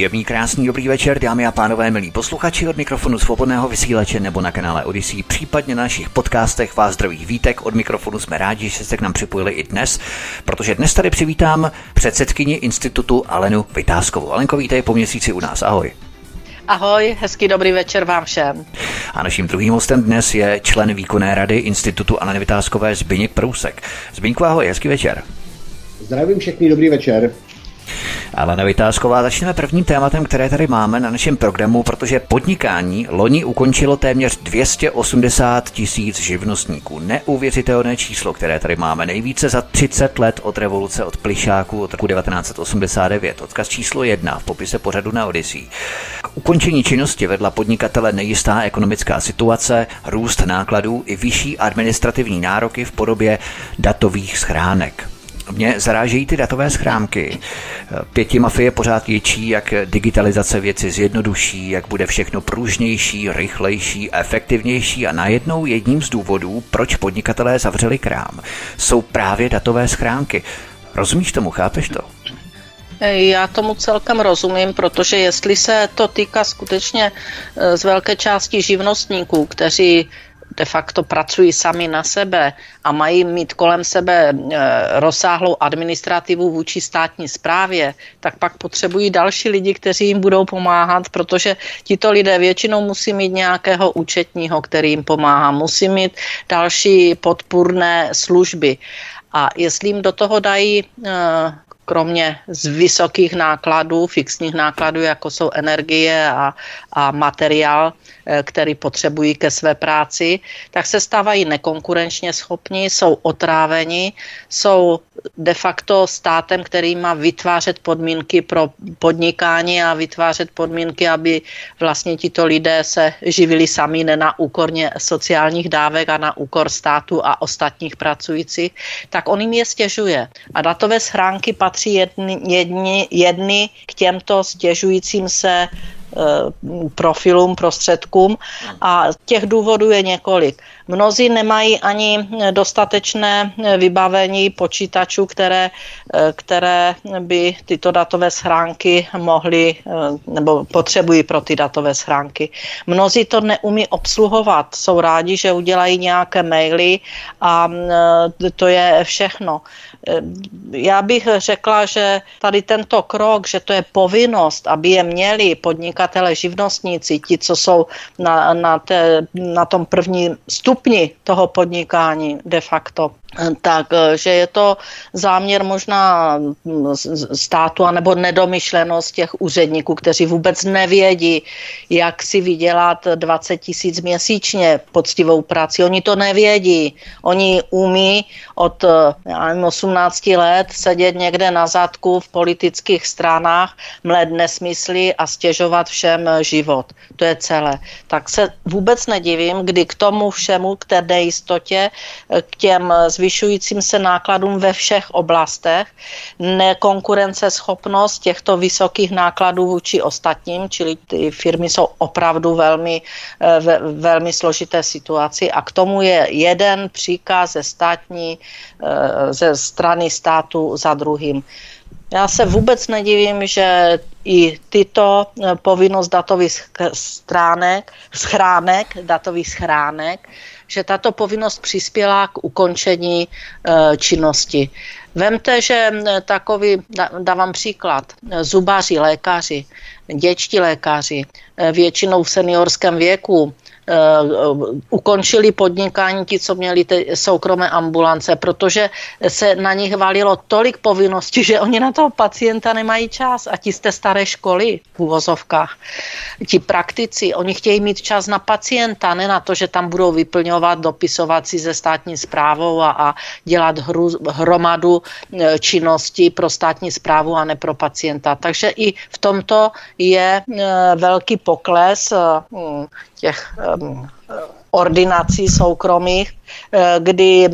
Příjemný, krásný, dobrý večer, dámy a pánové, milí posluchači od mikrofonu svobodného vysílače nebo na kanále Odyssey, případně na našich podcastech vás zdraví vítek. Od mikrofonu jsme rádi, že jste k nám připojili i dnes, protože dnes tady přivítám předsedkyni institutu Alenu Vytázkovou. Alenko, vítej po měsíci u nás, ahoj. Ahoj, hezký dobrý večer vám všem. A naším druhým hostem dnes je člen výkonné rady Institutu Aleny Vytázkové Zbyněk Prousek. Zbyňku, ahoj, hezký večer. Zdravím všechny, dobrý večer. Ale Vytázková, začneme prvním tématem, které tady máme na našem programu, protože podnikání loni ukončilo téměř 280 tisíc živnostníků. Neuvěřitelné číslo, které tady máme. Nejvíce za 30 let od revoluce od Plišáku od roku 1989. Odkaz číslo 1 v popise pořadu na Odyssey. K ukončení činnosti vedla podnikatele nejistá ekonomická situace, růst nákladů i vyšší administrativní nároky v podobě datových schránek. Mě zarážejí ty datové schránky. Pěti mafie pořád ječí, jak digitalizace věci zjednoduší, jak bude všechno pružnější, rychlejší, efektivnější a najednou jedním z důvodů, proč podnikatelé zavřeli krám, jsou právě datové schránky. Rozumíš tomu, chápeš to? Já tomu celkem rozumím, protože jestli se to týká skutečně eh, z velké části živnostníků, kteří de facto pracují sami na sebe a mají mít kolem sebe eh, rozsáhlou administrativu vůči státní správě, tak pak potřebují další lidi, kteří jim budou pomáhat, protože tito lidé většinou musí mít nějakého účetního, který jim pomáhá, musí mít další podpůrné služby. A jestli jim do toho dají eh, kromě z vysokých nákladů, fixních nákladů, jako jsou energie a, a materiál, který potřebují ke své práci, tak se stávají nekonkurenčně schopní, jsou otráveni, jsou de facto státem, který má vytvářet podmínky pro podnikání a vytvářet podmínky, aby vlastně tito lidé se živili sami, ne na úkorně sociálních dávek a na úkor státu a ostatních pracujících, tak on jim je stěžuje. A datové schránky patří jedny, jedni, jedny k těmto stěžujícím se Eh, profilům, prostředkům a těch důvodů je několik. Mnozí nemají ani dostatečné vybavení počítačů, které, eh, které by tyto datové schránky mohly eh, nebo potřebují pro ty datové schránky. Mnozí to neumí obsluhovat, jsou rádi, že udělají nějaké maily a to je všechno. Já bych řekla, že tady tento krok, že to je povinnost, aby je měli podnikatele, živnostníci, ti, co jsou na, na, té, na tom prvním stupni toho podnikání de facto, eh, že je to záměr možná mm, státu anebo nedomyšlenost těch úředníků, kteří vůbec nevědí, jak si vydělat 20 tisíc měsíčně poctivou práci. Oni to nevědí. Oni umí od eh, já nevím, 18 let sedět někde na zadku v politických stranách, mled nesmysly a stěžovat všem život. To je celé. Tak se vůbec nedivím, kdy k tomu všemu, k té nejistotě, k těm zvyšujícím se nákladům ve všech oblastech, nekonkurenceschopnost těchto vysokých nákladů vůči ostatním, čili ty firmy jsou opravdu velmi, eh, ve, velmi složité situaci a k tomu je jeden příkaz ze státní, eh, ze strany státu za druhým. Já se vůbec nedivím, že i tyto eh, povinnost datových stránek, schránek, datových schránek, že tato povinnost přispěla k ukončení e, činnosti. Vemte, že takový, dávám příklad, zubaři, lékaři, děčtí lékaři, většinou v seniorském věku, ukončili podnikání ti, co měli ty soukromé ambulance, protože se na nich valilo tolik povinností, že oni na toho pacienta nemají čas. A ti z té staré školy v úvozovkách, ti praktici, oni chtějí mít čas na pacienta, ne na to, že tam budou vyplňovat, dopisovat si ze státní zprávou a, a dělat hru, hromadu e, činností pro státní zprávu a ne pro pacienta. Takže i v tomto je e, velký pokles těch ordinací soukromých, eh, kdy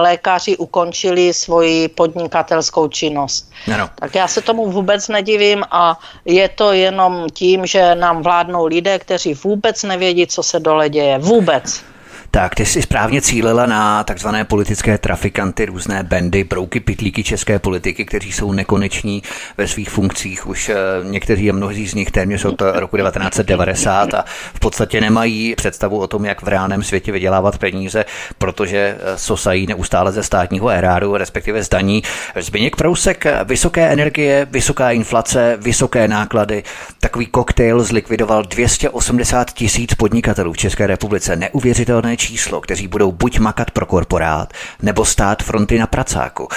lékaři ukončili svoji podnikatelskou činnost. Ano. Tak já se tomu vůbec nedivím a je to jenom tím, že nám vládnou lidé, kteří vůbec nevědí, co se dole děje. Vůbec. Tak ty jsi správně cílila na takzvané politické trafikanty, různé bendy, brouky, pitlíky české politiky, kteří jsou nekoneční ve svých funkcích. Už eh, někteří a mnozí z nich téměř od roku 1990 a v podstatě nemají představu o tom, jak v reálném světě vydělávat peníze, protože eh, sosají neustále ze státního eráru, respektive zdaní. Zbyněk Prousek, vysoké energie, vysoká inflace, vysoké náklady. Takový koktejl zlikvidoval 280 tisíc podnikatelů v České republice. Neuvěřitelné číslo, kteří budou buď makat pro korporát, nebo stát fronty na pracáku.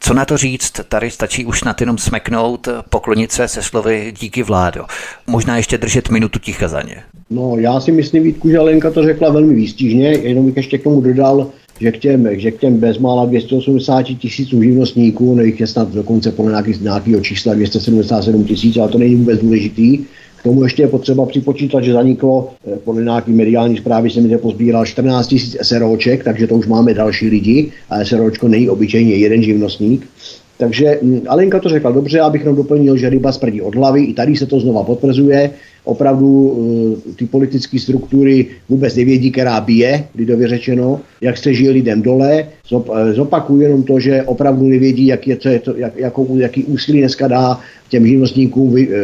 Co na to říct? Tady stačí už na jenom smeknout, poklonit se se slovy díky vládo. Možná ještě držet minutu ticha za ně. No, já si myslím, Vítku, že Lenka to řekla velmi výstižně, jenom bych ještě k tomu dodal, že k těm, že k těm bezmála 280 tisíců živnostníků, no jich je snad dokonce podle nějakého čísla 277 tisíc, ale to není vůbec důležitý, k tomu ještě je potřeba připočítat, že zaniklo eh, podle nějaký mediální zprávy se mi pozbíral 14 tisíc SROček, takže to už máme další lidi a SROčko není obyčejně jeden živnostník. Takže hm, Alenka to řekla dobře, abych jenom doplnil, že ryba sprdí od hlavy, i tady se to znova potvrzuje. Opravdu eh, ty politické struktury vůbec nevědí, která bije, lidově řečeno, jak se žije lidem dole. Eh, zopakuju jenom to, že opravdu nevědí, jak je, to, jak, jakou, jaký úsilí dneska dá těm živnostníkům vy, eh,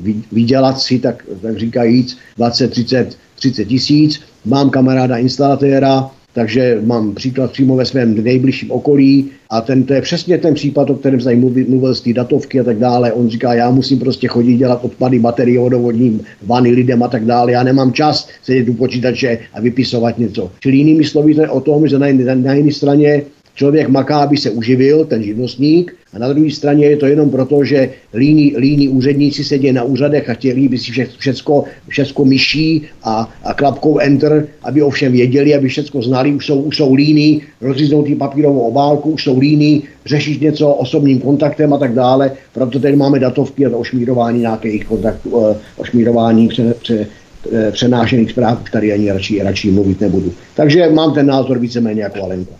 vy, vydělat si, tak, tak říkajíc, 20, 30, 30 tisíc. Mám kamaráda instalatéra, takže mám příklad přímo ve svém nejbližším okolí a ten, to je přesně ten případ, o kterém jsem mluvil, mluvil z té datovky a tak dále. On říká, já musím prostě chodit dělat odpady baterie vodovodním vany lidem a tak dále. Já nemám čas sedět u počítače a vypisovat něco. Čili jinými slovy to je o tom, že na, na, na jedné straně člověk maká, aby se uživil, ten živnostník, a na druhé straně je to jenom proto, že líní, líní úředníci sedí na úřadech a chtěli by si všecko, všecko myší a, a klapkou enter, aby o všem věděli, aby všecko znali, už jsou, už jsou líní, rozříznou ty papírovou obálku, už jsou líní, řešit něco osobním kontaktem a tak dále. Proto tady máme datovky a ošmírování nějakých kontaktů, eh, ošmírování pře, pře, eh, přenášených zpráv, tady ani radši, radši mluvit nebudu. Takže mám ten názor víceméně jako Alenka.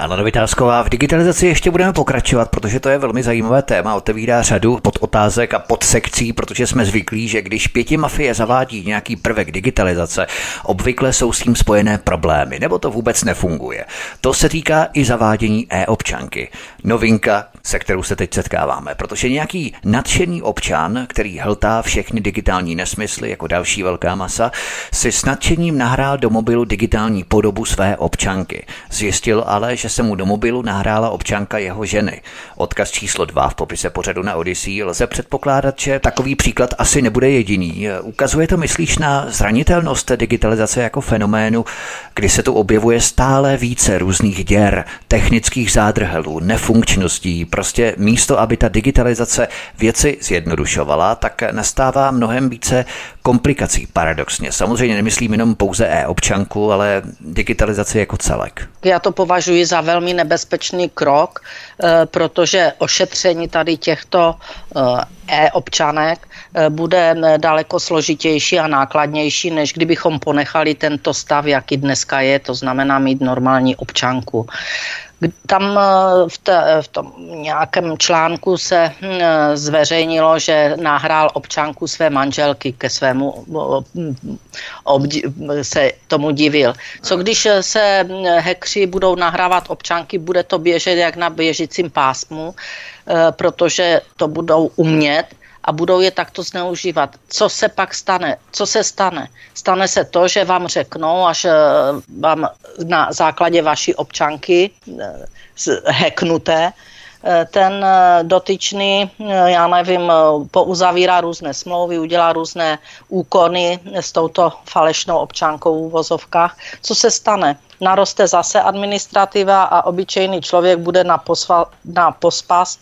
Alena Vytázková, v digitalizaci ještě budeme pokračovat, protože to je velmi zajímavé téma, otevírá řadu pod otázek a pod sekcí, protože jsme zvyklí, že když pěti mafie zavádí nějaký prvek digitalizace, obvykle jsou s tím spojené problémy, nebo to vůbec nefunguje. To se týká i zavádění e-občanky. Novinka, se kterou se teď setkáváme, protože nějaký nadšený občan, který hltá všechny digitální nesmysly jako další velká masa, si s nadšením nahrál do mobilu digitální podobu své občanky. Zjistil ale, že se mu do mobilu nahrála občanka jeho ženy. Odkaz číslo 2 v popise pořadu na Odyssey lze předpokládat, že takový příklad asi nebude jediný. Ukazuje to, myslíš, na zranitelnost digitalizace jako fenoménu, kdy se tu objevuje stále více různých děr, technických zádrhelů, nefunkčností, prostě místo, aby ta digitalizace věci zjednodušovala, tak nastává mnohem více komplikací, paradoxně. Samozřejmě nemyslím jenom pouze e-občanku, ale digitalizaci jako celek. Já to považuji za velmi nebezpečný krok, eh, protože ošetření tady těchto eh, e-občanek eh, bude daleko složitější a nákladnější, než kdybychom ponechali tento stav, jaký dneska je, to znamená mít normální občanku. Tam eh, v, te, v tom nějakém článku se hm, zveřejnilo, že nahrál občanku své manželky ke svému obdi, se tomu divil. Co když se hm, hekři budou nahrávat občanky, bude to běžet jak na běžícím pásmu, eh, protože to budou umět a budou je takto zneužívat. Co se pak stane? Co se stane? Stane se to, že vám řeknou, až eh, vám na základě vaší občanky eh, heknuté, ten dotyčný, já nevím, pouzavírá různé smlouvy, udělá různé úkony s touto falešnou občankou v vozovkách. Co se stane? naroste zase administrativa a obyčejný člověk bude na, posva, na pospas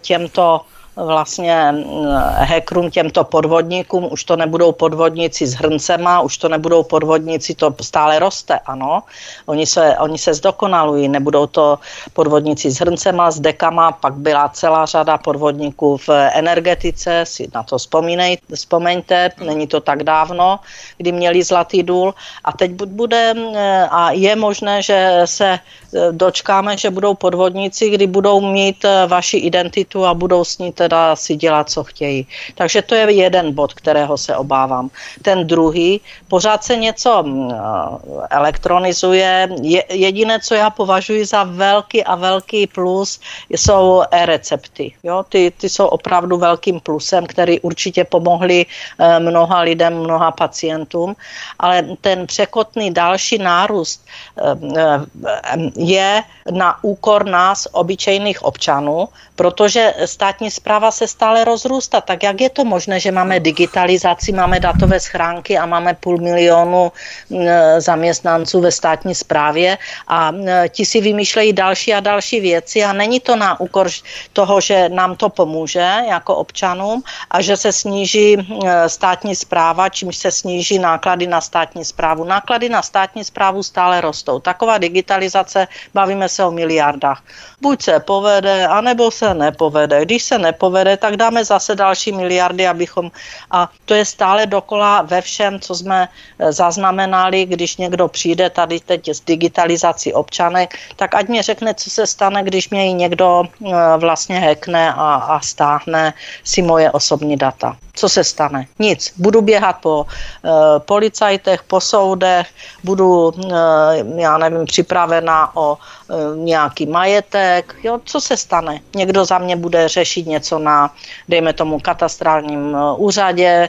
těmto vlastně hackerům, těmto podvodníkům, už to nebudou podvodníci s hrncema, už to nebudou podvodníci, to stále roste, ano. Oni se, oni se zdokonalují, nebudou to podvodníci s hrncema, s dekama, pak byla celá řada podvodníků v energetice, si na to vzpomínej, vzpomeňte, není to tak dávno, kdy měli zlatý důl a teď bude a je možné, že se dočkáme, že budou podvodníci, kdy budou mít vaši identitu a budou s ní teda si dělat, co chtějí. Takže to je jeden bod, kterého se obávám. Ten druhý, pořád se něco mm, elektronizuje. Je, jediné, co já považuji za velký a velký plus, jsou e-recepty. Jo? Ty, ty jsou opravdu velkým plusem, který určitě pomohli eh, mnoha lidem, mnoha pacientům, ale ten překotný další nárůst eh, eh, je na úkor nás, obyčejných občanů, protože státní zpráva se stále rozrůstá. Tak jak je to možné, že máme digitalizaci, máme datové schránky a máme půl milionu zaměstnanců ve státní správě a ti si vymýšlejí další a další věci a není to na úkor toho, že nám to pomůže jako občanům a že se sníží státní zpráva, čímž se sníží náklady na státní zprávu. Náklady na státní zprávu stále rostou. Taková digitalizace, bavíme se o miliardách. Buď se povede, anebo se nepovede. Když se nepovede, tak dáme zase další miliardy, abychom... A to je stále dokola ve všem, co jsme eh, zaznamenali, když někdo přijde tady teď s digitalizací občanek, tak ať mě řekne, co se stane, když mě ji někdo eh, vlastně hekne a, a stáhne si moje osobní data co se stane? Nic. Budu běhat po e, policajtech, po soudech, budu, e, já nevím, připravena o e, nějaký majetek. Jo, co se stane? Někdo za mě bude řešit něco na, dejme tomu, katastrálním úřadě, e,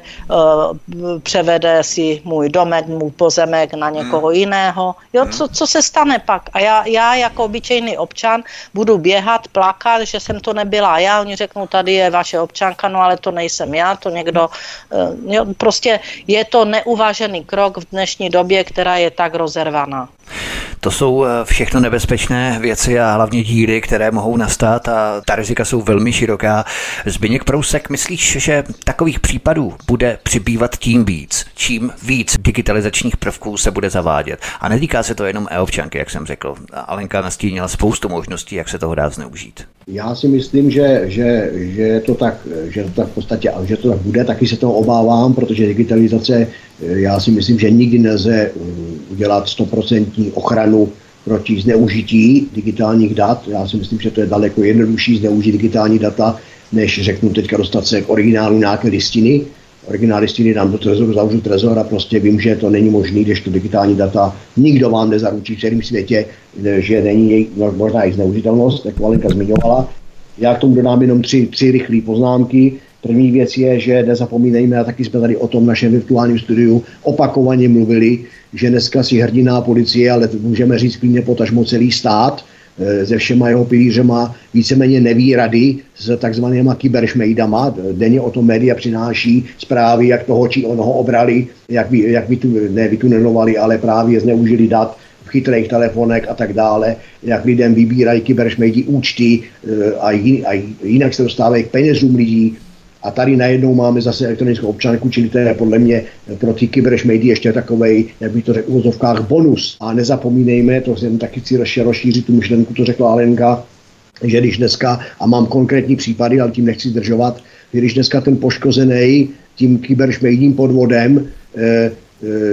převede si můj domek, můj pozemek na někoho hmm. jiného. Jo, co, co se stane pak? A já, já jako obyčejný občan budu běhat, plakat, že jsem to nebyla já. Oni řeknou, tady je vaše občanka, no ale to nejsem já, to někdo, eh, jo, prostě je to neuvážený krok v dnešní době, která je tak rozervaná. To jsou eh, všechno nebezpečné věci a hlavně díry, které mohou nastat a ta rizika jsou velmi široká. Zbyněk Prousek, myslíš, že takových případů bude přibývat tím víc, čím víc digitalizačních prvků se bude zavádět? A netýká se to jenom e-občanky, jak jsem řekl. Alenka nastínila spoustu možností, jak se toho dá zneužít. Já si myslím, že, že, že, je to tak, že to tak v podstatě, že to tak bude, taky se toho obávám, protože digitalizace, já si myslím, že nikdy nelze udělat 100% ochranu proti zneužití digitálních dat. Já si myslím, že to je daleko jednodušší zneužít digitální data, než řeknu teďka dostat se k originálu nějaké listiny. Originál listiny dám do trezoru, zavřu trezor a prostě vím, že to není možné, když to digitální data nikdo vám nezaručí v celém světě, že není no, možná i zneužitelnost, jak Valenka zmiňovala. Já k tomu dodám jenom tři, tři rychlé poznámky. První věc je, že nezapomínejme, a taky jsme tady o tom našem virtuálním studiu opakovaně mluvili, že dneska si hrdiná policie, ale můžeme říct klidně potažmo celý stát, eh, se všema jeho pilířema víceméně neví rady s takzvanýma kyberšmejdama. Denně o tom média přináší zprávy, jak toho či onoho obrali, jak, vy, jak tu, ne vytunelovali, ale právě zneužili dat v chytrých telefonech a tak dále, jak lidem vybírají kyberšmejdi účty eh, a, a jinak se dostávají k penězům lidí, a tady najednou máme zase elektronickou občanku, čili to je podle mě pro ty kyberšmejdy ještě takový, jak bych to řekl, v úvozovkách bonus. A nezapomínejme, to jsem taky chci rozšířit tu myšlenku, to řekla Alenka, že když dneska, a mám konkrétní případy, ale tím nechci zdržovat, když dneska ten poškozený tím kyberšmejdním podvodem Eh,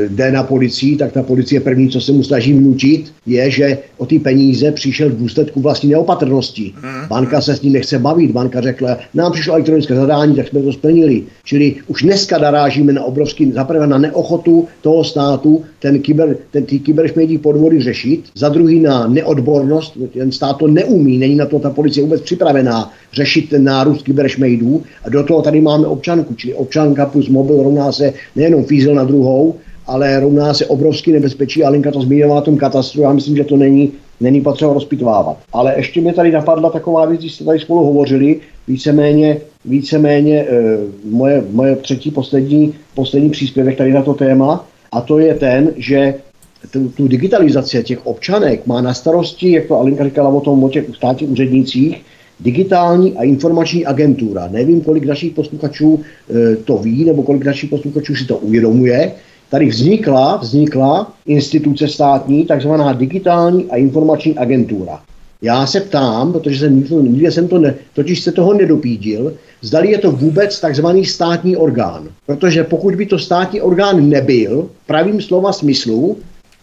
jde na policii, tak ta policie první, co se mu snaží vnučit, je, že o ty peníze přišel v důsledku vlastní neopatrnosti. Mhm. Banka se s ním nechce bavit, banka řekla, nám přišlo elektronické zadání, tak jsme to splnili. Čili už dneska narážíme na obrovský, zaprvé na neochotu toho státu ten, kyber, ten ty kyberšmědí podvody řešit, za druhý na neodbornost, ten stát to neumí, není na to ta policie vůbec připravená řešit ten nárůst kyberšmejdů a do toho tady máme občanku, čili občanka plus mobil rovná se nejenom fízel na druhou, ale rovná se obrovský nebezpečí. Alinka to zmínila tom katastru, já myslím, že to není, není potřeba rozpitvávat. Ale ještě mě tady napadla taková věc, když jste tady spolu hovořili, víceméně, víceméně e, moje, moje třetí poslední, poslední příspěvek tady na to téma, a to je ten, že tu, tu digitalizaci těch občanek má na starosti, jak to Alinka říkala o tom o těch státních úřednících, digitální a informační agentura. Nevím, kolik našich posluchačů e, to ví, nebo kolik našich posluchačů si to uvědomuje. Tady vznikla, vznikla instituce státní, takzvaná digitální a informační agentura. Já se ptám, protože jsem nikdy jsem to ne, totiž se toho nedopídil, zdali je to vůbec takzvaný státní orgán. Protože pokud by to státní orgán nebyl, pravým slova smyslu,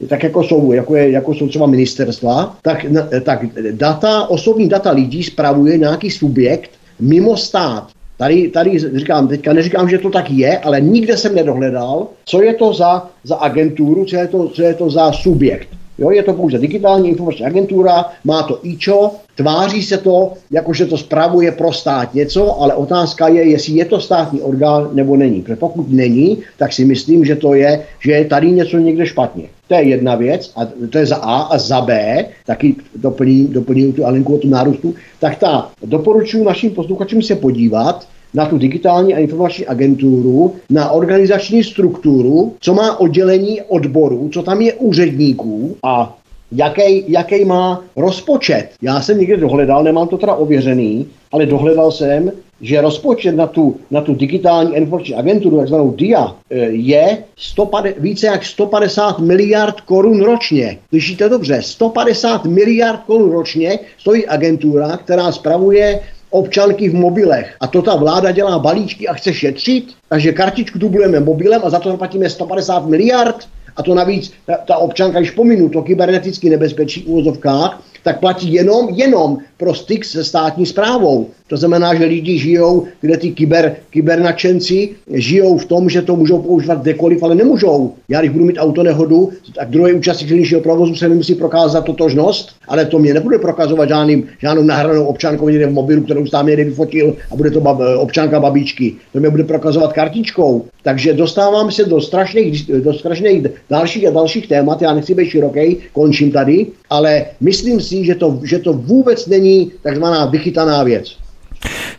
tak jako jsou, jako, je, jako jsou třeba ministerstva, tak, tak data, osobní data lidí spravuje nějaký subjekt mimo stát. Tady, tady říkám, teďka neříkám, že to tak je, ale nikde jsem nedohledal, co je to za, za agenturu, co je to, co je to za subjekt. Jo, je to pouze digitální informační agentura, má to IČO, tváří se to, jakože to spravuje pro stát něco, ale otázka je, jestli je to státní orgán nebo není. Protože pokud není, tak si myslím, že to je, že je tady něco někde špatně. To je jedna věc, a to je za A a za B, taky doplním, doplním tu Alinku o tu nárůstu, tak ta doporučuji našim posluchačům se podívat, na tu digitální a informační agenturu, na organizační strukturu, co má oddělení odborů, co tam je úředníků a jaký, jaký má rozpočet. Já jsem někde dohledal, nemám to teda ověřený, ale dohledal jsem, že rozpočet na tu, na tu digitální informační agenturu, takzvanou DIA, e, je 150, více jak 150 miliard korun ročně. Slyšíte dobře, 150 miliard korun ročně stojí agentura, která spravuje občanky v mobilech. A to ta vláda dělá balíčky a chce šetřit, takže kartičku tu budeme mobilem a za to zaplatíme 150 miliard. A to navíc ta, ta občanka, když pominu to kybernetické nebezpečí v úvozovkách, tak platí jenom, jenom pro styk se státní zprávou. To znamená, že lidi žijou, kde ty kyber, kybernačenci žijou v tom, že to můžou používat kdekoliv, ale nemůžou. Já když budu mít auto nehodu, tak druhý účastník silničního provozu se mi musí prokázat totožnost, ale to mě nebude prokazovat žádným, žádnou nahranou občankou někde v mobilu, kterou tam někde vyfotil a bude to bab, občanka babičky. To mě bude prokazovat kartičkou. Takže dostávám se do strašných, do strašných dalších a dalších témat. Já nechci být široký, končím tady, ale myslím si, že to, že to vůbec není takzvaná vychytaná věc.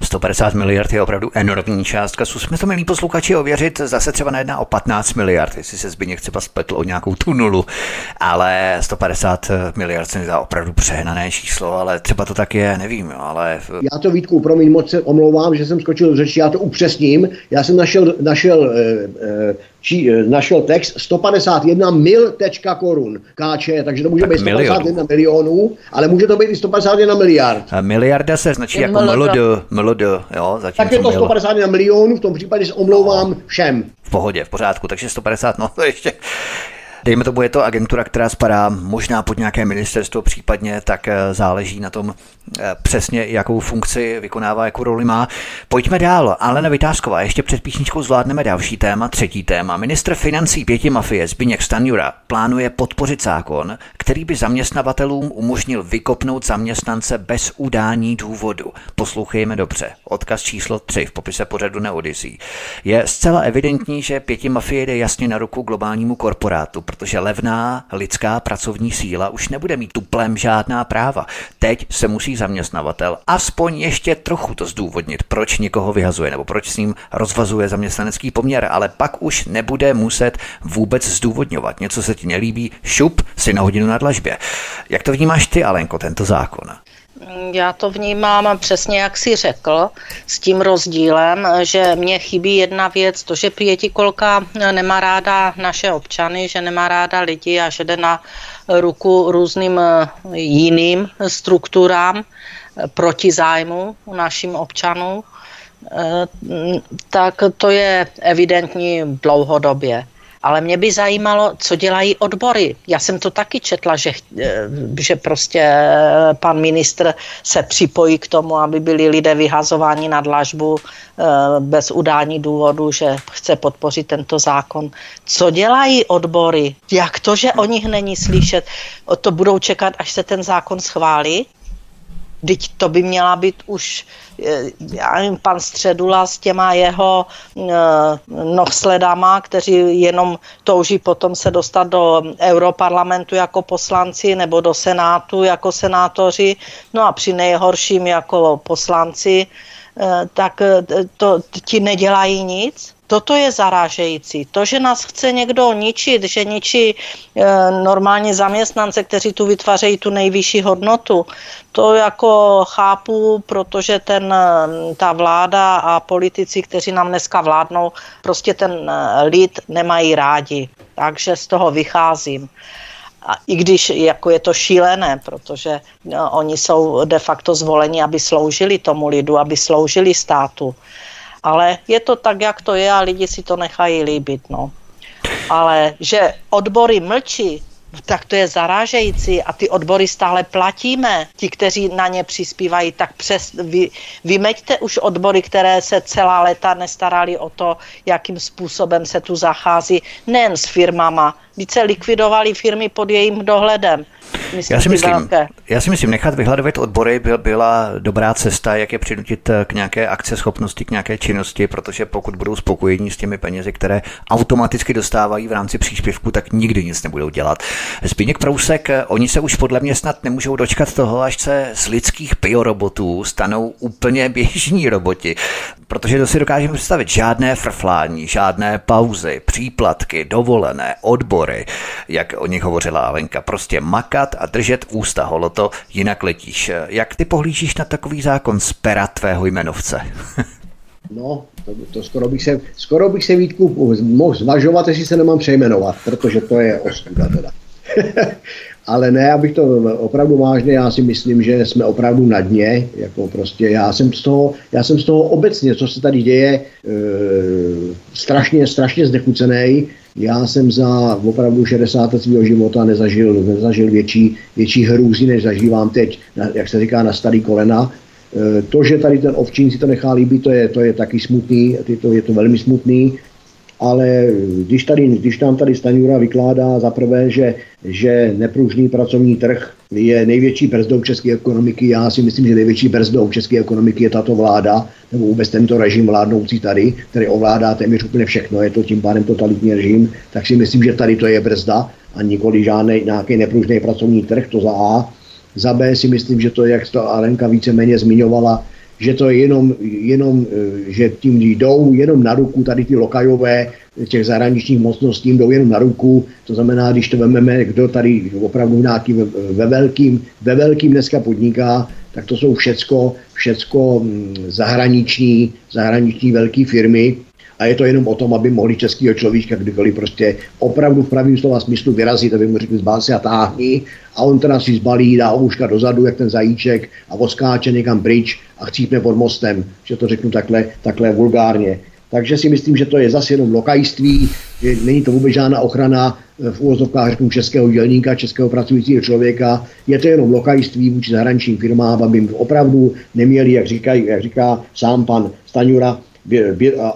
150 miliard je opravdu enormní částka. Zkusme to, milí posluchači, ověřit. Zase třeba nejedná o 15 miliard, jestli se Zbigněk třeba spletl o nějakou tu nulu. Ale 150 miliard se mi zdá opravdu přehnané číslo, ale třeba to tak je, nevím. Ale... Já to Vítku, promiň, moc se omlouvám, že jsem skočil do řeči, já to upřesním. Já jsem našel, našel eh, eh, či, eh, našel text 151 mil tečka korun KČ, takže to může být 151 milionů, ale může to být i 151 miliard. A miliarda se značí jako MLD, MLD, jo, Tak je to 151 milionů, v tom případě se omlouvám všem. V pohodě, v pořádku, takže 150, no to ještě dejme tomu, je to agentura, která spadá možná pod nějaké ministerstvo případně, tak eh, záleží na tom eh, přesně, jakou funkci vykonává, jakou roli má. Pojďme dál. Alena Vytázková, ještě před písničkou zvládneme další téma, třetí téma. Ministr financí pěti mafie Zbigněk Stanjura plánuje podpořit zákon, který by zaměstnavatelům umožnil vykopnout zaměstnance bez udání důvodu. Poslouchejme dobře. Odkaz číslo 3 v popise pořadu Neodisí. Je zcela evidentní, že pěti mafie jde jasně na ruku globálnímu korporátu, protože levná lidská pracovní síla už nebude mít tuplem žádná práva. Teď se musí zaměstnavatel aspoň ještě trochu to zdůvodnit, proč někoho vyhazuje nebo proč s ním rozvazuje zaměstnanecký poměr, ale pak už nebude muset vůbec zdůvodňovat. Něco se ti nelíbí, šup si na hodinu na dlažbě. Jak to vnímáš ty, Alenko, tento zákon? Já to vnímám přesně, jak si řekl, s tím rozdílem, že mě chybí jedna věc, to, že pětikolka nemá ráda naše občany, že nemá ráda lidi a že jde na ruku různým eh, jiným strukturám eh, proti zájmu našim občanům, eh, tak to je evidentní dlouhodobě ale mě by zajímalo, co dělají odbory. Já jsem to taky četla, že, eh, že prostě eh, pan ministr se připojí k tomu, aby byli lidé vyhazováni na dlažbu eh, bez udání důvodu, že chce podpořit tento zákon. Co dělají odbory? Jak to, že o nich není slyšet? To budou čekat, až se ten zákon schválí? Teď to by měla být už, eh, já nevím, pan Středula s těma jeho uh, nohsledama, kteří jenom touží potom se dostat do Europarlamentu jako poslanci nebo do Senátu jako senátoři, no a při nejhorším jako poslanci, uh, tak to, ti nedělají nic Toto je zarážející. To, že nás chce někdo ničit, že ničí e, normálně zaměstnance, kteří tu vytvářejí tu nejvyšší hodnotu, to jako chápu, protože ten, e, ta vláda a politici, kteří nám dneska vládnou, prostě ten e, lid nemají rádi. Takže z toho vycházím. A I když jako je to šílené, protože no, oni jsou de facto zvoleni, aby sloužili tomu lidu, aby sloužili státu ale je to tak, jak to je a lidi si to nechají líbit, no. Ale že odbory mlčí, tak to je zarážející a ty odbory stále platíme. Ti, kteří na ně přispívají, tak přes, vy, vymeďte už odbory, které se celá léta nestarali o to, jakým způsobem se tu zachází, nejen s firmama, více likvidovali firmy pod jejím dohledem. Myslím, já si myslím, já si myslím, nechat vyhledovat odbory byl, byla dobrá cesta, jak je přinutit k nějaké akce schopnosti, k nějaké činnosti, protože pokud budou spokojení s těmi penězi, které automaticky dostávají v rámci příspěvku, tak nikdy nic nebudou dělat. Zbigněk Prousek, oni se už podle mě snad nemůžou dočkat toho, až se z lidských biorobotů stanou úplně běžní roboti, protože to si dokážeme představit. Žádné frflání, žádné pauzy, příplatky, dovolené, odbory, jak o nich hovořila Alenka, prostě makat a držet ústa holoto, jinak letíš. Jak ty pohlížíš na takový zákon z pera tvého jmenovce? No, to, to skoro, bych se, skoro bych se Vítku mohl zvažovat, jestli se nemám přejmenovat, protože to je ostuda teda. Ale ne, abych to opravdu vážně, já si myslím, že jsme opravdu na dně, jako prostě já jsem z toho, já jsem z toho obecně, co se tady děje, e, strašně, strašně znechucený. Já jsem za opravdu 60 let svého života nezažil, nezažil větší, větší hrůzy, než zažívám teď, na, jak se říká, na starý kolena. E, to, že tady ten ovčín si to nechá líbit, to je, to je taky smutný, je to, je to velmi smutný ale když, tady, když nám tady Staňura vykládá za prvé, že, že nepružný pracovní trh je největší brzdou české ekonomiky, já si myslím, že největší brzdou české ekonomiky je tato vláda, nebo vůbec tento režim vládnoucí tady, který ovládá téměř úplně všechno, je to tím pádem totalitní režim, tak si myslím, že tady to je brzda a nikoli žádný nějaký nepružný pracovní trh, to za A. Za B si myslím, že to, jak to Alenka víceméně zmiňovala, že to je jenom, jenom, e, že tím jdou jenom na ruku tady ty lokajové těch zahraničních mocností jdou jenom na ruku, to znamená, když to vememe, kdo tady opravdu nějaký ve, ve, velkým, ve velkým dneska podniká, tak to jsou všecko, všecko mm, zahraniční, zahraniční velké firmy, a je to jenom o tom, aby mohli českého človíka kdykoliv prostě opravdu v pravém slova smyslu vyrazit, aby mu řekli zbál si a táhni a on teda si zbalí, dá ouška dozadu, jak ten zajíček a oskáče někam pryč a chcípne pod mostem, že to řeknu takhle, takhle vulgárně. Takže si myslím, že to je zase jenom lokajství, že není to vůbec žádná ochrana eh, v úvozovkách řeknu, českého dělníka, českého pracujícího člověka. Je to jenom lokajství vůči zahraničním firmám, aby opravdu neměli, jak, říkají, jak říká sám pan Staňura,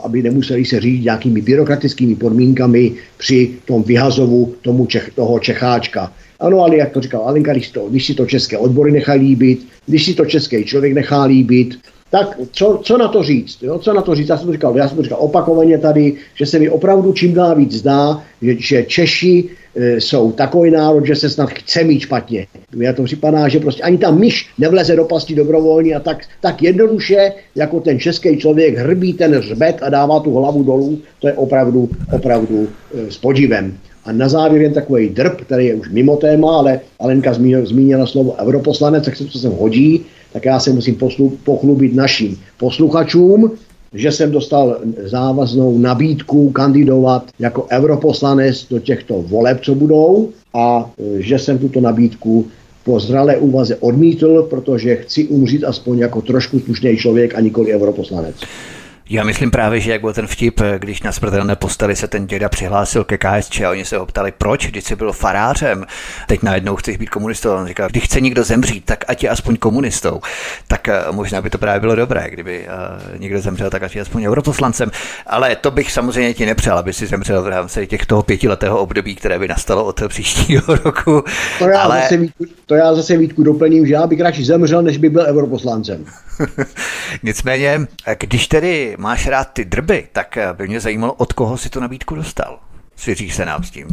aby nemuseli se řídit nějakými byrokratickými podmínkami při tom vyhazovu tomu Čech, toho Čecháčka. Ano, ale jak to říkal Alinka, když, to, když si to české odbory nechá líbit, když si to český člověk nechá líbit, tak co, co na to říct? Jo? Co na to říct? Já jsem říkal, já jsem říkal opakovaně tady, že se mi opravdu čím dál víc zdá, že, že Češi e, jsou takový národ, že se snad chce mít špatně. Já to připadá, že prostě ani ta myš nevleze do pasti dobrovolně a tak, tak jednoduše, jako ten český člověk hrbí ten hřbet a dává tu hlavu dolů, to je opravdu, opravdu e, s podívem. A na závěr jen takový drb, který je už mimo téma, ale Alenka zmínila slovo europoslanec, tak se to sem hodí, tak já se musím poslu, pochlubit našim posluchačům, že jsem dostal závaznou nabídku kandidovat jako europoslanec do těchto voleb, co budou, a e, že jsem tuto nabídku po zralé úvaze odmítl, protože chci umřít aspoň jako trošku slušný člověk a nikoli europoslanec. Já myslím právě, že jak byl ten vtip, když na smrtelné posteli se ten děda přihlásil ke KSČ a oni se ho ptali, proč, když jsi byl farářem, teď najednou chceš být komunistou. On říkal, když chce někdo zemřít, tak ať je aspoň komunistou. Tak eh, možná by to právě bylo dobré, kdyby uh, někdo zemřel, tak ať je aspoň europoslancem. Ale to bych samozřejmě ti nepřál, aby si zemřel v rámci těchto pětiletého období, které by nastalo od příštího roku. To já, Ale... zase, Vítku, to já zase Vítku doplním, že já bych radši zemřel, než by byl europoslancem. Nicméně, když tedy máš rád ty drby, tak by mě zajímalo, od koho si tu nabídku dostal. Svěříš se nám s tím?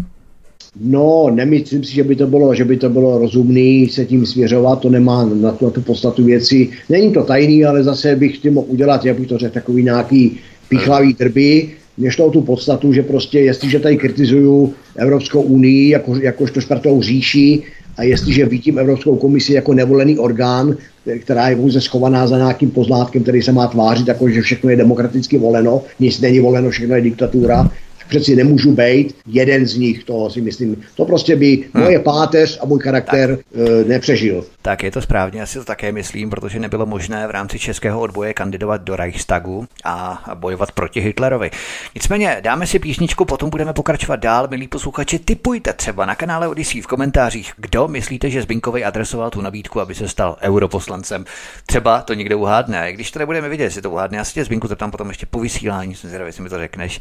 No, nemyslím si, že by to bylo, že by to bylo rozumný se tím svěřovat, to nemá na tu, na tu podstatu věci. Není to tajný, ale zase bych tím mohl udělat, jak bych to řekl, takový nějaký pichlavý drby, než to o tu podstatu, že prostě jestliže tady kritizuju Evropskou unii jako, jakožto čtvrtou říši a jestliže vidím Evropskou komisi jako nevolený orgán, která je pouze schovaná za nějakým pozlátkem, který se má tvářit, jako že všechno je demokraticky voleno, nic není voleno, všechno je diktatura, přeci nemůžu být jeden z nich, to si myslím, to prostě by hmm. moje páteř a můj charakter tak. Uh, nepřežil. Tak je to správně, asi to také myslím, protože nebylo možné v rámci českého odboje kandidovat do Reichstagu a bojovat proti Hitlerovi. Nicméně dáme si písničku, potom budeme pokračovat dál. Milí posluchači, typujte třeba na kanále Odyssey v komentářích, kdo myslíte, že Zbinkovi adresoval tu nabídku, aby se stal europoslancem. Třeba to někdo uhádne. Když to nebudeme vidět, jestli to uhádne, já si tě Zbinku tam potom ještě po vysílání, jsem zvědavý, jestli mi to řekneš.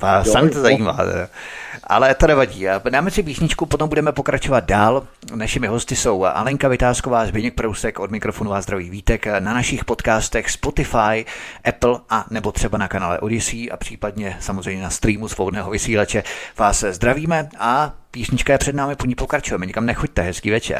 Vás to zajímá. Ale to nevadí. Dáme si písničku, potom budeme pokračovat dál. Našimi hosty jsou Alenka Vytázková, Zbigněk Prousek od mikrofonu a zdraví Vítek na našich podcastech Spotify, Apple a nebo třeba na kanále Odyssey a případně samozřejmě na streamu svobodného vysílače. Vás zdravíme a písnička je před námi, po ní pokračujeme. Nikam nechoďte, hezký večer.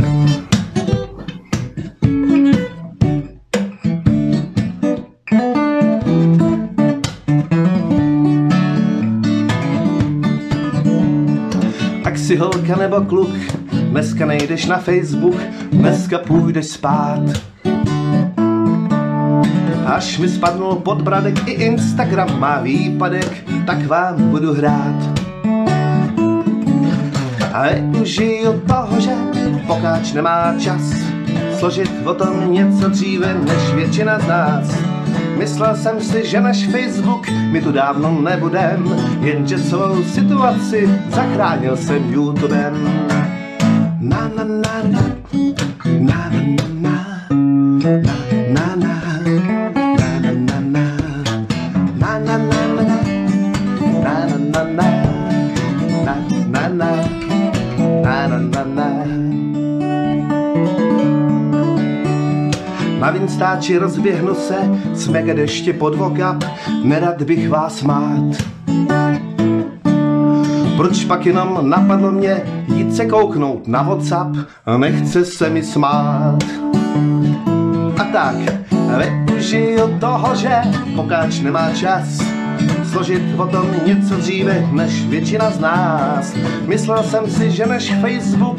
Si holka nebo kluk, dneska nejdeš na Facebook, dneska půjdeš spát. Až mi spadnul podbradek i Instagram má výpadek, tak vám budu hrát. A užiju toho, že pokáč nemá čas složit o tom něco dříve než většina z nás. Myslel jsem si, že náš Facebook mi tu dávno nebudem, jenže celou situaci zachránil jsem YouTubem. Na na na na, na na na na, na na na, na na na na, Na vinstáči rozběhnu se, z mega deště pod vokap, nerad bych vás mát. Proč pak jenom napadlo mě jít se kouknout na Whatsapp, nechce se mi smát. A tak, využiju toho, že pokáč nemá čas, složit o tom něco dříve než většina z nás. Myslel jsem si, že než Facebook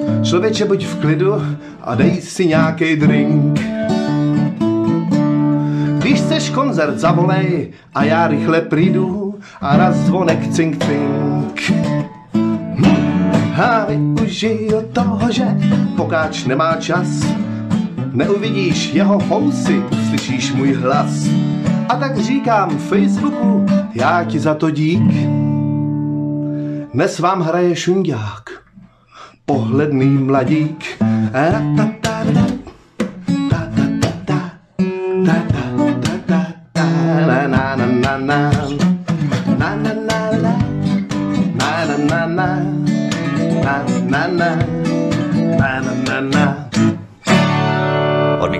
člověče buď v klidu a dej si nějaký drink. Když chceš koncert, zavolej a já rychle přijdu a raz zvonek cink cink. A využiju toho, že pokáč nemá čas, neuvidíš jeho fousy, slyšíš můj hlas. A tak říkám Facebooku, já ti za to dík. Dnes vám hraje šundák, pohledný mladík. Od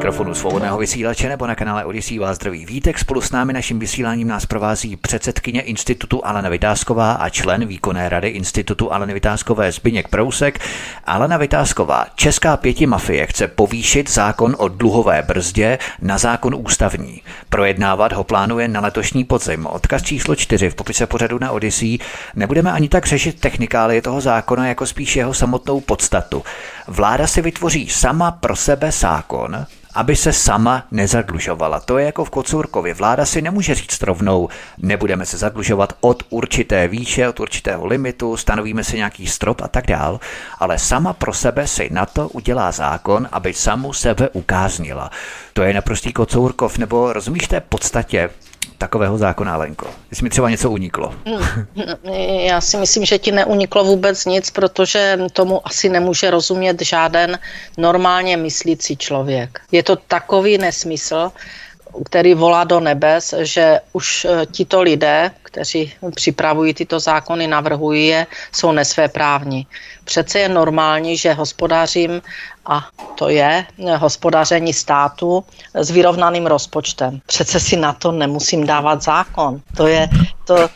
mikrofonu svobodného vysílače nebo na kanále Odisí vás zdraví Vítek. Spolu s námi naším vysíláním nás provází předsedkyně Institutu Alena Vytázková a člen výkonné rady Institutu Aleny Vytázkové Zbyněk Prousek. Alena Vytázková, česká pěti mafie chce povýšit zákon o dluhové brzdě na zákon ústavní. Projednávat ho plánuje na letošní podzim. Odkaz číslo čtyři v popise pořadu na Odisí. Nebudeme ani tak řešit technikálie toho zákona, jako spíš jeho samotnou podstatu. Vláda si vytvoří sama pro sebe zákon, aby se sama nezadlužovala. To je jako v Kocurkově. Vláda si nemůže říct rovnou, nebudeme se zadlužovat od určité výše, od určitého limitu, stanovíme si nějaký strop a tak dál, ale sama pro sebe si na to udělá zákon, aby samu sebe ukáznila. To je naprostý Kocourkov, nebo rozumíš té podstatě takového zákona, Lenko? Jestli mi třeba něco uniklo. Já si myslím, že ti neuniklo vůbec nic, protože tomu asi nemůže rozumět žáden normálně myslící člověk. Je to takový nesmysl, který volá do nebes, že už eh, tito lidé, kteří připravují tyto zákony, navrhují je, jsou nesvéprávní. Přece je normální, že hospodařím, a to je eh, hospodaření státu s vyrovnaným rozpočtem. Přece si na to nemusím dávat zákon. To je, to,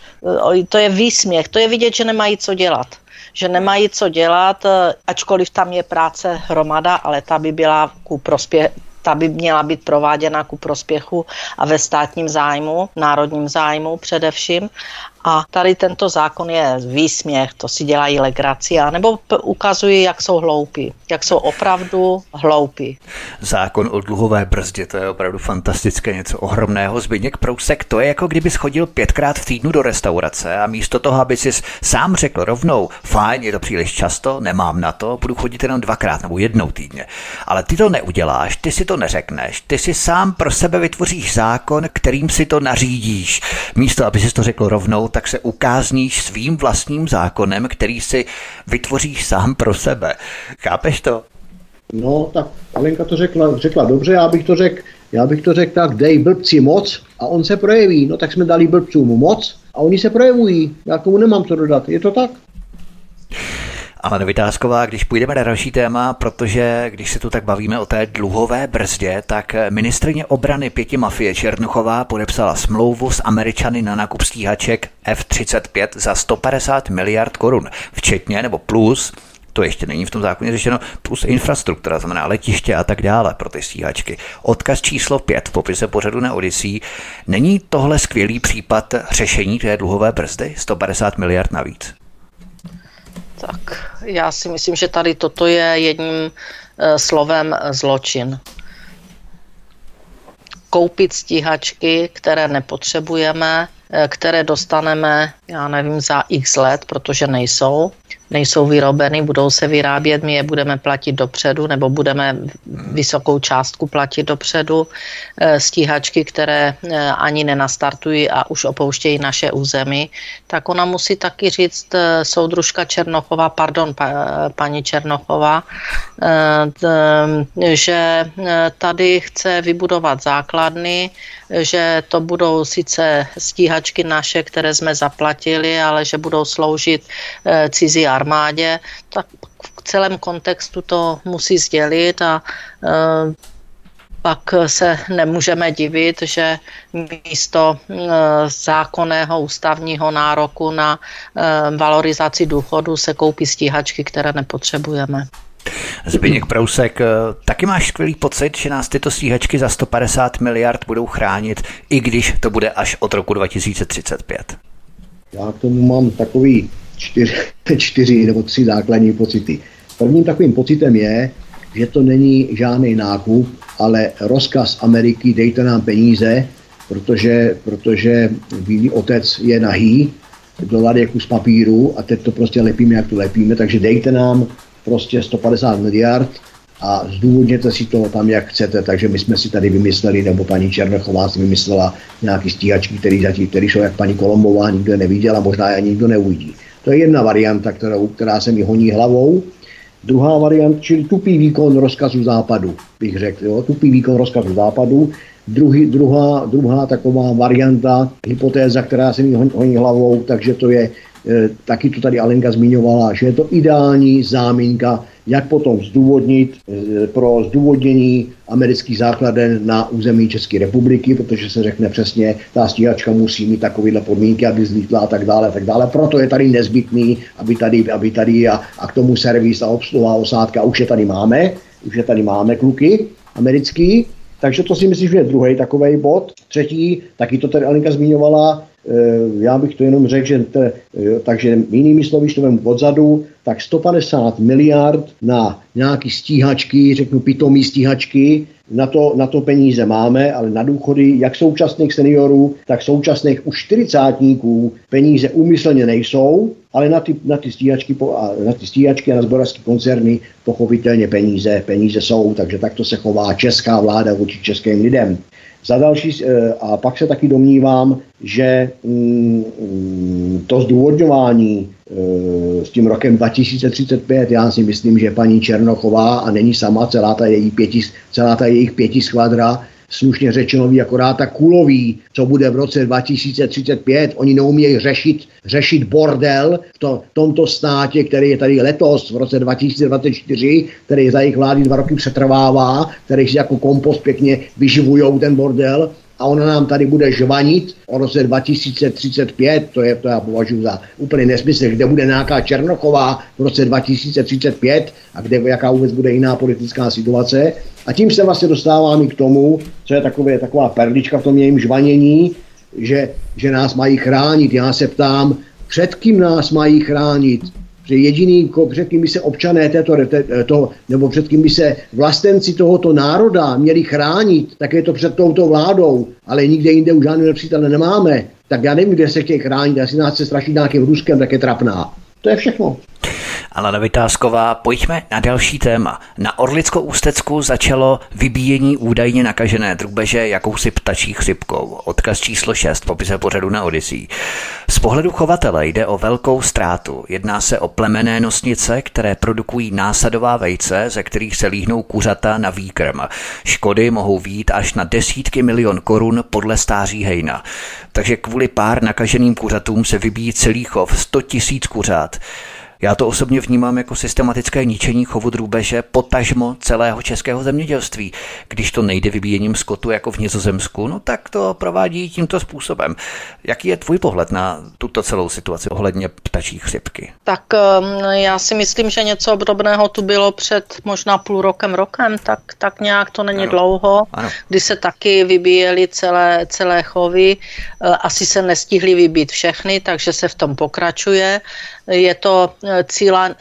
eh, to je výsměch, to je vidět, že nemají co dělat že nemají co dělat, ačkoliv tam je práce hromada, ale ta by byla ku prospě, ta by měla být prováděna ku prospěchu a ve státním zájmu, národním zájmu především. A tady tento zákon je výsměch, to si dělají legraci, nebo ukazují, jak jsou hloupí, jak jsou opravdu hloupí. Zákon o dluhové brzdě, to je opravdu fantastické, něco ohromného. Zbyněk Prousek, to je jako kdyby schodil pětkrát v týdnu do restaurace a místo toho, aby si sám řekl rovnou, fajn, je to příliš často, nemám na to, budu chodit jenom dvakrát nebo jednou týdně. Ale ty to neuděláš, ty si to neřekneš, ty si sám pro sebe vytvoříš zákon, kterým si to nařídíš. Místo, aby si to řekl rovnou, tak se ukázníš svým vlastním zákonem, který si vytvoříš sám pro sebe. Chápeš to? No, tak Alenka to řekla, řekla dobře, já bych to řekl, já bych to řekl tak, dej blbci moc a on se projeví. No tak jsme dali blbcům moc a oni se projevují. Já tomu nemám co dodat. Je to tak? Ale Vytázková, když půjdeme na další téma, protože když se tu tak bavíme o té dluhové brzdě, tak ministrině obrany pěti mafie Černuchová podepsala smlouvu s Američany na nákup stíhaček F-35 za 150 miliard korun, včetně nebo plus to ještě není v tom zákoně řešeno, plus infrastruktura, znamená letiště a tak dále pro ty stíhačky. Odkaz číslo 5 v popise pořadu na Odyssey. Není tohle skvělý případ řešení té dluhové brzdy? 150 miliard navíc. Tak já si myslím, že tady toto je jedním eh, slovem zločin. Koupit stíhačky, které nepotřebujeme, eh, které dostaneme, já nevím, za x let, protože nejsou, nejsou vyrobeny, budou se vyrábět, my je budeme platit dopředu nebo budeme vysokou částku platit dopředu. Eh, stíhačky, které eh, ani nenastartují a už opouštějí naše území, tak ona musí taky říct eh, soudružka Černochová, pardon, paní Černochová, že tady chce vybudovat základny, že to budou sice stíhačky naše, které jsme zaplatili, ale že budou sloužit cizí armádě, tak v celém kontextu to musí sdělit a e, pak se nemůžeme divit, že místo e, zákonného ústavního nároku na e, valorizaci důchodu se koupí stíhačky, které nepotřebujeme. Zbyněk Prousek, taky máš skvělý pocit, že nás tyto stíhačky za 150 miliard budou chránit, i když to bude až od roku 2035? Já k tomu mám takový čtyři, čtyři nebo tři základní pocity. Prvním takovým pocitem je, že to není žádný nákup, ale rozkaz Ameriky, dejte nám peníze, protože, protože bílý otec je nahý, dolar je kus papíru a teď to prostě lepíme, jak to lepíme, takže dejte nám prostě 150 miliard a zdůvodněte si to tam, jak chcete. Takže my jsme si tady vymysleli, nebo paní Černochová si vymyslela nějaký stíhačky, který, zatím, který jsou jak paní Kolombová, nikdo neviděl a možná je ani nikdo neuvidí. To je jedna varianta, kterou, která se mi honí hlavou. Druhá varianta, čili tupý výkon rozkazu západu, bych řekl. Jo? Tupý výkon rozkazu západu. Druhý, druhá, druhá taková varianta, hypotéza, která se mi honí hlavou, takže to je taky to tady Alenka zmiňovala, že je to ideální záminka, jak potom zdůvodnit e, pro zdůvodnění amerických základen na území České republiky, protože se řekne přesně, ta stíhačka musí mít takovéhle podmínky, aby zlítla a tak dále, a tak dále. Proto je tady nezbytný, aby tady, aby tady a, a k tomu servis a obsluha osádka už je tady máme, už je tady máme kluky americký, takže to si myslím, že je druhý takový bod. Třetí, taky to tady Alinka zmiňovala, eh, já bych to jenom řekl, že te, eh, takže jinými slovy, to vemu odzadu, tak 150 miliard na nějaký stíhačky, řeknu pitomý stíhačky, na to, na to peníze máme, ale na důchody jak současných seniorů, tak současných už čtyřicátníků peníze úmyslně nejsou, ale na ty, na ty, stíhačky, na ty stíhačky a na zborovské koncerny pochopitelně peníze, peníze jsou, takže takto se chová česká vláda vůči českým lidem. Za další, eh, a pak se taky domnívám, že mm, mm, to zdůvodňování eh, s tím rokem 2035, já si myslím, že paní Černochová a není sama celá ta, její pěti, celá ta jejich pěti skvadra slušně řečeno ví akorát tak kulový, co bude v roce 2035. Oni neumějí řešit, řešit bordel v to, tomto státě, který je tady letos, v roce 2024, který za jejich vlády dva roky přetrvává, který si jako kompost pěkně vyživují ten bordel a ona nám tady bude žvanit o roce 2035, to je to já považuji za úplně nesmysl, kde bude nějaká Černochová v roce 2035 a kde, jaká vůbec bude jiná politická situace. A tím se vlastně dostávám i k tomu, co je takové, taková perlička v tom jejím žvanění, že, že nás mají chránit. Já se ptám, před kým nás mají chránit? Že jediný, před kým by se občané této, to, nebo před kým by se vlastenci tohoto národa měli chránit, tak je to před touto vládou, ale nikde jinde už žádný nepřítele nemáme. Tak já nevím, kde se chtějí chránit, asi nás se straší nějakým Ruskem, tak je trapná. To je všechno. Alena Vytázková, pojďme na další téma. Na Orlicko-Ústecku začalo vybíjení údajně nakažené drůbeže jakousi ptačí chřipkou. Odkaz číslo 6 v popise pořadu na Odisí. Z pohledu chovatele jde o velkou ztrátu. Jedná se o plemené nosnice, které produkují násadová vejce, ze kterých se líhnou kuřata na výkrm. Škody mohou výjít až na desítky milion korun podle stáří hejna. Takže kvůli pár nakaženým kuřatům se vybíjí celý chov 100 tisíc kuřat. Já to osobně vnímám jako systematické ničení chovu drůbeže potažmo celého českého zemědělství. Když to nejde vybíjením skotu jako v Nizozemsku, no tak to provádí tímto způsobem. Jaký je tvůj pohled na tuto celou situaci ohledně ptačí chřipky? Tak já si myslím, že něco obdobného tu bylo před možná půl rokem, rokem, tak, tak nějak to není ano. dlouho, ano. kdy se taky vybíjeli celé, celé chovy. Uh, asi se nestihly vybít všechny, takže se v tom pokračuje. Je to eh,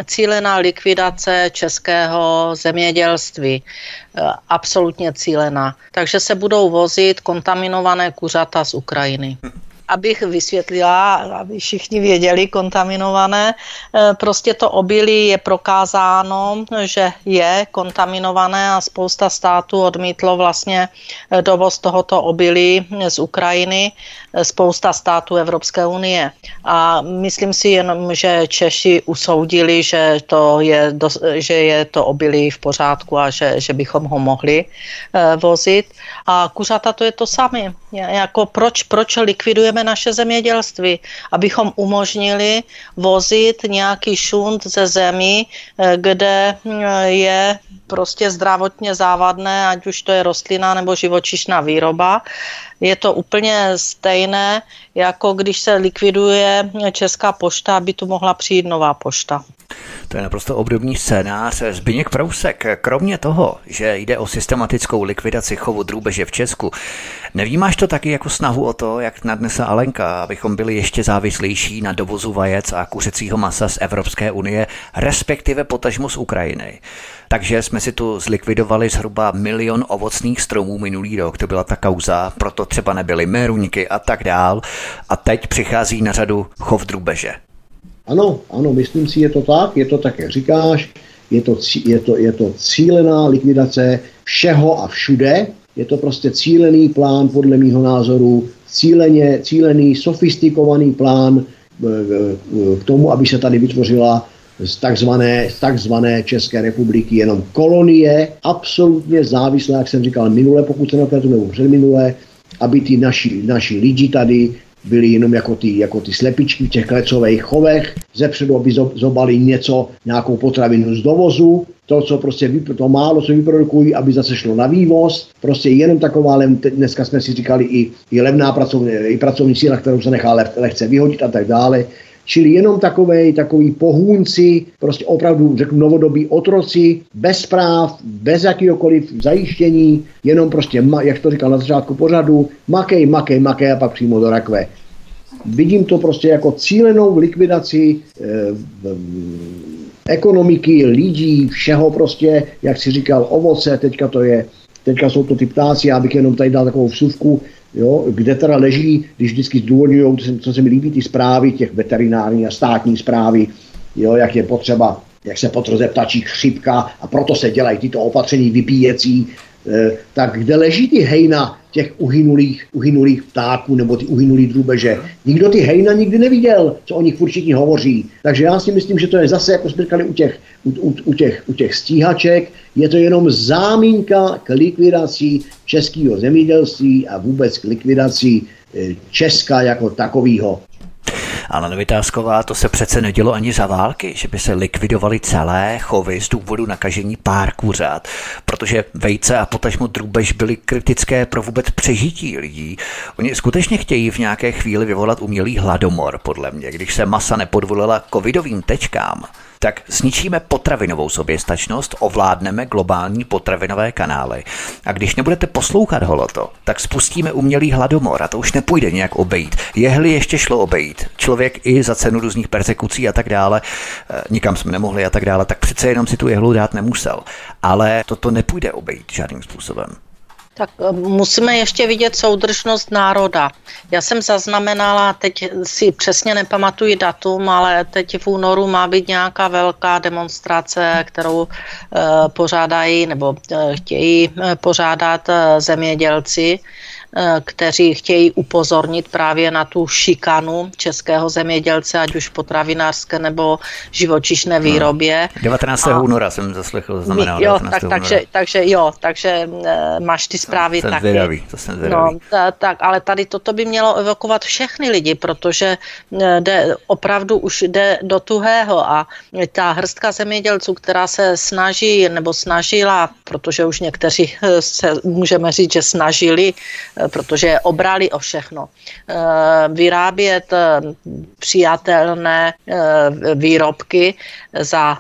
cílená likvidace českého zemědělství. Eh, absolutně cílená. Takže se budou vozit kontaminované kuřata z Ukrajiny abych vysvětlila, aby všichni věděli, kontaminované. Eh, prostě to obilí je prokázáno, že je kontaminované a spousta států odmítlo vlastně eh, dovoz tohoto obilí z Ukrajiny, eh, spousta států Evropské unie. A myslím si jenom, že Češi usoudili, že, to je, že je to obilí v pořádku a že, že bychom ho mohli vozit. A kuřata to je to samé. Jako proč, proč likvidujeme naše zemědělství, abychom umožnili vozit nějaký šunt ze zemí, eh, kde eh, je prostě zdravotně závadné, ať už to je rostlina nebo živočišná výroba. Je to úplně stejné, jako když se likviduje Česká pošta, aby tu mohla přijít nová pošta. To je naprosto obdobný scénář. Zbyněk Prousek, kromě toho, že jde o systematickou likvidaci chovu drůbeže v Česku, nevnímáš to taky jako snahu o to, jak nadnese Alenka, abychom byli ještě závislejší na dovozu vajec a kuřecího masa z Evropské unie, respektive potažmu z Ukrajiny? Takže jsme si tu zlikvidovali zhruba milion ovocných stromů minulý rok, to byla ta kauza, proto třeba nebyly meruňky a tak dál. A teď přichází na řadu chov drůbeže. Ano, ano, myslím si, je to tak, je to tak, jak říkáš, je to, je to, je to cílená likvidace všeho a všude, je to prostě cílený plán, podle mýho názoru, cíleně, cílený, sofistikovaný plán e, e, k tomu, aby se tady vytvořila z takzvané, z takzvané České republiky jenom kolonie, absolutně závislé, jak jsem říkal minule, pokud se nepletu, nebo předminule, aby ty naši, naši lidi tady byli jenom jako ty, jako ty slepičky v těch klecových chovech, zepředu, aby zobali něco, nějakou potravinu z dovozu, to, co prostě, to málo, co vyprodukují, aby zase šlo na vývoz, prostě jenom taková, dneska jsme si říkali i, i levná pracovní, i pracovní síla, kterou se nechá lehce vyhodit a tak dále. Čili jenom takové, takový pohůnci, prostě opravdu řeknu novodobí otroci, bez práv, bez jakýkoliv zajištění, jenom prostě, jak to říkal na začátku pořadu, makej, makej, makej a pak přímo do rakve. Vidím to prostě jako cílenou likvidaci eh, ekonomiky, lidí, všeho prostě, jak si říkal, ovoce, teďka to je, teďka jsou to ty ptáci, já bych jenom tady dal takovou vsuvku, jo, kde teda leží, když vždycky zdůvodňují, co se mi líbí, ty zprávy těch veterinární a státní zprávy, jo, jak je potřeba, jak se potrze ptačí chřipka a proto se dělají tyto opatření vypíjecí, tak kde leží ty hejna těch uhynulých, uhynulých ptáků nebo ty uhynulý drůbeže. Nikdo ty hejna nikdy neviděl, co o nich všichni hovoří. Takže já si myslím, že to je zase, jako jsme říkali u těch, u, u, u, těch, u těch stíhaček, je to jenom zámínka k likvidaci českého zemědělství a vůbec k likvidaci e, Česka jako takového. Ale Nevytázková, to se přece nedělo ani za války, že by se likvidovaly celé chovy z důvodu nakažení pár kuřat, protože vejce a potažmo drůbež byly kritické pro vůbec přežití lidí. Oni skutečně chtějí v nějaké chvíli vyvolat umělý hladomor, podle mě, když se masa nepodvolila covidovým tečkám tak zničíme potravinovou soběstačnost, ovládneme globální potravinové kanály. A když nebudete poslouchat holoto, tak spustíme umělý hladomor a to už nepůjde nějak obejít. Jehli ještě šlo obejít. Člověk i za cenu různých persekucí a tak dále, eh, nikam jsme nemohli a tak dále, tak přece jenom si tu jehlu dát nemusel. Ale toto nepůjde obejít žádným způsobem. Tak eh, musíme ještě vidět soudržnost národa. Já jsem zaznamenala, teď si přesně nepamatuji datum, ale teď v únoru má být nějaká velká demonstrace, kterou e, pořádají nebo e, chtějí pořádat zemědělci Eh, kteří chtějí upozornit právě na tu šikanu českého zemědělce, ať už potravinářské nebo živočišné no. výrobě. 19. A, února jsem zaslechl, znamená. Jo, tak, takže, takže jo, takže eh, máš ty zprávy jsem taky. Zvědavý, to jsem zvědavý. No, ta, tak, ale tady toto by mělo evokovat všechny lidi, protože eh, jde, opravdu už jde do tuhého a ta hrstka zemědělců, která se snaží nebo snažila, protože už někteří se můžeme říct, že snažili protože obrali o všechno. Eh, vyrábět eh, přijatelné eh, výrobky za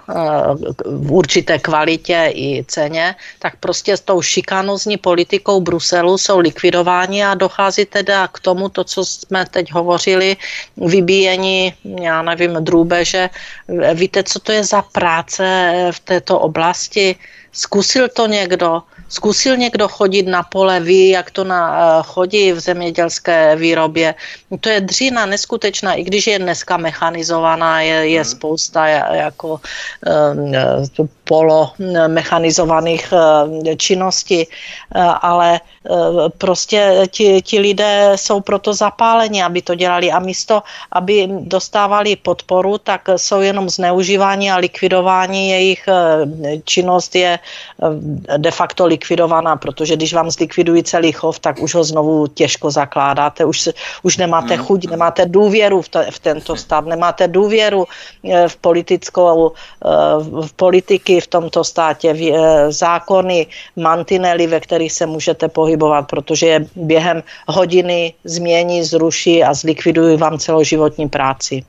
v určité kvalitě i ceně, tak prostě s tou šikanozní politikou Bruselu jsou likvidováni a dochází teda k tomu, to, co jsme teď hovořili, vybíjení, já nevím, drůbeže. Víte, co to je za práce v této oblasti? Zkusil to někdo? Zkusil někdo chodit na pole, ví, jak to na, eh, chodí v zemědělské výrobě. To je dřina neskutečná, i když je dneska mechanizovaná, je, je hmm. spousta jako um, polo mechanizovaných činností, ale prostě ti, ti lidé jsou proto zapáleni, aby to dělali a místo, aby dostávali podporu, tak jsou jenom zneužívání a likvidování. Jejich činnost je de facto likvidovaná, protože když vám zlikvidují celý chov, tak už ho znovu těžko zakládáte, už, už nemáte hmm. chuť, nemáte důvěru v, to, v tento stav, nemáte důvěru v politickou, v politiky v tomto státě, eh, zákony, mantinely, ve kterých se můžete pohybovat, protože je během hodiny změní, zruší a zlikvidují vám celoživotní práci.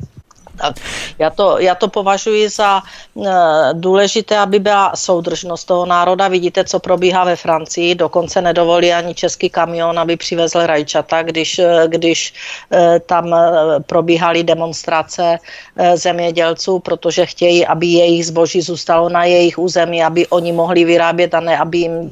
Tak já to, já to považuji za e, důležité, aby byla soudržnost toho národa. Vidíte, co probíhá ve Francii. Dokonce nedovolí ani český kamion, aby přivezl rajčata, když, eh, když e, tam probíhaly demonstrace zemědělců, protože chtějí, aby jejich zboží zůstalo na jejich území, aby oni mohli vyrábět a ne, aby jim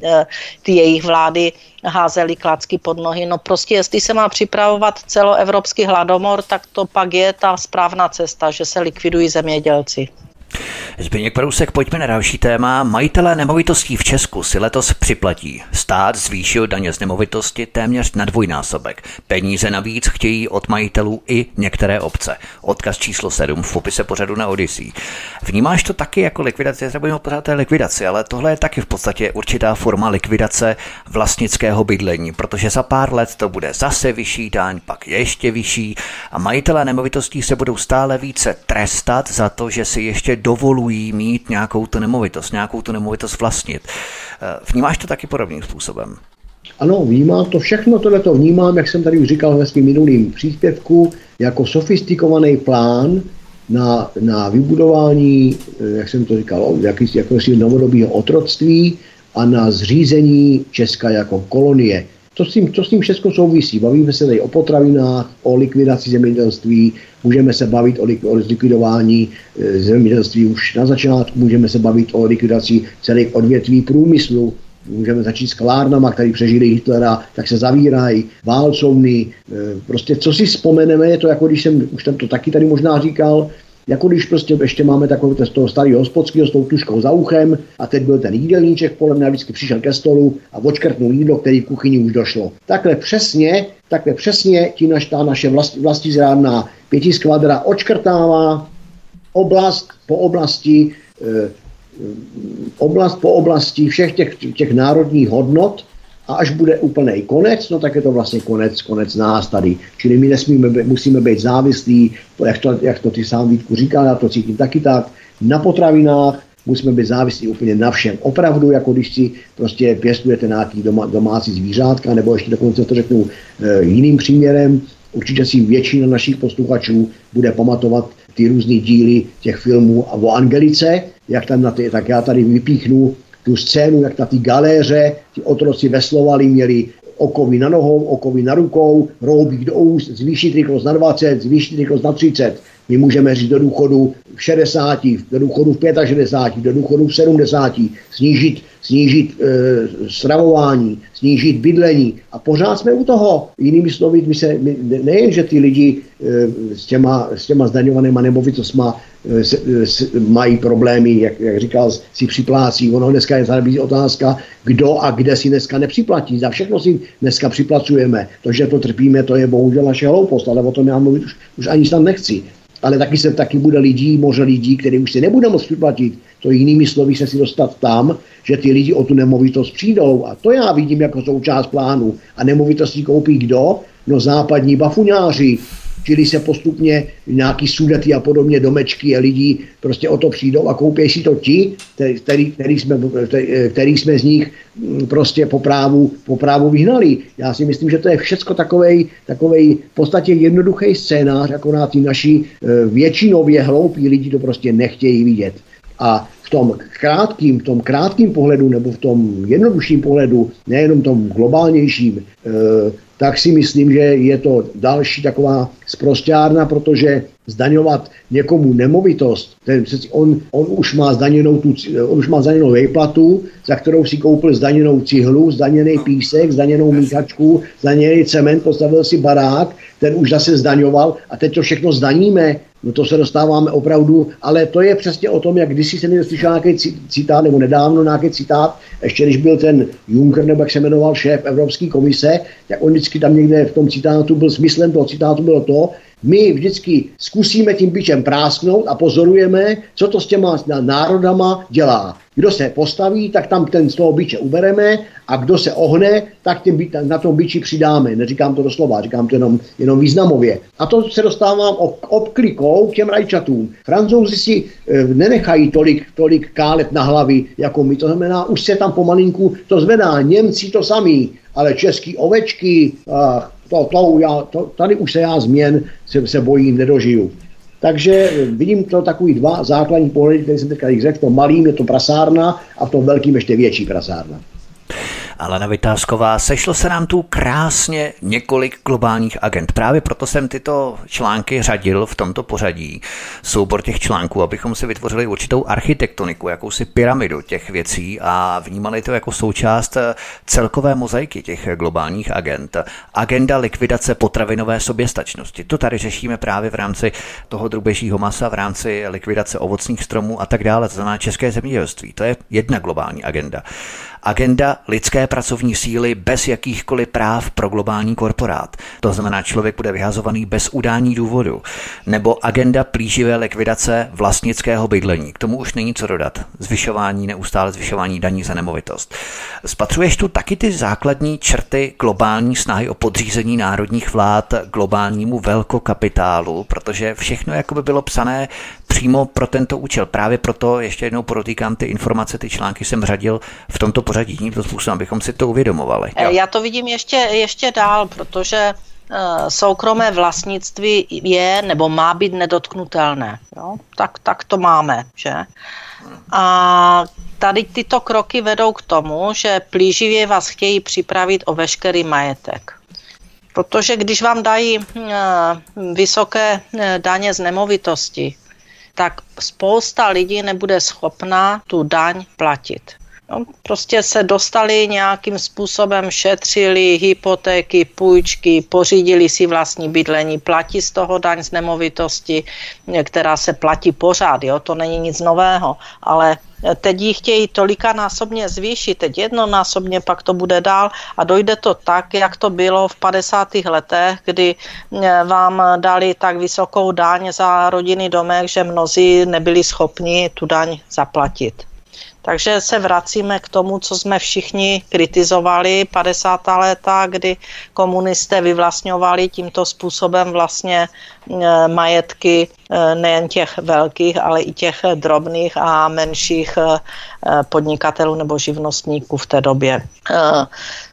ty jejich vlády házeli klacky pod nohy. No prostě, jestli se má připravovat celoevropský hladomor, tak to pak je ta správná cesta, že se likvidují zemědělci. Zbyněk Prousek, pojďme na další téma. Majitelé nemovitostí v Česku si letos připlatí. Stát zvýšil daně z nemovitosti téměř na dvojnásobek. Peníze navíc chtějí od majitelů i některé obce. Odkaz číslo 7 v popise pořadu na Odyssey. Vnímáš to taky jako likvidaci? Budeme pořád té likvidaci, ale tohle je taky v podstatě určitá forma likvidace vlastnického bydlení, protože za pár let to bude zase vyšší daň, pak ještě vyšší a majitelé nemovitostí se budou stále více trestat za to, že si ještě dovolují mít nějakou tu nemovitost, nějakou tu nemovitost vlastnit. Eh, vnímáš to taky podobným způsobem? Ano, vnímám to všechno, tohle to vnímám, jak jsem tady už říkal ve svým minulým příspěvku, jako sofistikovaný plán na, na vybudování, eh, jak jsem to říkal, jakýsi, jakýsi novodobího otroctví a na zřízení Česka jako kolonie. To s tím, to s tím všechno souvisí. Bavíme se tady o potravinách, o likvidaci zemědělství, můžeme se bavit o, o likvidování e, zemědělství už na začátku, můžeme se bavit o likvidaci celých odvětví průmyslu, můžeme začít s klárnama, který přežili Hitlera, tak se zavírají, válcovny, e, prostě co si vzpomeneme, je to jako když jsem, už jsem to taky tady možná říkal, jako když prostě ještě máme takový z toho starého hospodského s tou tuškou za uchem a teď byl ten jídelníček podle mě vždycky přišel ke stolu a odškrtnul jídlo, který v kuchyni už došlo. Takhle přesně, takhle přesně ti naš, ta naše vlast, vlastizrádná pětiskvadra odškrtává oblast po oblasti, eh, oblast po oblasti všech těch, těch národních hodnot, a až bude úplný konec, no tak je to vlastně konec, konec nás tady. Čili my nesmíme, musíme být závislí, jak to, jak to ty sám Vítku říkal, já to cítím taky tak, na potravinách, musíme být závislí úplně na všem. Opravdu, jako když si prostě pěstujete nějaký doma, domácí zvířátka, nebo ještě dokonce to řeknu e, jiným příměrem, určitě si většina našich posluchačů bude pamatovat ty různé díly těch filmů o Angelice, jak tam na ty, tak já tady vypíchnu tu scénu, jak na té galéře ti otroci veslovali, měli okovy na nohou, okovy na rukou, roubík do úst, zvýšit rychlost na 20, zvýšit rychlost na 30. My můžeme říct do důchodu v 60, do důchodu v 65, do důchodu v 70, snížit, snížit e, stravování, snížit bydlení a pořád jsme u toho. Jinými slovy, my se, my, nejen, že ty lidi e, s, těma, s těma zdaňovanýma nemovitostma e, s, s, mají problémy, jak, jak říkal, si připlácí. Ono dneska je tady otázka, kdo a kde si dneska nepřiplatí. Za všechno si dneska připlacujeme. To, že to trpíme, to je bohužel naše hloupost, ale o tom já mluvit už, už ani snad nechci ale taky se taky bude lidí, možná lidí, který už si nebude moct vyplatit. To jinými slovy se si dostat tam, že ty lidi o tu nemovitost přijdou. A to já vidím jako součást plánu. A nemovitosti koupí kdo? No západní bafuňáři, čili se postupně nějaký sudety a podobně domečky a lidi prostě o to přijdou a koupí si to ti, který, který, jsme, který jsme z nich mm, prostě po právu, po právu vyhnali. Já si myslím, že to je všecko takovej, takovej v podstatě jednoduchý scénář, akorát ty naši e, většinově hloupí lidi to prostě nechtějí vidět. A v tom krátkým, v tom krátkým pohledu nebo v tom jednodušším pohledu, nejenom tom globálnějším, e, tak si myslím, že je to další taková zprostárna, protože zdaňovat někomu nemovitost, ten on, on, už má zdaněnou tu, on už má zdaněnou vejplatu, za kterou si koupil zdaněnou cihlu, zdaněný písek, zdaněnou míchačku, zdaněný cement, postavil si barák, ten už zase zdaňoval a teď to všechno zdaníme. No to se dostáváme opravdu, ale to je přesně o tom, jak kdysi se někdo slyšel nějaký citát, nebo nedávno nějaký citát, ještě když byl ten Juncker, nebo jak se jmenoval šéf Evropské komise, tak on vždycky tam někde v tom citátu byl, smyslem toho citátu bylo to, my vždycky zkusíme tím bičem prásknout a pozorujeme, co to s těma národama dělá. Kdo se postaví, tak tam ten z toho biče ubereme a kdo se ohne, tak tím, na tom biči přidáme. Neříkám to doslova, říkám to jenom, jenom významově. A to se dostávám obklikou k těm rajčatům. Francouzi si e, nenechají tolik, tolik kálet na hlavy jako my. To znamená, už se tam pomalinku to zvedá. Němci to samý, ale český ovečky, ach, to, to, já, to, tady už se já změn se, se bojím, nedožiju. Takže vidím to takový dva základní pohledy, které jsem teďka řekl. V tom malým je to prasárna a v tom velkým ještě větší prasárna. Alena Vytázková, sešlo se nám tu krásně několik globálních agent. Právě proto jsem tyto články řadil v tomto pořadí. Soubor těch článků, abychom si vytvořili určitou architektoniku, jakousi pyramidu těch věcí a vnímali to jako součást celkové mozaiky těch globálních agent. Agenda likvidace potravinové soběstačnosti. To tady řešíme právě v rámci toho drubežího masa, v rámci likvidace ovocných stromů a tak dále. To znamená české zemědělství. To je jedna globální agenda. Agenda lidské pracovní síly bez jakýchkoliv práv pro globální korporát. To znamená, člověk bude vyhazovaný bez udání důvodu. Nebo agenda plíživé likvidace vlastnického bydlení. K tomu už není co dodat. Zvyšování, neustále zvyšování daní za nemovitost. Spatřuješ tu taky ty základní črty globální snahy o podřízení národních vlád globálnímu velkokapitálu, protože všechno jako by bylo psané přímo pro tento účel. Právě proto ještě jednou podotýkám ty informace, ty články jsem řadil v tomto pořadí tímto způsobem, abychom si to uvědomovali. Jo. Já to vidím ještě, ještě dál, protože eh, soukromé vlastnictví je nebo má být nedotknutelné. Jo? Tak, tak to máme, že? A tady tyto kroky vedou k tomu, že plíživě vás chtějí připravit o veškerý majetek. Protože když vám dají eh, vysoké eh, daně z nemovitosti, tak spousta lidí nebude schopná tu daň platit. No, prostě se dostali nějakým způsobem, šetřili hypotéky, půjčky, pořídili si vlastní bydlení, platí z toho daň z nemovitosti, která se platí pořád, jo, to není nic nového, ale teď ji chtějí tolikanásobně zvýšit, teď jednonásobně, pak to bude dál a dojde to tak, jak to bylo v 50. letech, kdy eh, vám dali tak vysokou daň za rodinný domek, že mnozí nebyli schopni tu daň zaplatit. Takže se vracíme k tomu, co jsme všichni kritizovali 50. léta, kdy komunisté vyvlastňovali tímto způsobem vlastně e, majetky e, nejen těch velkých, ale i těch drobných a menších e, podnikatelů nebo živnostníků v té době.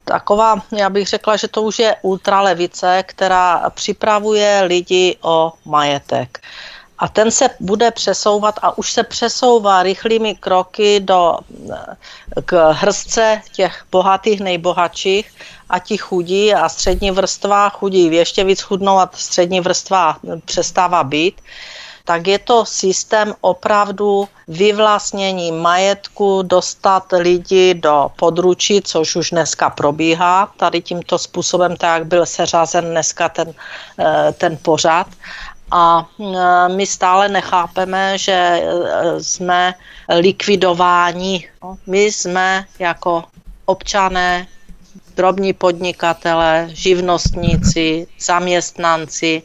Taková, já bych řekla, že to už je ultralevice, která připravuje lidi o majetek a ten se bude přesouvat a už se přesouvá rychlými kroky do, k hrstce těch bohatých, nejbohatších a ti chudí a střední vrstva chudí ještě víc chudnou a střední vrstva přestává být. Tak je to systém opravdu vyvlastnění majetku, dostat lidi do područí, což už dneska probíhá, tady tímto způsobem, tak jak byl seřazen dneska ten, eh, ten pořad a e, my stále nechápeme, že e, jsme likvidováni. No, my jsme jako občané drobní podnikatele, živnostníci, zaměstnanci,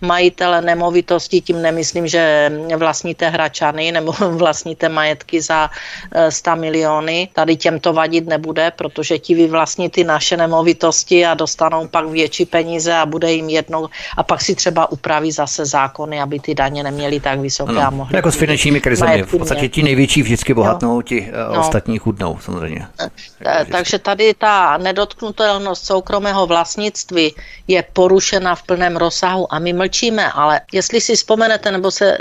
majitele nemovitosti, tím nemyslím, že vlastníte hračany nebo vlastníte majetky za 100 eh, miliony. Tady těm to vadit nebude, protože ti vyvlastní ty naše nemovitosti a dostanou pak větší peníze a bude jim jednou a pak si třeba upraví zase zákony, aby ty daně neměly tak vysoké ano, a mohly. Jako s finančními krizemi. V podstatě ti největší vždycky bohatnou, ti eh, no. ostatní chudnou samozřejmě. Eh, takže tady ta nedot nedotknutelnost soukromého vlastnictví je porušena v plném rozsahu a my mlčíme, ale jestli si vzpomenete nebo se eh,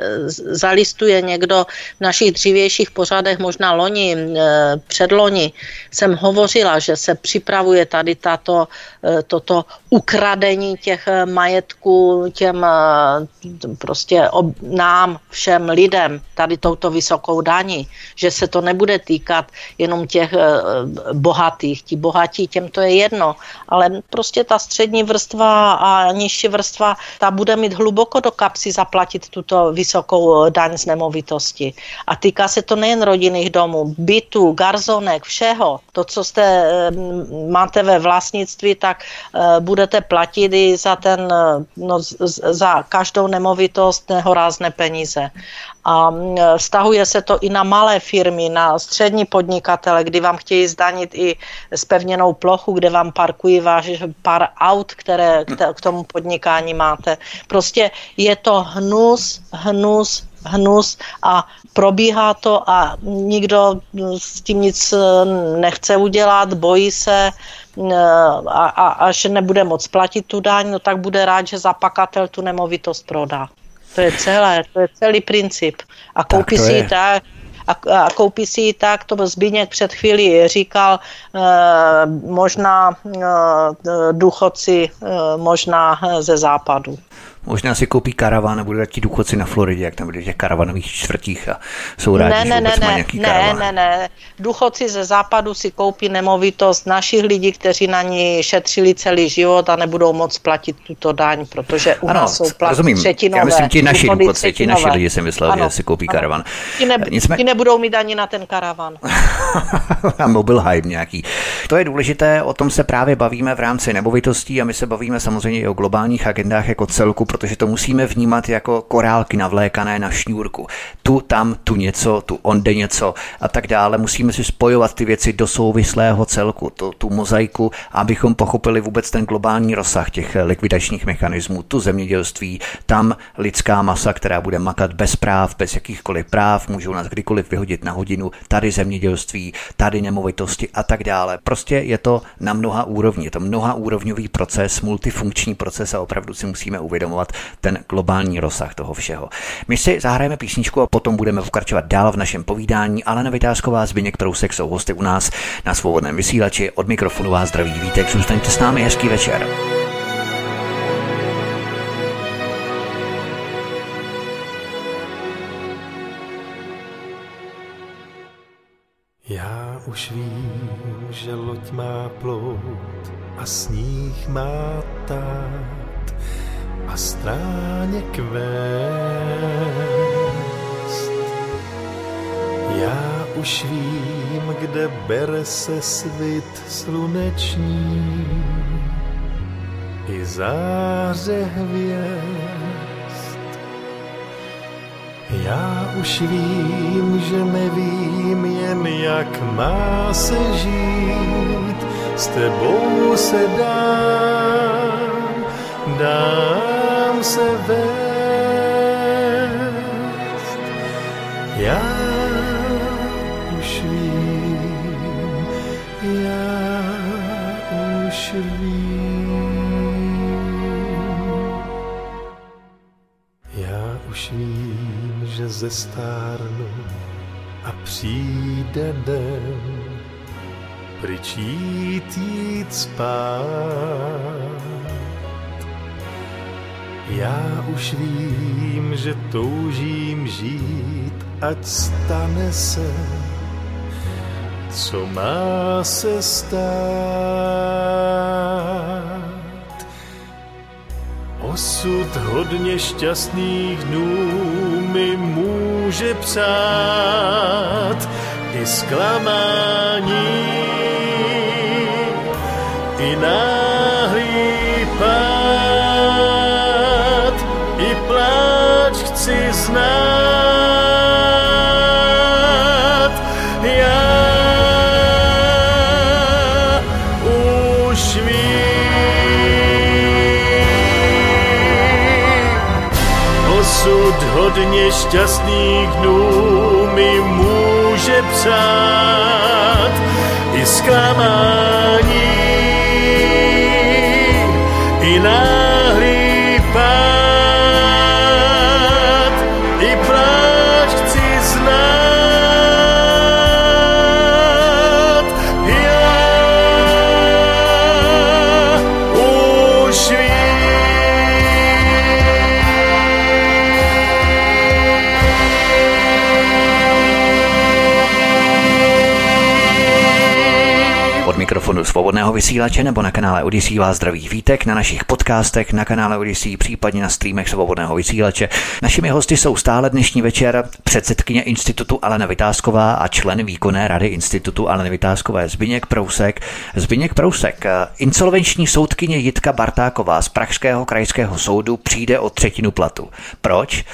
zalistuje někdo v našich dřívějších pořadech, možná loni, eh, předloni, jsem hovořila, že se připravuje tady tato, eh, toto ukradení těch majetků těm prostě ob, nám, všem lidem, tady touto vysokou daní, že se to nebude týkat jenom těch bohatých. Ti bohatí, těm to je jedno, ale prostě ta střední vrstva a nižší vrstva, ta bude mít hluboko do kapsy zaplatit tuto vysokou eh, daň z nemovitosti. A týká se to nejen rodinných domů, bytů, garzonek, všeho. To, co jste eh, máte ve vlastnictví, tak eh, budete platit i za, ten, no, za každou nemovitost nehorázné peníze. A vztahuje se to i na malé firmy, na střední podnikatele, kdy vám chtějí zdanit i spevněnou plochu, kde vám parkují váš pár aut, které k tomu podnikání máte. Prostě je to hnus, hnus, hnus a probíhá to a nikdo s tím nic nechce udělat, bojí se a, a až nebude moc platit tu daň, no tak bude rád, že zapakatel tu nemovitost prodá. To je celé, to je celý princip. A koupí tak si tak, a, a koupí si ji tak, to Zbíněk před chvíli říkal, e, možná e, důchodci, e, možná ze západu. Možná si koupí karavan a budou ti důchodci na Floridě, jak tam bude těch karavanových čtvrtích a jsou rádi, ne, že ne, ne, má nějaký ne, karavan. ne, ne, důchodci ze západu si koupí nemovitost našich lidí, kteří na ní šetřili celý život a nebudou moc platit tuto daň, protože u ano, nás jsou platy rozumím. třetinové. Já myslím, ti naši důchodci, ti naši lidi si myslel, Ano, že si koupí ano. karavan. Ti, ne, Nicmé- ti nebudou mít ani na ten karavan. a mobil hype nějaký. To je důležité, o tom se právě bavíme v rámci nemovitostí a my se bavíme samozřejmě i o globálních agendách jako celku, protože to musíme vnímat jako korálky navlékané na šňůrku. Tu, tam, tu něco, tu onde něco a tak dále. Musíme si spojovat ty věci do souvislého celku, to, tu mozaiku, abychom pochopili vůbec ten globální rozsah těch likvidačních mechanismů, tu zemědělství, tam lidská masa, která bude makat bez práv, bez jakýchkoliv práv, můžou nás kdykoliv vyhodit na hodinu, tady zemědělství, tady nemovitosti a tak dále. Prostě je to na mnoha úrovni, je to mnoha úrovňový proces, multifunkční proces a opravdu si musíme uvědomovat ten globální rozsah toho všeho. My si zahrajeme písničku a potom budeme pokračovat dál v našem povídání. Alena Vytázková, Zbyněk Prousek jsou hosty u nás na svobodném vysílači. Od mikrofonu vás zdraví vítek, zůstaňte s námi, hezký večer. Já už vím, že loď má plout a sníh má tát a stráně kvést. Já už vím, kde bere se svit sluneční i záře hvězd. Já už vím, že nevím jen jak má se žít, s tebou se dám, dám se vést. Já už vím, já už vím. Já už vím, že zestárnu a přijde den, pryč jít, jít spát. Já už vím, že toužím žít, ať stane se, co má se stát. Osud hodně šťastných dnů mi může přát i zklamání, i náhlý chci znát. Já už vím, Osud hodně šťastných dnů mi může přát svobodného vysílače nebo na kanále Odisí vás zdraví vítek na našich podcastech, na kanále Odisí, případně na streamech svobodného vysílače. Našimi hosty jsou stále dnešní večer předsedkyně institutu Alena Vytázková a člen výkonné rady institutu Aleny Vytázkové Zbyněk Prousek. Zbyněk Prousek, insolvenční soudkyně Jitka Bartáková z Pražského krajského soudu přijde o třetinu platu. Proč?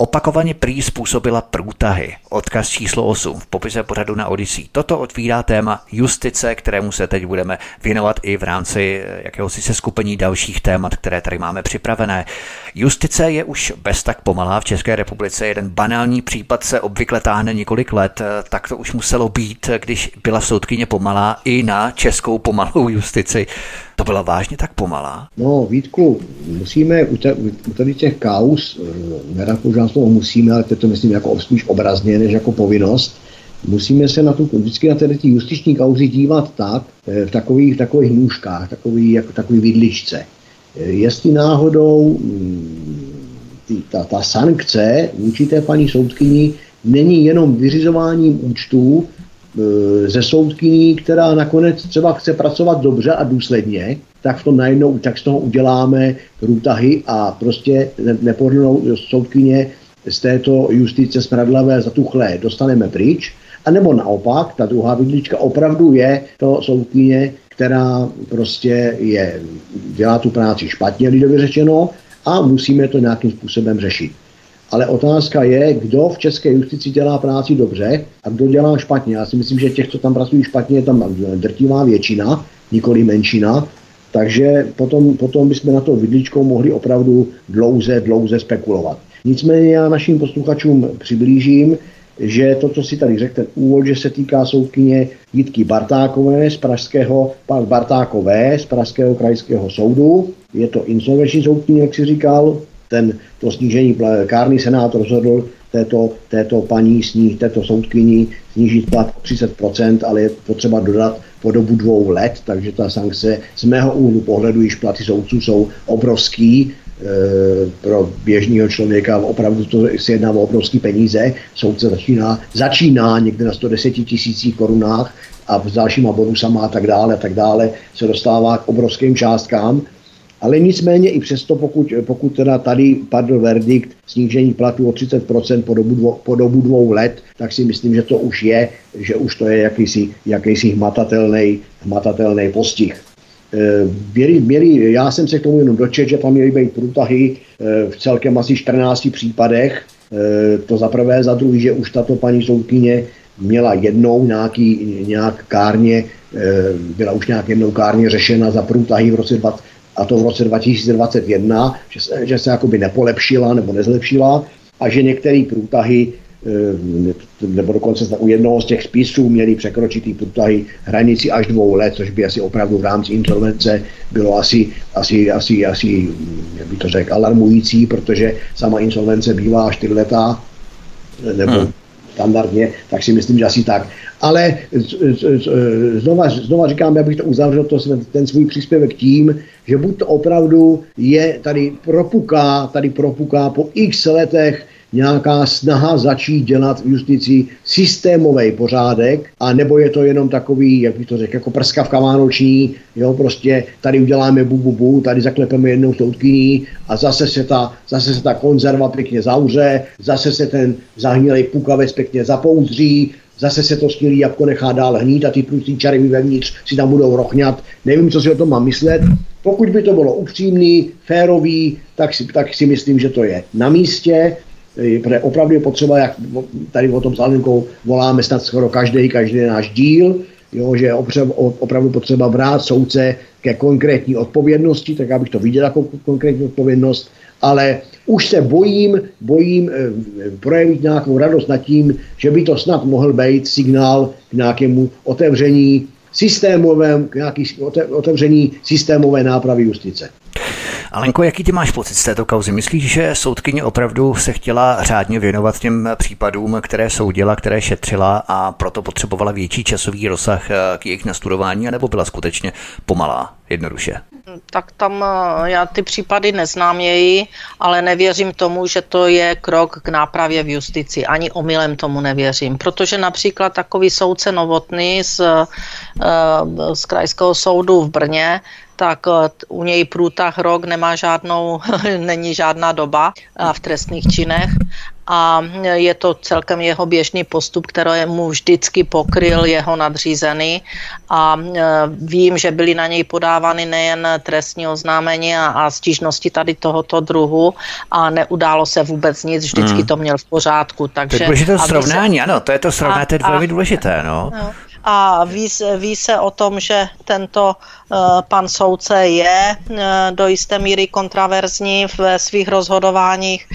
Opakovaně prý způsobila průtahy. Odkaz číslo 8 v popise pořadu na Odyssey. Toto otvírá téma justice, kterému se teď budeme věnovat i v rámci jakéhosi seskupení dalších témat, které tady máme připravené. Justice je už bez tak pomalá v České republice. Jeden banální případ se obvykle táhne několik let. Tak to už muselo být, když byla soudkyně pomalá i na českou pomalou justici. to byla vážně tak pomalá? No, Vítku, musíme u, te, u tady těch kaus, eh, nerad používám slovo musíme, ale to myslím jako spíš obrazně, než jako povinnost, musíme se na tu, vždycky na tedy justiční kauzy dívat tak, eh, v takových, takových nůžkách, takový, jako takový vidličce. Jestli náhodou mm, ta, ta sankce vůči té paní soudkyni není jenom vyřizováním účtů e, ze soudkyní, která nakonec třeba chce pracovat dobře a důsledně, tak v tom najednou tak z toho uděláme průtahy a prostě nepohodlnou soudkyně z této justice spravedlivé zatuchlé dostaneme pryč. A nebo naopak, ta druhá vidlička opravdu je to soudkyně, která prostě je, dělá tu práci špatně, lidově řečeno, a musíme to nějakým způsobem řešit. Ale otázka je, kdo v české justici dělá práci dobře a kdo dělá špatně. Já si myslím, že těch, co tam pracují špatně, je tam drtivá většina, nikoli menšina. Takže potom, potom bychom na to vidličkou mohli opravdu dlouze, dlouze spekulovat. Nicméně já našim posluchačům přiblížím, že to, co si tady řekl, ten úvod, že se týká soudkyně Jitky Bartákové z Pražského, Bartákové z Pražského krajského soudu, je to insolvenční soudkyně, jak si říkal, ten, to snížení kárný senát rozhodl této, této paní, sní, této soudkyni snížit plat 30%, ale je potřeba dodat po dobu dvou let, takže ta sankce z mého úhlu pohledu, již platy soudců jsou obrovský, pro běžného člověka opravdu to se jedná o obrovské peníze. Soudce začíná, začíná někde na 110 tisících korunách a s dalšíma bonusama a tak dále a tak dále se dostává k obrovským částkám. Ale nicméně i přesto, pokud, pokud teda tady padl verdikt snížení platu o 30% po dobu, dvou, po dobu dvou let, tak si myslím, že to už je, že už to je jakýsi, jakýsi hmatatelný, hmatatelný postih. Eh, měli, měli, já jsem se k tomu jenom dočet, že tam měly být průtahy eh, v celkem asi 14 případech. Eh, to za prvé, za druhý, že už tato paní soudkyně měla jednou nějaký, nějak kárně, byla už nějak jednou kárně řešena za průtahy v roce 20, a to v roce 2021, že se, že se jakoby nepolepšila nebo nezlepšila a že některé průtahy nebo dokonce u jednoho z těch spisů měli překročit ty průtahy hranici až dvou let, což by asi opravdu v rámci insolvence bylo asi, asi, asi, asi jak by to řekl, alarmující, protože sama insolvence bývá čtyři leta, eh, nebo hmm. standardně, tak si myslím, že asi tak. Ale znova, znova říkám, já bych to uzavřel to, ten svůj příspěvek tím, že buď to opravdu je tady propuká, tady propuká po x letech nějaká snaha začít dělat v justici systémový pořádek, a nebo je to jenom takový, jak bych to řekl, jako prskavka vánoční, jo, prostě tady uděláme bu, bu, bu tady zaklepeme jednou soudkyní a zase se ta, zase se ta konzerva pěkně zavře, zase se ten zahnilý pukavec pěkně zapouzří, zase se to snílí jabko nechá dál hnít a ty průstí čary vevnitř si tam budou rochňat. Nevím, co si o tom mám myslet. Pokud by to bylo upřímný, férový, tak si, tak si myslím, že to je na místě. Protože opravdu je potřeba, jak tady o tom s voláme snad skoro každý, každý náš díl, jo, že je opravdu potřeba brát soudce ke konkrétní odpovědnosti, tak abych to viděl jako konkrétní odpovědnost, ale už se bojím, bojím eh, projevit nějakou radost nad tím, že by to snad mohl být signál k nějakému otevření systémovém, k nějaký otevření systémové nápravy justice. Alenko, jaký ty máš pocit z této kauzy? Myslíš, že soudkyně opravdu se chtěla řádně věnovat těm případům, které soudila, které šetřila a proto potřebovala větší časový rozsah eh, k jejich nastudování, nebo byla skutečně pomalá, jednoduše? Tak tam eh, já ty případy neznám její, ale nevěřím tomu, že to je krok k nápravě v justici. Ani omylem tomu nevěřím, protože například takový soudce Novotný z, eh, z krajského soudu v Brně tak eh, u něj průtah rok nemá žádnou, není žádná doba eh, v trestných činech a je to celkem jeho běžný postup, který mu vždycky pokryl jeho nadřízený a eh, vím, že byly na něj podávány nejen trestní oznámení a, a stížnosti tady tohoto druhu a neudálo se vůbec nic, vždycky hmm. to měl v pořádku. Takže, to je důležité srovnání, se... ano, to je to srovnání, to je velmi důležité. No. no. A ví, ví se o tom, že tento uh, pan soudce je uh, do jisté míry kontraverzní ve svých rozhodováních.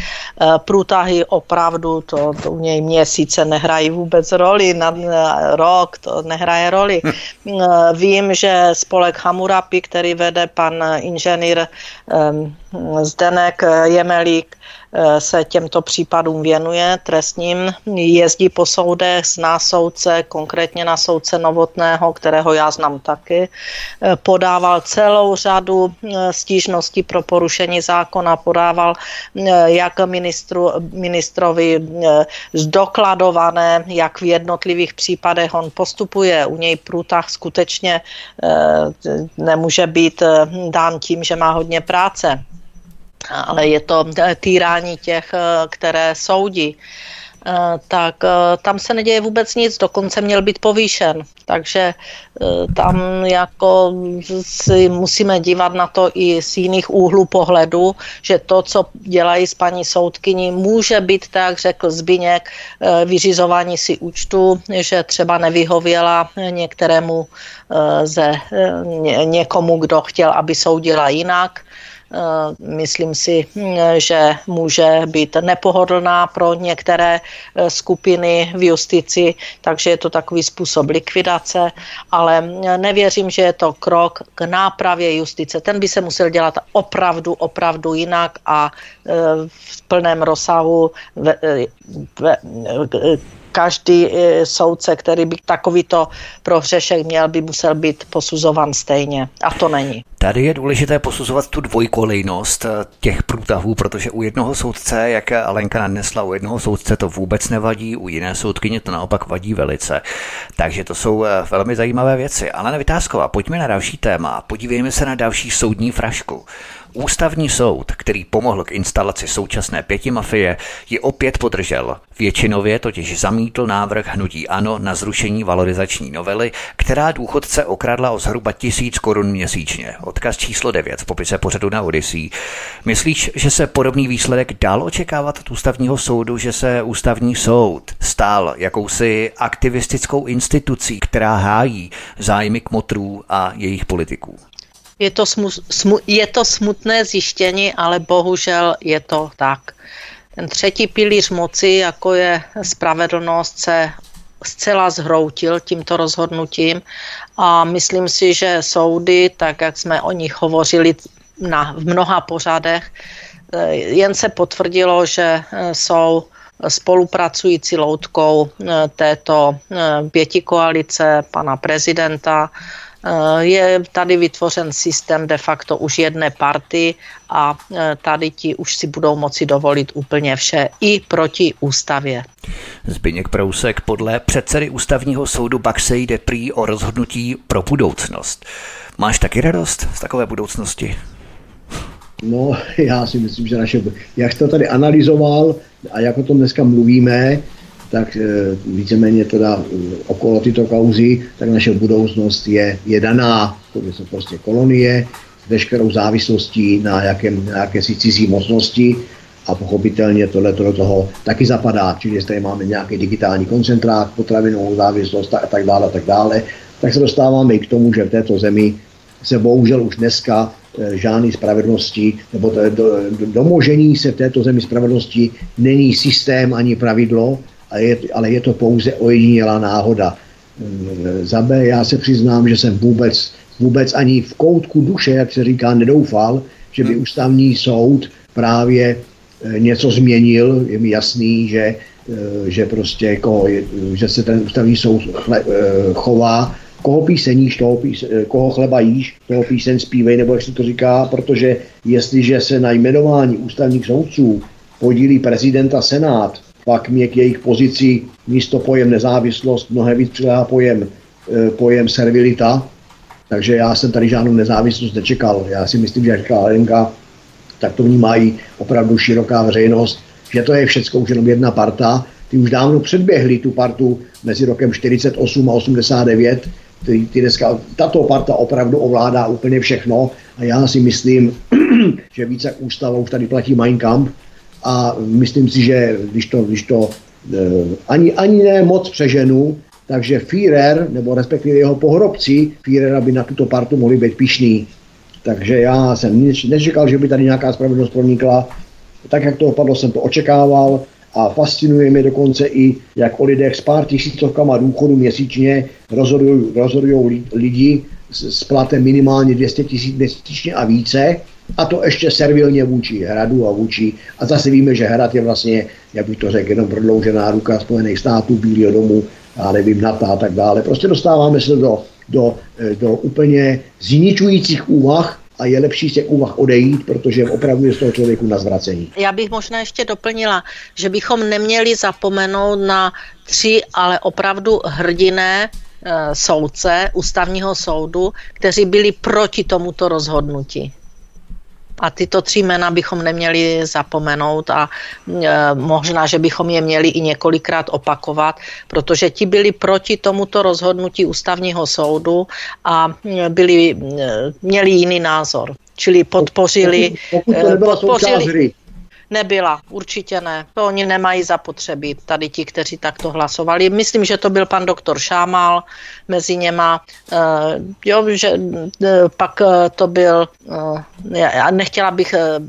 Uh, průtahy opravdu, to, to u něj měsíce nehrají vůbec roli, na, na rok to nehraje roli. Hm. Vím, že spolek Hamurapi, který vede pan inženýr um, Zdenek Jemelík, Eh, se těmto případům věnuje trestním, jezdí po soudech, zná soudce, konkrétně na soudce Novotného, kterého já znám taky, eh, podával celou řadu eh, stížností pro porušení zákona, podával jak ministru, ministrovi zdokladované, jak v jednotlivých případech on postupuje. U něj průtah skutečně nemůže být dán tím, že má hodně práce ale je to eh, týrání těch, eh, které soudí eh, tak tam se neděje vůbec nic, dokonce měl být povýšen. Takže tam jako si musíme dívat na to i z jiných úhlů pohledu, že to, co dělají s paní soudkyní, může být, tak řekl Zbyněk, vyřizování si účtu, že třeba nevyhověla některému ze někomu, kdo chtěl, aby soudila jinak myslím si, hm, že může být nepohodlná pro některé eh, skupiny v justici, takže je to takový způsob likvidace, ale hm, nevěřím, že je to krok k nápravě justice. Ten by se musel dělat opravdu, opravdu jinak a eh, v plném rozsahu ve, ve, každý soudce, který by takovýto prohřešek měl, by musel být posuzovan stejně. A to není. Tady je důležité posuzovat tu dvojkolejnost eh, těch průtahů, protože u jednoho soudce, jak Alenka nadnesla, u jednoho soudce to vůbec nevadí, u jiné soudkyně to naopak vadí velice. Takže to jsou eh, velmi zajímavé věci. Ale Vytázková, pojďme na další téma. Podívejme se na další soudní frašku. Ústavní soud, který pomohl k instalaci současné pětimafie, ji opět podržel. Většinově totiž zamítl návrh hnutí ANO na zrušení valorizační novely, která důchodce okradla o zhruba tisíc korun měsíčně. Odkaz číslo 9 v popise pořadu na Odyssey. Myslíš, že se podobný výsledek dal očekávat od ústavního soudu, že se ústavní soud stál jakousi aktivistickou institucí, která hájí zájmy kmotrů a jejich politiků? Je to, smu, smu, je to smutné zjištění, ale bohužel je to tak. Ten třetí pilíř moci, jako je spravedlnost, se zcela zhroutil tímto rozhodnutím a myslím si, že soudy, tak jak jsme o nich hovořili na, v mnoha pořadech, eh, jen se potvrdilo, že eh, jsou spolupracující loutkou eh, této pěti koalice pana prezidenta je tady vytvořen systém de facto už jedné party a eh, tady ti už si budou moci dovolit úplně vše i proti ústavě. Zbyněk Prousek podle předsedy ústavního soudu Baxej jde prý o rozhodnutí pro budoucnost. Máš taky radost z takové budoucnosti? No, já si myslím, že naše, jak jste to tady analyzoval a jak o tom dneska mluvíme, tak eh, víceméně teda eh, okolo tyto kauzy, tak naše budoucnost je, je daná. To jsou prostě kolonie s veškerou závislostí na, jakém, na jakési cizí mocnosti a pochopitelně tohle do toho taky zapadá. Čili jestli máme nějaký digitální koncentrát, potravinovou závislost a tak dále, tak dále, tak se dostáváme i k tomu, že v této zemi se bohužel už dneska eh, žádný spravedlnosti, nebo domožení se v této zemi spravedlnosti není systém ani pravidlo, ale je, ale je to pouze ojedinělá náhoda. Mm, za B já se přiznám, že jsem vůbec, vůbec ani v koutku duše, jak se říká, nedoufal, že by hmm. ústavní soud právě e, něco změnil. Je mi jasný, že, e, že prostě jako, že se ten ústavní soud chle, e, chová koho píseníš, toho píse, koho chleba jíš, toho píseň zpívej, nebo jak se to říká, protože jestliže se na jmenování ústavních soudců podílí prezident a senát, pak mě k jejich pozici místo pojem nezávislost mnohem víc přiléhá pojem, e, pojem servilita, takže já jsem tady žádnou nezávislost nečekal. Já si myslím, že jak říká Lenka, tak to vnímají opravdu široká veřejnost, že to je všechno už jenom jedna parta. Ty už dávno předběhli tu partu mezi rokem 48 a 89. Ty, ty dneska, tato parta opravdu ovládá úplně všechno a já si myslím, že více jak ústava už tady platí Mein Kampf, a myslím si, že když to, když to eh, ani, ani ne moc přeženu, takže Führer, nebo respektive jeho pohrobci Führera by na tuto partu mohli být pišný. Takže já jsem nečekal, že by tady nějaká spravedlnost pronikla. Tak, jak to opadlo, jsem to očekával a fascinuje mě dokonce i, jak o lidech s pár tisícovkama důchodu měsíčně rozhodují lidi s, s platem minimálně 200 tisíc měsíčně a více, a to ještě servilně vůči hradu a vůči, a zase víme, že hrad je vlastně, jak bych to řekl, jenom prodloužená ruka Spojených států, Bílého domu, a nevím, NATO a tak dále. Prostě dostáváme se do, do, do úplně zničujících úvah, a je lepší z těch úvah odejít, protože opravdu je z toho člověku na zvracení. Já bych možná ještě doplnila, že bychom neměli zapomenout na tři, ale opravdu hrdiné e, soudce ústavního soudu, kteří byli proti tomuto rozhodnutí. A tyto tři jména bychom neměli zapomenout a e, možná, že bychom je měli i několikrát opakovat, protože ti byli proti tomuto rozhodnutí ústavního soudu a e, byli, e, měli jiný názor. Čili podpořili, pokud, pokud to podpořili, Nebyla, určitě ne. To oni nemají zapotřebí, tady ti, kteří takto hlasovali. Myslím, že to byl pan doktor Šámal mezi něma. Uh, jo, že uh, pak uh, to byl, uh, já nechtěla bych uh,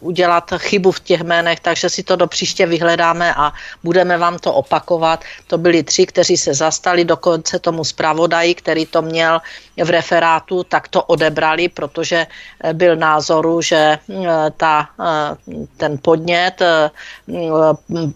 udělat chybu v těch jménech, takže si to do příště vyhledáme a budeme vám to opakovat. To byli tři, kteří se zastali dokonce tomu zpravodaji, který to měl v referátu, tak to odebrali, protože byl názoru, že ta, ten podnět eh,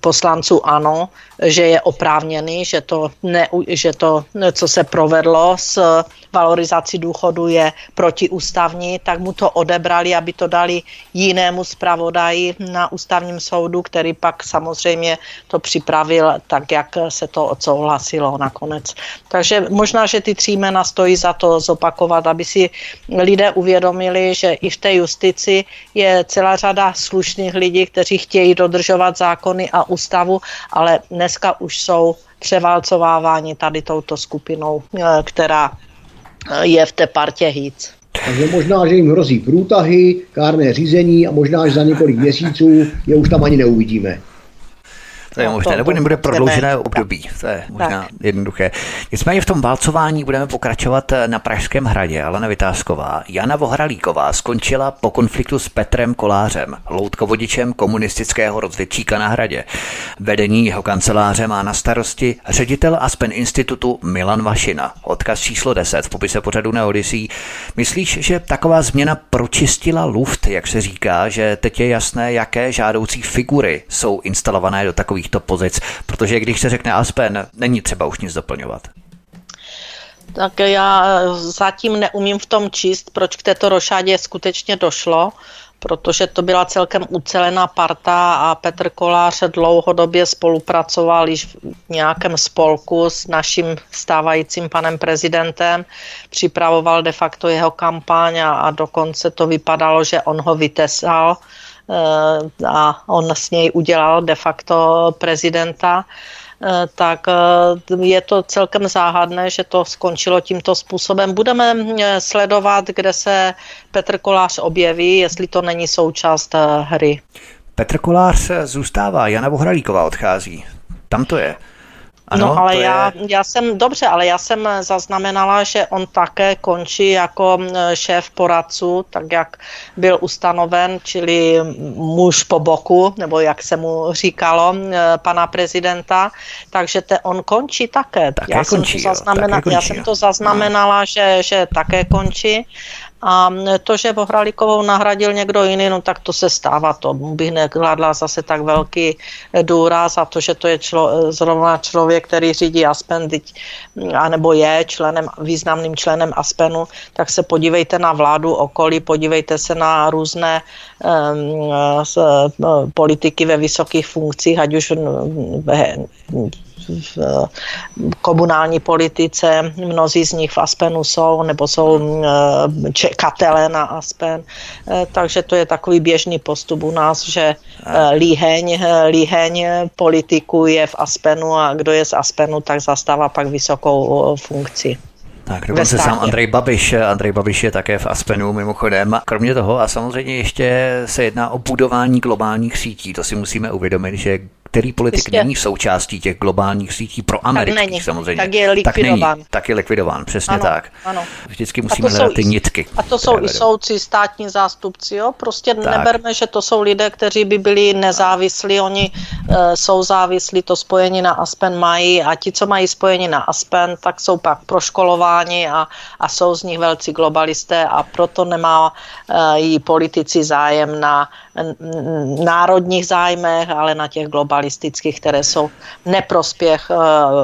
poslanců ANO, že je oprávněný, že to, ne, že to, co se provedlo s valorizací důchodu je protiústavní, tak mu to odebrali, aby to dali jinému zpravodaji na ústavním soudu, který pak samozřejmě to připravil tak, jak se to odsouhlasilo nakonec. Takže možná, že ty tři jména stojí za to zopakovat, aby si lidé uvědomili, že i v té justici je celá řada slušných lidí, kteří chtějí dodržovat zákony a ústavu, ale dneska už jsou převálcováváni tady touto skupinou, eh, která eh, je v té partě HIC. Takže možná, že jim hrozí průtahy, kárné řízení a možná, že za několik měsíců je už tam ani neuvidíme. To je no, možné, nebo nebude prodloužené období, to je možná tak. jednoduché. Nicméně v tom válcování budeme pokračovat na Pražském hradě. Alena Vytázková, Jana Vohralíková skončila po konfliktu s Petrem Kolářem, loutkovodičem komunistického rozvědčíka na hradě. Vedení jeho kanceláře má na starosti ředitel Aspen institutu Milan Vašina. Odkaz číslo 10 v popise pořadu na Odyssey. Myslíš, že taková změna pročistila luft, jak se říká, že teď je jasné, jaké žádoucí figury jsou instalované do takových takovýchto pozic, protože když se řekne Aspen, není třeba už nic doplňovat. Tak já zatím neumím v tom číst, proč k této rošádě skutečně došlo, protože to byla celkem ucelená parta a Petr Kolář dlouhodobě spolupracoval již v nějakém spolku s naším stávajícím panem prezidentem, připravoval de facto jeho kampaň a, dokonce to vypadalo, že on ho vytesal a on s něj udělal de facto prezidenta, eh, tak eh, je to celkem záhadné, že to skončilo tímto způsobem. Budeme sledovat, kde se Petr Kolář objeví, jestli to není součást hry. Petr Kolář zůstává, Jana Bohralíková odchází. Tam to je. Ano, no ale já, je... já jsem, dobře, ale já jsem zaznamenala, že on také končí jako šéf poradců, tak jak byl ustanoven, čili muž po boku, nebo jak se mu říkalo, pana prezidenta, takže te, on končí také. také já, končí, jsem to zaznamena, končí, já jsem to zaznamenala, že, že také končí a to, že Bohralikovou nahradil někdo jiný, no tak to se stává. To bych nekladla zase tak velký důraz a to, že to je člo, zrovna člověk, který řídí Aspen, anebo je členem, významným členem Aspenu, tak se podívejte na vládu okolí, podívejte se na různé um, politiky ve vysokých funkcích, ať už v eh, komunální politice, mnozí z nich v Aspenu jsou, nebo jsou eh, čekatele na Aspen, eh, takže to je takový běžný postup u nás, že líheň, líheň politiku je v Aspenu a kdo je z Aspenu, tak zastává pak vysokou funkci. Tak dokonce sám Andrej Babiš. Andrej Babiš je také v Aspenu mimochodem. Kromě toho a samozřejmě ještě se jedná o budování globálních sítí. To si musíme uvědomit, že který politik Jistě. není součástí těch globálních sítí pro amerických samozřejmě. Tak je likvidován. Tak, není, tak je likvidován, přesně ano, tak. Ano. Vždycky musíme hledat ty nitky. A to jsou i soudci, státní zástupci, jo? Prostě tak. neberme, že to jsou lidé, kteří by byli nezávislí, oni uh, jsou závislí, to spojení na Aspen mají a ti, co mají spojení na Aspen, tak jsou pak proškolováni a, a jsou z nich velcí globalisté a proto nemá uh, i politici zájem na národních zájmech, ale na těch globalistických, které jsou neprospěch uh,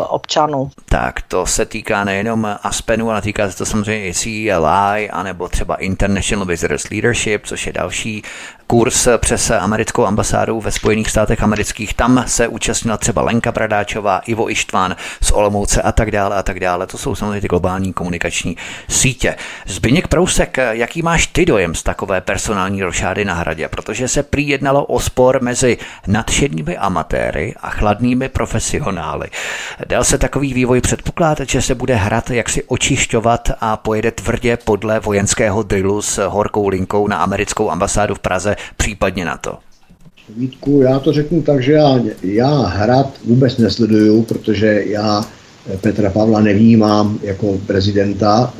občanů. Tak to se týká nejenom Aspenu, ale týká se to samozřejmě i CLI, anebo třeba International Visitors Leadership, což je další kurz přes americkou ambasádu ve Spojených státech amerických. Tam se účastnila třeba Lenka Bradáčová, Ivo Ištván z Olomouce a tak dále a tak dále. To jsou samozřejmě ty globální komunikační sítě. Zbyněk Prousek, jaký máš ty dojem z takové personální rošády na hradě? Protože se prý jednalo o spor mezi nadšenými amatéry a chladnými profesionály. Dal se takový vývoj předpokládat, že se bude hrad jaksi očišťovat a pojede tvrdě podle vojenského drillu s horkou linkou na americkou ambasádu v Praze případně na to? Vítku, já to řeknu tak, že já, já hrad vůbec nesleduju, protože já Petra Pavla nevnímám jako prezidenta.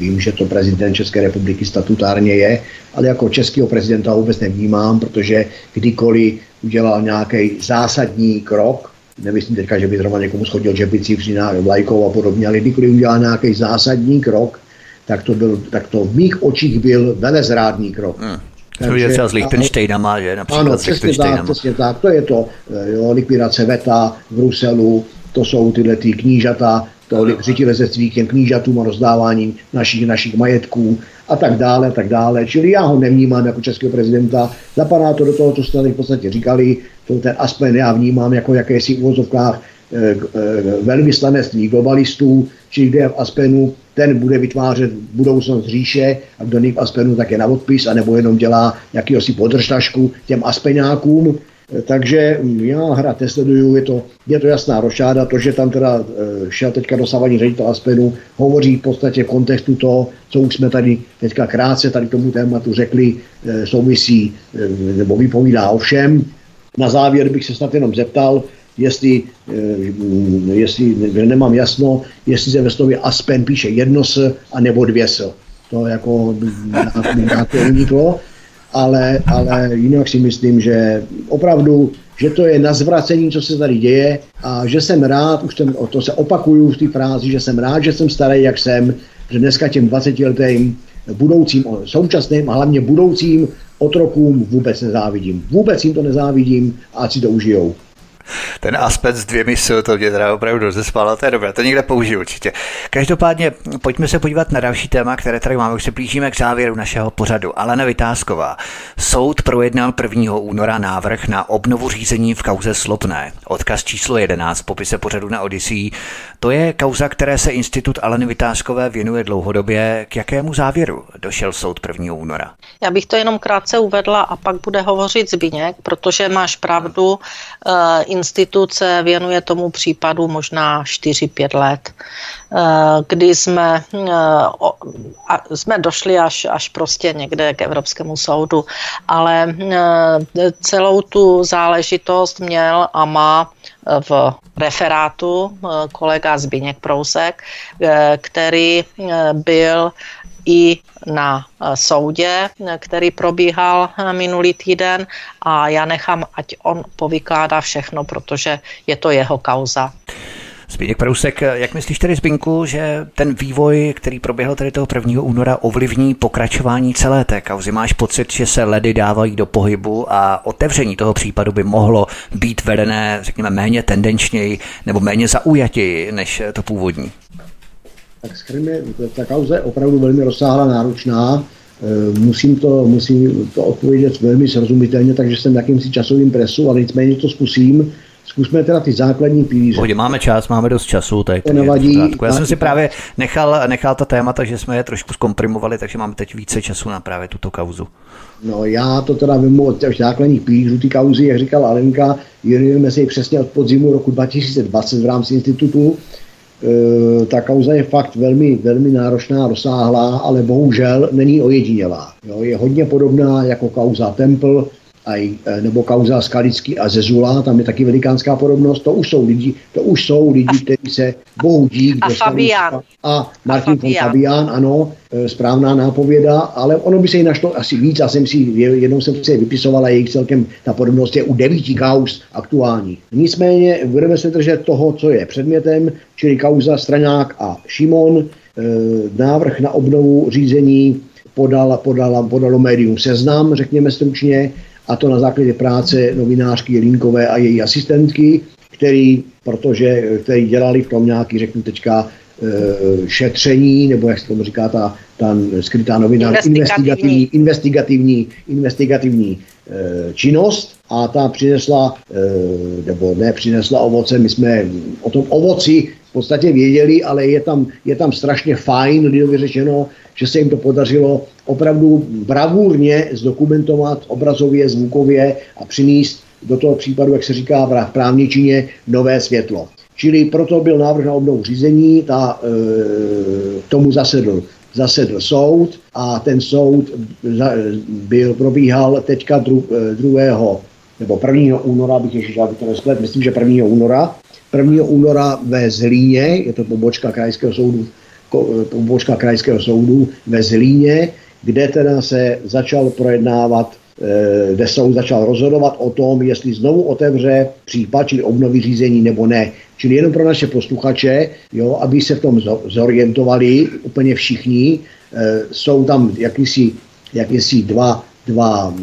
Vím, že to prezident České republiky statutárně je, ale jako českého prezidenta vůbec nevnímám, protože kdykoliv udělal nějaký zásadní krok, nemyslím teďka, že by zrovna někomu schodil žepicí při vlajkou a podobně, ale kdykoliv udělal nějaký zásadní krok, tak to, byl, tak to v mých očích byl velezrádný krok. Hmm. To je třeba s Lichtensteinama, že? Například ano, přesně tak, přesně tak. To je to eh, jo, likvidace VETA v Bruselu, to jsou tyhle ty knížata, to řetilezectví k těm knížatům a rozdávání našich, našich majetků a tak dále, a tak dále. Čili já ho nevnímám jako českého prezidenta. Zapadá to do toho, co jste tady v podstatě říkali, to ten Aspen já vnímám jako jakési uvozovkách Eh, eh, velvyslanectví globalistů, či kde v Aspenu ten bude vytvářet budoucnost říše a kdo v Aspenu tak je na odpis, anebo jenom dělá jakýhosi podržtašku těm Aspeňákům. Eh, takže já hrát nesleduju, je to, je to jasná rošáda, to, že tam teda šel teďka dosávání ředitel Aspenu, hovoří v podstatě v kontextu toho, co už jsme tady teďka krátce tady tomu tématu řekli, souvisí nebo vypovídá o všem. Na závěr bych se snad jenom zeptal, jestli, eh, jestli nemám jasno, jestli se ve slově Aspen píše jedno s a nebo dvě s. To jako nějaké uniklo, ale, ale jinak si myslím, že opravdu, že to je na zvracení, co se tady děje a že jsem rád, už jsem, to se opakuju v té frázi, že jsem rád, že jsem starý, jak jsem, že dneska těm 20 letým budoucím, současným a hlavně budoucím otrokům vůbec nezávidím. Vůbec jim to nezávidím a si to užijou ten aspekt s dvěmi sil, to mě teda opravdu rozespalo, to je dobré, to někde použiju určitě. Každopádně pojďme se podívat na další téma, které tady máme, už se blížíme k závěru našeho pořadu. Alena Vytázková. Soud projednal 1. února návrh na obnovu řízení v kauze Slopné. Odkaz číslo 11 v popise pořadu na Odyssey. To je kauza, které se institut Aleny Vytázkové věnuje dlouhodobě. K jakému závěru došel soud 1. února? Já bych to jenom krátce uvedla a pak bude hovořit Zbíněk, protože máš pravdu. Uh, instituce věnuje tomu případu možná 4-5 let, eh, kdy jsme, eh, jsme došli až, až prostě někde k Evropskému soudu, ale eh, celou tu záležitost měl a má v referátu kolega Zbigněk Prousek, který byl i na eh, soudě, který probíhal eh, minulý týden a já nechám, ať on povykládá všechno, protože je to jeho kauza. Zbigněk Prousek, jak myslíš tedy Zbinku, že ten vývoj, který proběhl tady toho 1. února, ovlivní pokračování celé té kauzy? Máš pocit, že se ledy dávají do pohybu a otevření toho případu by mohlo být vedené, řekněme, méně tendenčněji nebo méně zaujatěji než to původní? Tak schrně, ta kauza je opravdu velmi rozsáhlá, náročná. E, musím to, musím to odpovědět velmi srozumitelně, takže jsem jakýmsi časovým presu, ale nicméně to zkusím. Zkusme teda ty základní pilíře. Pohodě, máme čas, máme dost času, tak to nevadí. Já jsem si právě nechal, nechal ta témata, že jsme je trošku zkomprimovali, takže máme teď více času na právě tuto kauzu. No já to teda vím od těch základních pilířů ty kauzy, jak říkal Alenka, věnujeme se přesně od podzimu roku 2020 v rámci institutu Eh, ta kauza je fakt velmi, velmi náročná, rozsáhlá, ale bohužel není ojedinělá. Jo, je hodně podobná jako kauza Temple, aj, e, nebo kauza Skalický a Zezula, tam je taky velikánská podobnost, to už jsou lidi, to už jsou lidi, kteří se bohu dík. A Fabián. A Martin von Fabián, ano, e, správná nápověda, ale ono by se jí našlo asi víc, já jsem si, jednou jsem si vypisovala, jejich celkem, ta podobnost je u devíti kauz aktuální. Nicméně budeme se držet toho, co je předmětem, čili kauza Straňák a Šimon, e, návrh na obnovu řízení podala, podala, podalo médium seznam, řekněme stručně, a to na základě práce novinářky Jelínkové a její asistentky, který, protože, který dělali v tom nějaký, řeknu teďka, e, šetření, nebo jak se tomu říká ta, ta skrytá novina, investigativní, investigativní, investigativní e, činnost. A ta přinesla, e, nebo ne přinesla ovoce, my jsme o tom ovoci v podstatě věděli, ale je tam, je tam strašně fajn, lidově řečeno, že se jim to podařilo opravdu bravurně zdokumentovat obrazově, zvukově a přinést do toho případu, jak se říká v právní čině, nové světlo. Čili proto byl návrh na obnovu řízení, ta, e, tomu zasedl, zasedl soud a ten soud byl, probíhal teďka dru, 2. E, nebo 1. února, bych ještě žádný to nesplet, myslím, že 1. února, 1. února ve Zlíně, je to pobočka krajského soudu pobočka krajského soudu ve Zlíně, kde teda se začal projednávat eh, kde soud začal rozhodovat o tom, jestli znovu otevře případ, čili obnoví řízení nebo ne. Čili jenom pro naše posluchače, jo, aby se v tom zorientovali úplně všichni. E, jsou tam jakýsi, jakýsi dva, dva,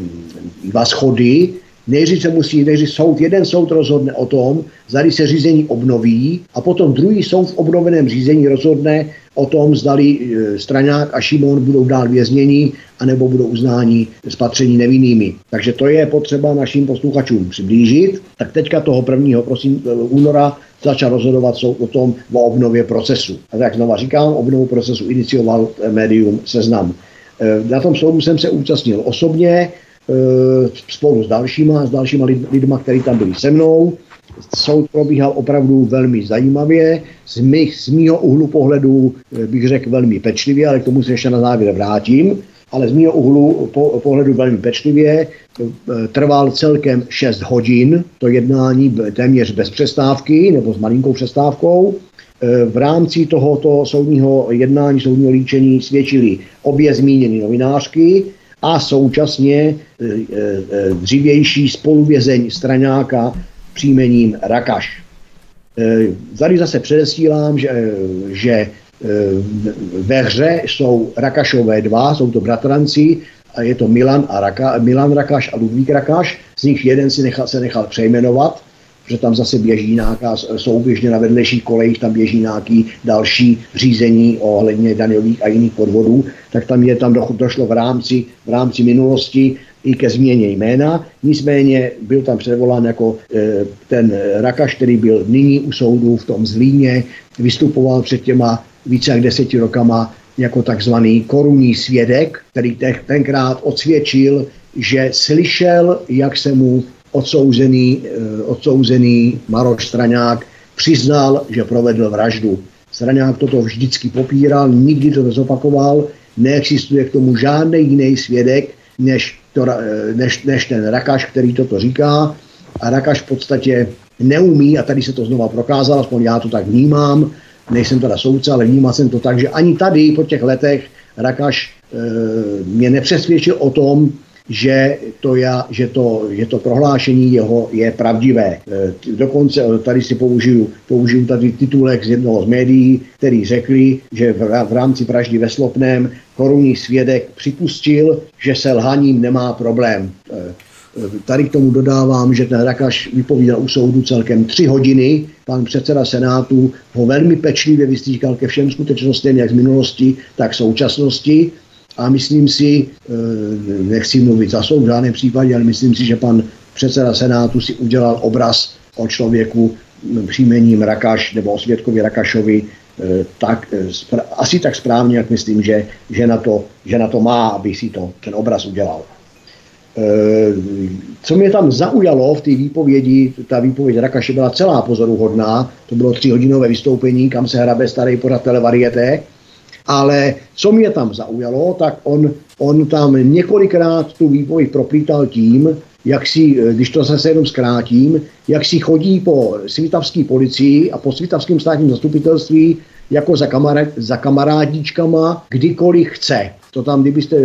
dva schody, Nejdřív se musí, nejdřív soud, jeden soud rozhodne o tom, zda se řízení obnoví a potom druhý soud v obnoveném řízení rozhodne o tom, zdali e, Straňák a Šimon budou dál vězněni anebo budou uznáni spatření nevinnými. Takže to je potřeba našim posluchačům přiblížit. Tak teďka toho 1. Prosím, e, února začal rozhodovat soud o tom o obnově procesu. A tak znova říkám, obnovu procesu inicioval médium Seznam. E, na tom soudu jsem se účastnil osobně, spolu s dalšíma, s dalšíma lidma, kteří tam byli se mnou soud probíhal opravdu velmi zajímavě. Z, mých, z mýho úhlu pohledu eh, bych řekl velmi pečlivě, ale k tomu se ještě na závěr vrátím. Ale z mého úhlu po, pohledu velmi pečlivě eh, trval celkem 6 hodin. To jednání téměř bez přestávky nebo s malinkou přestávkou. Eh, v rámci tohoto soudního jednání, soudního líčení svědčili obě zmíněné novinářky a současně dřívější spoluvězeň Straňáka příjmením Rakaš. E, tady zase předesílám, že, že e, ve hře jsou Rakašové dva, jsou to bratranci, a je to Milan, a Raka, Milan Rakaš a Ludvík Rakaš, z nich jeden si nechal, se nechal přejmenovat, že tam zase běží nějaká souběžně na vedlejších kolejích, tam běží nějaký další řízení ohledně daňových a jiných podvodů, tak tam je tam došlo v rámci, v rámci minulosti i ke změně jména, nicméně byl tam předvolán jako e, ten Rakaš, který byl nyní u soudu v tom Zlíně, vystupoval před těma více jak deseti rokama jako takzvaný korunní svědek, který tenkrát odsvědčil, že slyšel, jak se mu odsouzený, e, odsouzený Maroš Straňák přiznal, že provedl vraždu. Straňák toto vždycky popíral, nikdy to nezopakoval, neexistuje k tomu žádný jiný svědek, než to, eh, než, než ten Rakaš, který toto říká. A Rakaš v podstatě neumí, a tady se to znova prokázalo, aspoň já to tak vnímám, nejsem teda soudce, ale vnímal jsem to tak, že ani tady po těch letech Rakaš e, mě nepřesvědčil o tom, že to, já, že to, že to prohlášení jeho je pravdivé. E, dokonce tady si použiju, použiju tady titulek z jednoho z médií, který řekli, že v, rámci vraždy ve Slopném korunní svědek připustil, že se lhaním nemá problém. E, e, tady k tomu dodávám, že ten Rakaš vypovídal u soudu celkem tři hodiny. Pan předseda Senátu ho velmi pečlivě vystříkal ke všem skutečnostem, jak z minulosti, tak současnosti. A myslím si, eh, nechci mluvit za soud v žádném případě, ale myslím si, že pan předseda Senátu si udělal obraz o člověku příjmením Rakaš nebo o svědkovi Rakašovi eh, tak, eh, asi tak správně, jak myslím, že, že, na to, že na to má, aby si to, ten obraz udělal. Co mě tam zaujalo v té výpovědi, ta výpověď Rakaše byla celá pozoruhodná, to bylo tříhodinové vystoupení, kam se hrabe starý pořad televariete, ale co mě tam zaujalo, tak on, on tam několikrát tu výpověď proplítal tím, jak si, eh, když to zase jenom zkrátím, jak si chodí po svítavské policii a po svítavském státním zastupitelství jako za, kamarád, za kamarádíčkama kdykoliv chce. To tam, kdybyste,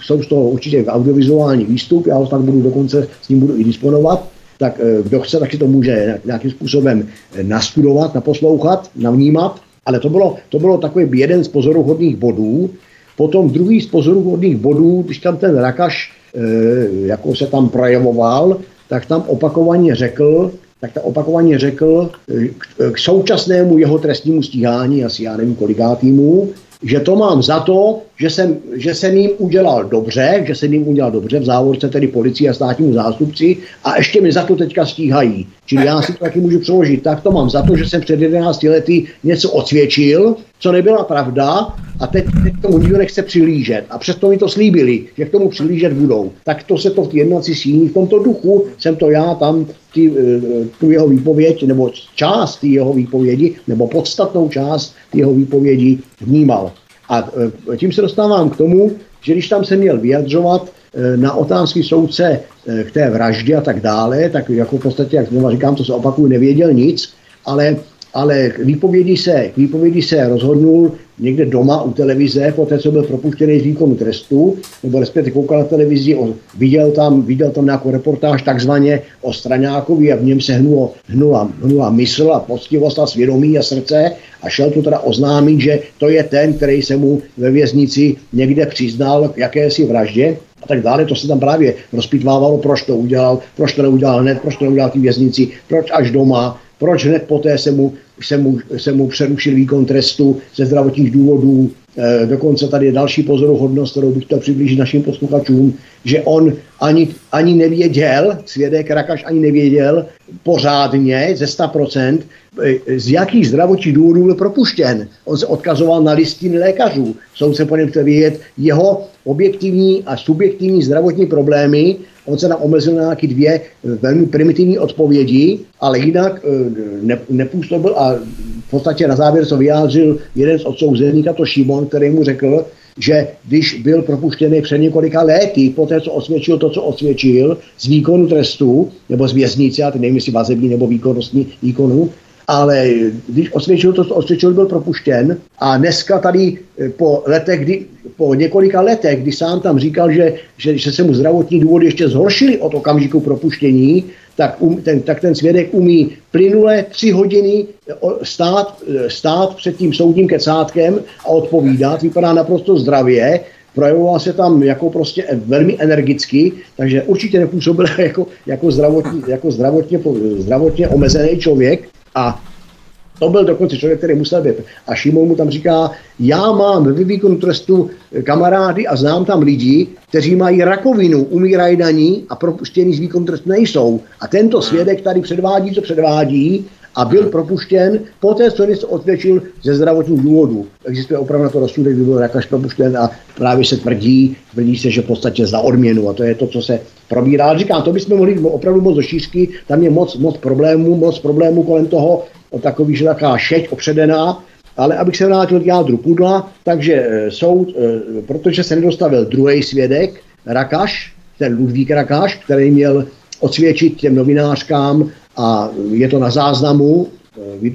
jsou z toho určitě audiovizuální výstup, já ho tak budu dokonce s ním budu i disponovat, tak eh, kdo chce, tak si to může nějakým způsobem eh, nastudovat, naposlouchat, navnímat, ale to bylo, to bylo takový jeden z pozoruhodných bodů. Potom druhý z pozoruhodných bodů, když tam ten Rakaš e, jako se tam projevoval, tak tam opakovaně řekl, tak ta opakovaně řekl k, k současnému jeho trestnímu stíhání, asi já nevím kolikátýmu, že to mám za to, že jsem, že jsem jim udělal dobře, že jsem jim udělal dobře v závorce tedy policii a státnímu zástupci a ještě mi za to teďka stíhají. Čili já si to taky můžu přeložit. Tak to mám za to, že jsem před 11 lety něco odsvědčil, co nebyla pravda a teď, teď tomu nikdo nechce přilížet. A přesto mi to slíbili, že k tomu přilížet budou. Tak to se to v jednací síni, v tomto duchu jsem to já tam ty, eh, tu jeho výpověď, nebo část jeho výpovědi, nebo podstatnou část jeho výpovědi vnímal. A eh, tím se dostávám k tomu, že když tam se měl vyjadřovat eh, na otázky soudce k té vraždě a tak dále, tak jako v podstatě, jak znovu říkám, to se opakuju, nevěděl nic, ale ale k výpovědi se, k výpovědi se rozhodnul někde doma u televize, po té, co byl propuštěný z výkonu trestu, nebo respektive koukal na televizi, on viděl tam, viděl tam nějakou reportáž takzvaně o Straňákovi a v něm se hnulo, hnula, hnula mysl a poctivost a svědomí a srdce a šel tu teda oznámit, že to je ten, který se mu ve věznici někde přiznal k jakési vraždě a tak dále. To se tam právě rozpitvávalo, proč to udělal, proč to neudělal hned, proč to neudělal v věznici, proč až doma, proč hned poté se mu, se mu, se mu přerušil výkon trestu ze zdravotních důvodů. E, dokonce tady je další pozoruhodnost, kterou bych chtěl přiblížit našim posluchačům, že on ani, ani nevěděl, svědek Rakaš ani nevěděl pořádně ze 100%, e, z jakých zdravotních důvodů byl propuštěn. On se odkazoval na listiny lékařů. Soud po něm chtěl vědět jeho objektivní a subjektivní zdravotní problémy On se nám omezil na nějaké dvě eh, velmi primitivní odpovědi, ale jinak eh, ne, nepůsobil a v podstatě na závěr se vyjádřil jeden z odsouzených, a to Šimon, který mu řekl, že když byl propuštěný před několika lety, po té, co osvědčil to, co osvědčil, z výkonu trestu, nebo z věznice, já teď nevím, jestli vazební nebo výkonnostní výkonu, ale když osvědčil to, co osvědčil, byl propuštěn. A dneska tady eh, po letech, kdy, po několika letech, kdy sám tam říkal, že, že, že se mu zdravotní důvody ještě zhoršily od okamžiku propuštění, tak, um, ten, tak ten svědek umí plynule tři hodiny eh, stát, eh, stát před tím soudním kecátkem a odpovídat, vypadá naprosto zdravě, projevoval se tam jako prostě velmi energicky, takže určitě nepůsobil jako, jako, zdravotní, jako zdravotně, zdravotně omezený člověk, a to byl dokonce člověk, který musel být. A Šimon mu tam říká, já mám ve výkonu trestu kamarády a znám tam lidi, kteří mají rakovinu, umírají na ní a propuštění z výkonu trestu nejsou. A tento svědek tady předvádí, co předvádí a byl propuštěn poté, co se osvědčil ze zdravotních důvodů. Existuje opravdu na to rozsudek, kdy byl Rakaš propuštěn a právě se tvrdí, tvrdí se, že v podstatě za odměnu a to je to, co se probírá. Ale říkám, to bychom mohli opravdu moc do šířky, tam je moc, moc problémů, moc problémů kolem toho, takový, že taková šeť opředená, ale abych se vrátil k jádru pudla, takže e, soud, e, protože se nedostavil druhý svědek, Rakaš, ten Ludvík Rakaš, který měl odsvědčit těm novinářkám a je to na záznamu, e,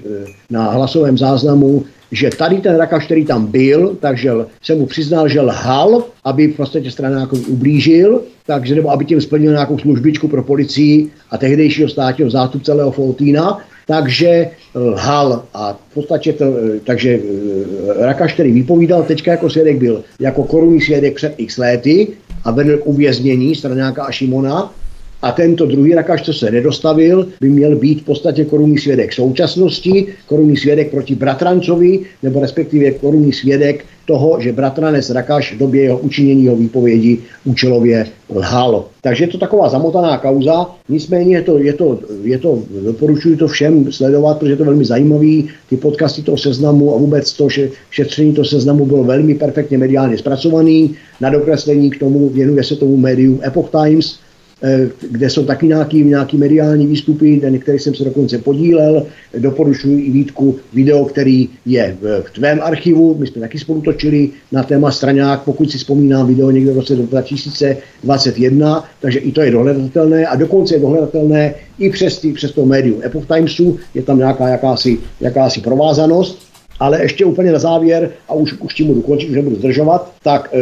na hlasovém záznamu, že tady ten Rakaš, který tam byl, takže se mu přiznal, že lhal, aby v podstatě jako ublížil, takže nebo aby tím splnil nějakou službičku pro policii a tehdejšího státního zástupce Leo Foltína, takže lhal. A v podstatě to, takže eh, Rakaš, který vypovídal teďka jako svědek byl jako korunní svědek před x léty a vedl k uvěznění Straňáka a Šimona, a tento druhý rakaž, co se nedostavil, by měl být v podstatě korunní svědek současnosti, korunní svědek proti bratrancovi, nebo respektive korunní svědek toho, že bratranec Rakaš v době jeho učinění jeho výpovědi účelově lhal. Takže je to taková zamotaná kauza, nicméně je to, je to, je to doporučuji to všem sledovat, protože je to velmi zajímavý, ty podcasty toho seznamu a vůbec to, že šetření toho seznamu bylo velmi perfektně mediálně zpracovaný, na dokreslení k tomu věnuje se tomu médium Epoch Times, kde jsou taky nějaký, nějaký mediální výstupy, na některých jsem se dokonce podílel. Doporučuji i Vítku video, který je v tvém archivu. My jsme taky spolu točili na téma Straňák, pokud si vzpomínám video někde v roce 2021, takže i to je dohledatelné a dokonce je dohledatelné i přes, tý, přes to médium Epoch Timesu, je tam nějaká jakási, jakási provázanost. Ale ještě úplně na závěr, a už, už tím budu končit, už nebudu zdržovat, tak e,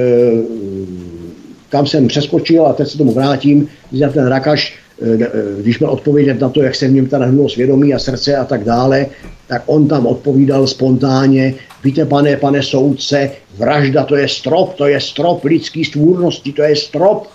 kam jsem přeskočil a teď se tomu vrátím, když ten Rakaš, e, e, když měl odpovědět na to, jak se v něm teda hnulo svědomí a srdce a tak dále, tak on tam odpovídal spontánně, víte pane, pane soudce, vražda to je strop, to je strop lidský stvůrnosti, to je strop.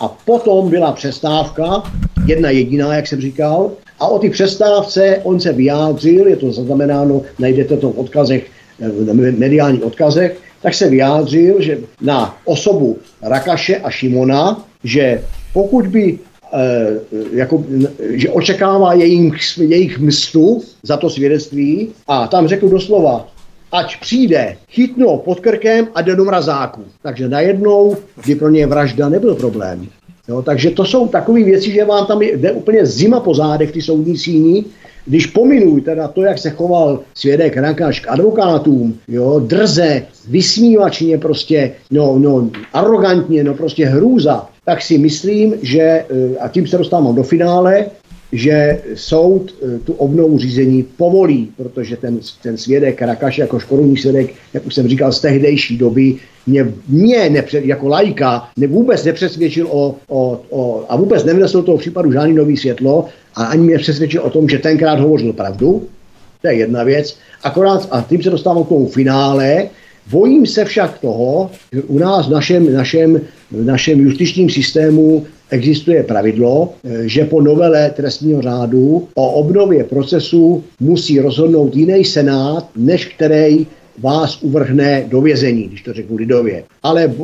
A potom byla přestávka, jedna jediná, jak jsem říkal, a o ty přestávce on se vyjádřil, je to zaznamenáno, najdete to v odkazech, v mediálních odkazech, tak se vyjádřil, že na osobu Rakaše a Šimona, že pokud by eh, jako, že očekává jejich, jejich mstu za to svědectví a tam řekl doslova, ať přijde, chytno pod krkem a jde do mrazáku. Takže najednou, kdy pro ně vražda nebyl problém. Jo, takže to jsou takové věci, že vám tam jde úplně zima po zádech, ty soudní síní, když pominu teda to, jak se choval svědek Rakaš k advokátům, jo, drze, vysmívačně prostě, no, no, arrogantně, no prostě hrůza, tak si myslím, že, eh, a tím se dostávám do finále, že soud eh, tu obnovu řízení povolí, protože ten, ten svědek Rakaš jako škorunní svědek, jak už jsem říkal, z tehdejší doby mě, mě nepřed, jako lajka ne, vůbec nepřesvědčil o, o, o, a vůbec nevnesl toho případu žádný nový světlo a ani mě přesvědčil o tom, že tenkrát hovořil pravdu. To je jedna věc. Akorát, a tím se dostávám k tomu finále, Bojím se však toho, že u nás v našem, našem, v našem justičním systému existuje pravidlo, že po novele trestního řádu o obnově procesu musí rozhodnout jiný senát, než který vás uvrhne do vězení, když to řeknu lidově. Ale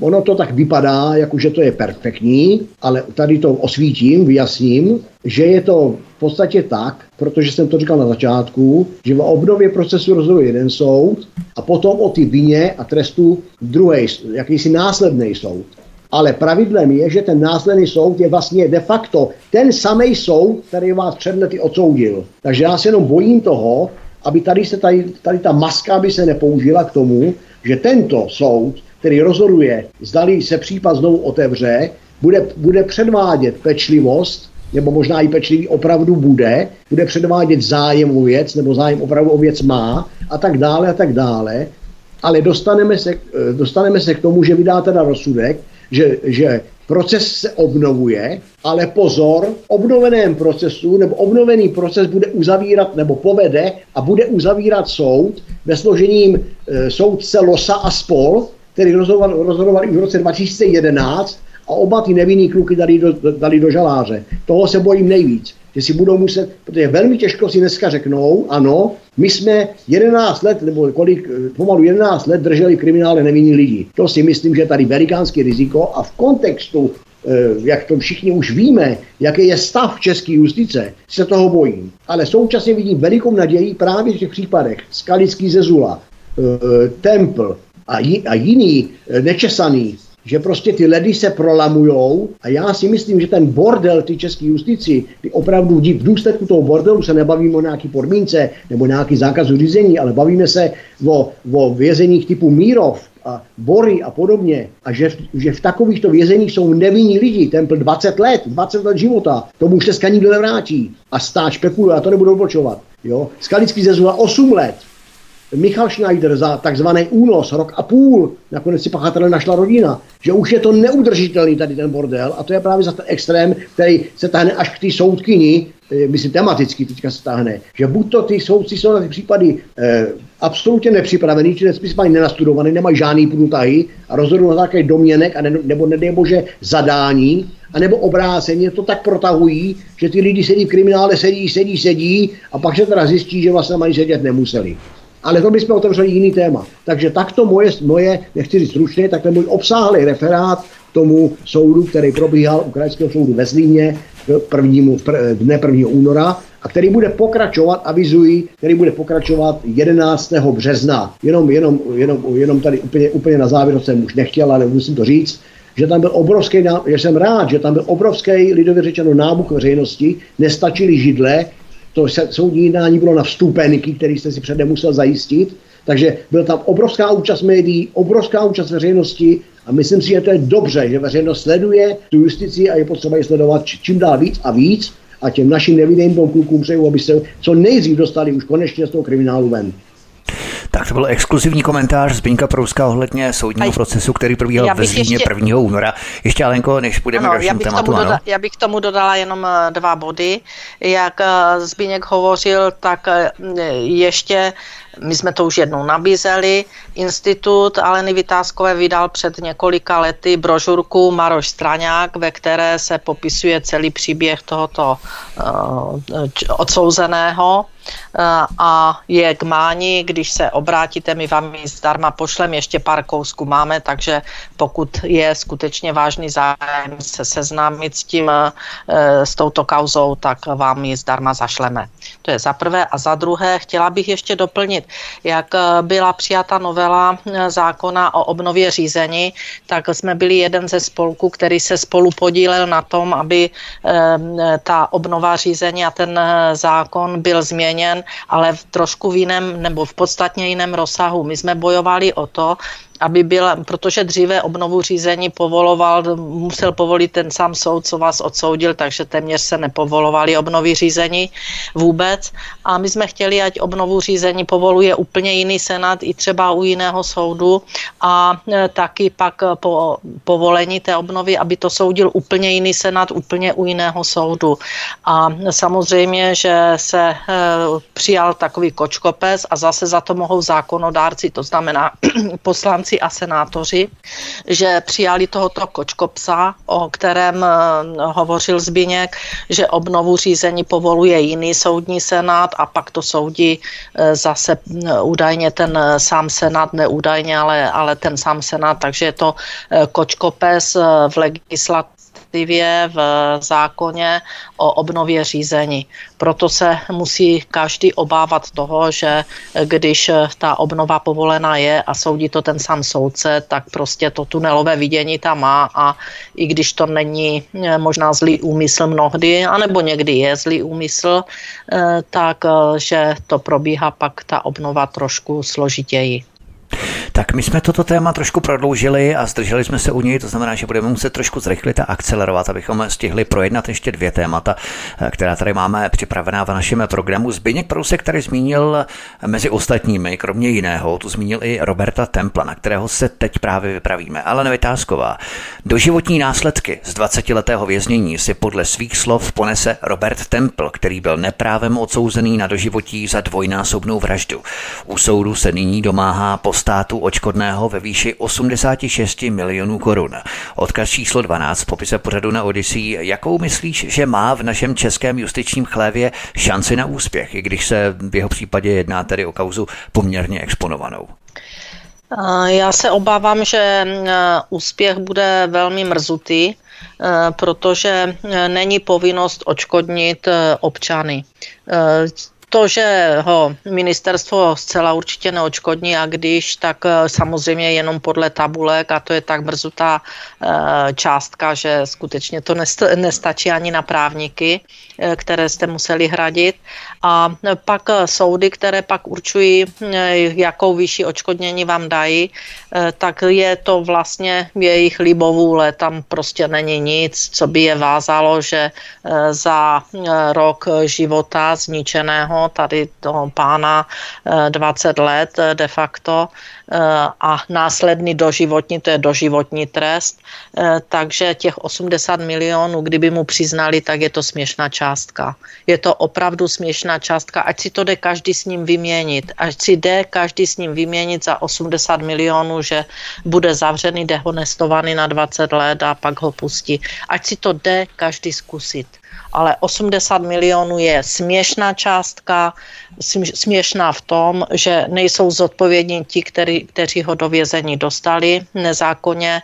ono to tak vypadá, jako že to je perfektní, ale tady to osvítím, vyjasním, že je to v podstatě tak, protože jsem to říkal na začátku, že v obnově procesu rozhoduje jeden soud a potom o ty vině a trestu druhý, jakýsi následný soud. Ale pravidlem je, že ten následný soud je vlastně de facto ten samý soud, který vás před lety odsoudil. Takže já se jenom bojím toho, aby tady, se tady, tady ta maska by se nepoužila k tomu, že tento soud, který rozhoduje, zdali se případ znovu otevře, bude, bude předvádět pečlivost, nebo možná i pečlivý opravdu bude, bude předvádět zájem o věc, nebo zájem opravdu o věc má, a tak dále, a tak dále. Ale dostaneme se, dostaneme se k tomu, že vydá teda rozsudek, že, že proces se obnovuje, ale pozor, obnoveném procesu nebo obnovený proces bude uzavírat nebo povede a bude uzavírat soud ve složením e, soudce Losa a spol, který rozhodoval, rozhodoval i v roce 2011 a oba ty nevinný kluky dali do, dali do žaláře. Toho se bojím nejvíc, že si budou muset, protože velmi těžko si dneska řeknou, ano, my jsme 11 let, nebo kolik, pomalu 11 let drželi kriminále nevinní lidi. To si myslím, že je tady velikánský riziko a v kontextu eh, jak to všichni už víme, jaký je stav české justice, se toho bojím. Ale současně vidím velikou naději právě v těch případech Skalický Zezula, eh, Templ a, jiný eh, nečesaný, že prostě ty ledy se prolamujou a já si myslím, že ten bordel ty české justici, ty opravdu v důsledku toho bordelu se nebavíme o nějaký podmínce nebo nějaký zákazu řízení, ale bavíme se o, o vězeních typu Mírov, a Bory a podobně, a že, že v takovýchto vězeních jsou nevinní lidi, templ 20 let, 20 let života, tomu už se nikdo nevrátí. A stát špekuluje, a to nebudu odbočovat. Jo? Skalický zezula 8 let, Michal Schneider za takzvaný únos, rok a půl, nakonec si pachatele našla rodina, že už je to neudržitelný tady ten bordel a to je právě za ten extrém, který se tahne až k té soudkyni, eh, myslím tematicky teďka se tahne, že buď to ty soudci jsou na ty případy eh, absolutně nepřipravený, či spíš mají nenastudovaný, nemají žádný průtahy a rozhodují na základě domněnek a ne, nebo nedej bože zadání, a nebo obráceně to tak protahují, že ty lidi sedí v kriminále, sedí, sedí, sedí a pak se teda zjistí, že vlastně mají sedět nemuseli ale to bychom otevřeli jiný téma. Takže takto moje, moje nechci říct stručně, tak ten můj obsáhlý referát k tomu soudu, který probíhal u Krajského soudu ve Zlíně prvnímu, dne 1. února a který bude pokračovat, avizuji, který bude pokračovat 11. března. Jenom, jenom, jenom, jenom tady úplně, úplně na závěr, jsem už nechtěl, ale musím to říct. že tam byl obrovský, že jsem rád, že tam byl obrovský, lidově řečeno, nábuk veřejnosti, nestačily židle, to se, soudní jednání bylo na vstupenky, který jste si předem musel zajistit, takže byl tam obrovská účast médií, obrovská účast veřejnosti a myslím si, že to je dobře, že veřejnost sleduje tu justici a je potřeba ji sledovat čím dál víc a víc a těm našim nevidejným klukům přeju, aby se co nejdřív dostali už konečně z toho kriminálu ven. Tak to byl exkluzivní komentář Zbínka Prouska ohledně soudního procesu, který probíhal ve Zlíně ještě... 1. února. Ještě Alenko, než půjdeme ano, k dalšímu tématu. Doda- já bych k tomu dodala jenom eh, dva body. Jak eh, Zbíněk hovořil, tak eh, ještě my jsme to už jednou nabízeli. Institut Aleny Vytázkové vydal před několika lety brožurku Maroš Straňák, ve které se popisuje celý příběh tohoto uh, odsouzeného a je k máni, když se obrátíte, my vám ji zdarma pošlem, ještě pár kousků máme, takže pokud je skutečně vážný zájem se seznámit s tím, uh, s touto kauzou, tak vám ji zdarma zašleme. To je za prvé. A za druhé, chtěla bych ještě doplnit, jak eh, byla přijata novela eh, zákona o obnově řízení, tak jsme byli jeden ze spolků, který se spolu podílel na tom, aby eh, ta obnova řízení a ten zákon byl změněn, ale v trošku v jiném nebo v podstatně jiném rozsahu. My jsme bojovali o to, aby byla, protože dříve obnovu řízení povoloval, musel povolit ten sám soud, co vás odsoudil, takže téměř se nepovolovali obnovy řízení vůbec. A my jsme chtěli, ať obnovu řízení povoluje úplně jiný senát i třeba u jiného soudu a e, taky pak po povolení té obnovy, aby to soudil úplně jiný senát, úplně u jiného soudu. A samozřejmě, že se e, přijal takový kočkopes a zase za to mohou zákonodárci, to znamená poslanci poslanci a senátoři, že přijali tohoto kočkopsa, o kterém eh, hovořil Zběněk, že obnovu řízení povoluje jiný soudní senát a pak to soudí eh, zase eh, údajně ten sám senát, neúdajně, ale, ale ten sám senát, takže je to kočkopes v legislativě legislativě, v zákoně o obnově řízení. Proto se musí každý obávat toho, že když ta obnova povolená je a soudí to ten sám soudce, tak prostě to tunelové vidění tam má a i když to není eh, možná zlý úmysl mnohdy, anebo někdy je zlý úmysl, eh, tak eh, že to probíhá pak ta obnova trošku složitěji. Tak my jsme toto téma trošku prodloužili a zdrželi jsme se u něj, to znamená, že budeme muset trošku zrychlit a akcelerovat, abychom stihli projednat ještě dvě témata, která tady máme připravená v našem programu. Zbyněk Prousek tady zmínil mezi ostatními, kromě jiného, tu zmínil i Roberta Templa, na kterého se teď právě vypravíme. Ale nevytázková. Doživotní následky z 20-letého věznění si podle svých slov ponese Robert Temple, který byl neprávem odsouzený na doživotí za dvojnásobnou vraždu. U soudu se nyní domáhá po státu očkodného ve výši 86 milionů korun. Odkaz číslo 12 v popise pořadu na Odyssey. Jakou myslíš, že má v našem českém justičním chlévě šanci na úspěch, i když se v jeho případě jedná tedy o kauzu poměrně exponovanou? Já se obávám, že úspěch bude velmi mrzutý, protože není povinnost očkodnit občany to, že ho ministerstvo zcela určitě neočkodní a když, tak eh, samozřejmě jenom podle tabulek a to je tak mrzutá eh, částka, že skutečně to nestačí ani na právníky, které jste museli hradit. A pak soudy, které pak určují, jakou výši očkodnění vám dají, tak je to vlastně jejich libovůle. Tam prostě není nic, co by je vázalo, že za rok života zničeného tady toho pána 20 let de facto Eh, a následný doživotní, to je doživotní trest, eh, takže těch 80 milionů, kdyby mu přiznali, tak je to směšná částka. Je to opravdu směšná částka, ať si to jde každý s ním vyměnit, ať si jde každý s ním vyměnit za 80 milionů, že bude zavřený, dehonestovaný na 20 let a pak ho pustí. Ať si to jde každý zkusit ale 80 milionů je směšná částka, směšná v tom, že nejsou zodpovědní ti, který, kteří ho do vězení dostali nezákonně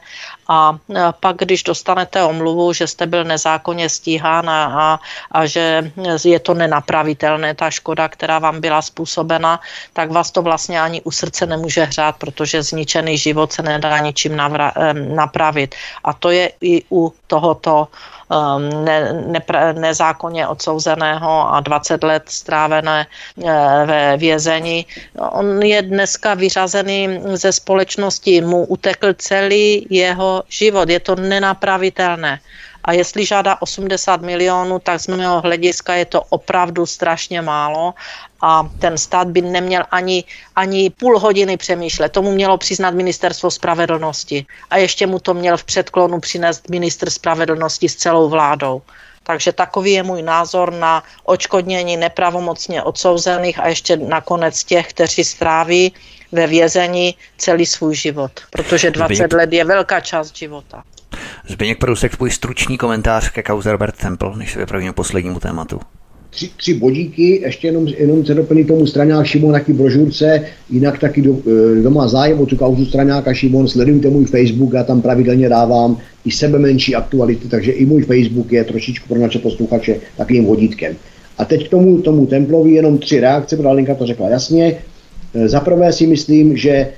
a pak, když dostanete omluvu, že jste byl nezákonně stíhán a, a, a že je to nenapravitelné, ta škoda, která vám byla způsobena, tak vás to vlastně ani u srdce nemůže hřát, protože zničený život se nedá ničím navra, napravit. A to je i u tohoto Um, ne, ne, nezákonně odsouzeného a 20 let strávené eh, ve vězení. On je dneska vyřazený ze společnosti, mu utekl celý jeho život, je to nenapravitelné. A jestli žádá 80 milionů, tak z mého hlediska je to opravdu strašně málo a ten stát by neměl ani, ani půl hodiny přemýšlet. Tomu mělo přiznat ministerstvo spravedlnosti a ještě mu to měl v předklonu přinést ministr spravedlnosti s celou vládou. Takže takový je můj názor na očkodnění nepravomocně odsouzených a ještě nakonec těch, kteří stráví ve vězení celý svůj život, protože 20 let je velká část života. Zbyněk Prusek, tvůj stručný komentář ke kauze Robert Temple, než se vypravíme poslednímu tématu tři, tři bodíky, ještě jenom, jenom se doplní tomu straňák Šimon taky brožurce, jinak taky do, kdo má zájem o tu kauzu straňáka Šimon, sledujte můj Facebook, já tam pravidelně dávám i sebe menší aktuality, takže i můj Facebook je trošičku pro naše posluchače takovým vodítkem. A teď k tomu, tomu Templovi jenom tři reakce, protože Linka to řekla jasně. E, za prvé si myslím, že e,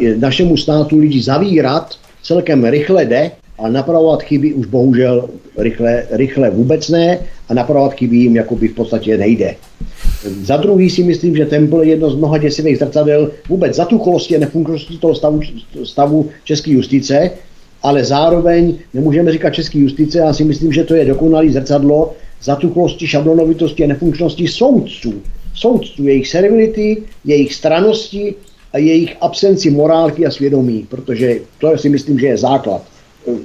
e, našemu státu lidi zavírat celkem rychle jde, a napravovat chyby už bohužel rychle, rychle vůbec ne a napravovat chyby jim jakoby v podstatě nejde. Za druhý si myslím, že Temple je jedno z mnoha děsivých zrcadel vůbec zatucholosti a nefunkčnosti toho stavu, stavu české justice, ale zároveň nemůžeme říkat české justice, já si myslím, že to je dokonalý zrcadlo zatuchlosti, šablonovitosti a nefunkčnosti soudců. Soudců, jejich servility, jejich stranosti jejich absenci morálky a svědomí, protože to si myslím, že je základ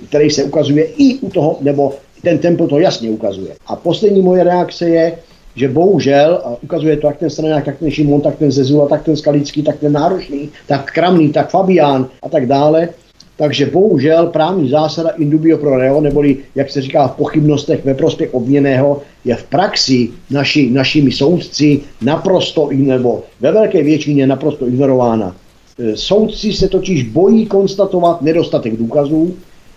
který se ukazuje i u toho, nebo ten tempo to jasně ukazuje. A poslední moje reakce je, že bohužel, a ukazuje to jak ten stranák, tak ten Šimon, tak ten Zezula, tak ten Skalický, tak ten Náročný, tak Kramný, tak Fabián a tak dále, takže bohužel právní zásada indubio pro reo, neboli jak se říká v pochybnostech ve prospěch obměného, je v praxi naši, našimi soudci naprosto, nebo ve velké většině naprosto ignorována. E, soudci se totiž bojí konstatovat nedostatek důkazů,